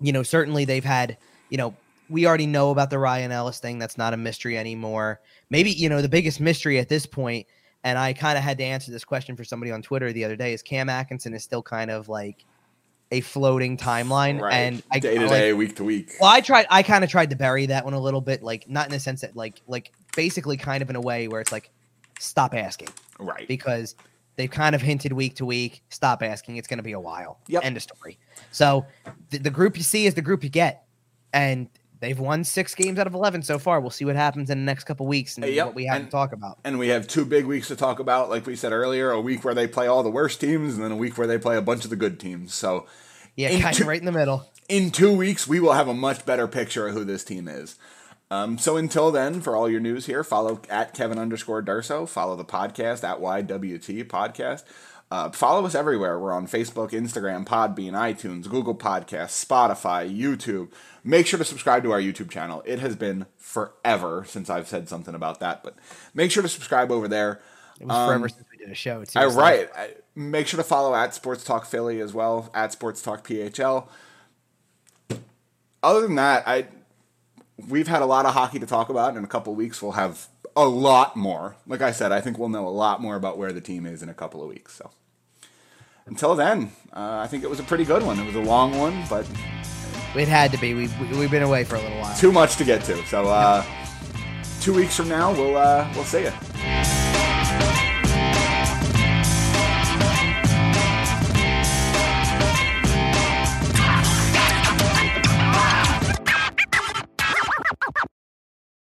you know, certainly they've had, you know, we already know about the Ryan Ellis thing. That's not a mystery anymore. Maybe you know the biggest mystery at this point, and I kind of had to answer this question for somebody on Twitter the other day. Is Cam Atkinson is still kind of like a floating timeline, right? and I day to like, day, week to week. well, I tried. I kind of tried to bury that one a little bit, like not in the sense that, like, like basically, kind of in a way where it's like, stop asking Right. because they've kind of hinted week to week. Stop asking. It's going to be a while. Yep. End of story. So the, the group you see is the group you get, and they've won six games out of eleven so far. We'll see what happens in the next couple weeks and Yep, what we have and- to talk about. And we have two big weeks to talk about, like we said earlier, a week where they play all the worst teams, and then a week where they play a bunch of the good teams. So Yeah, kind two- of right in the middle. in two weeks, we will have a much better picture of who this team is. Um, so until then, for all your news here, follow at Kevin underscore Durso. Follow the podcast at YWT Podcast. Uh, follow us everywhere. We're on Facebook, Instagram, Podbean, iTunes, Google Podcasts, Spotify, YouTube. Make sure to subscribe to our YouTube channel. It has been forever since I've said something about that, but make sure to subscribe over there. It was forever since we did a show. Too, I, right. I, make sure to follow at Sports Talk Philly as well, at Sports Talk PHL. Other than that, I we've had a lot of hockey to talk about. And in a couple weeks, we'll have a lot more. Like I said, I think we'll know a lot more about where the team is in a couple of weeks. So until then, uh, I think it was a pretty good one. It was a long one, but It had to be. We've we- we've been away for a little while. too much to get to. So uh, two weeks from now, we'll uh, we'll see you.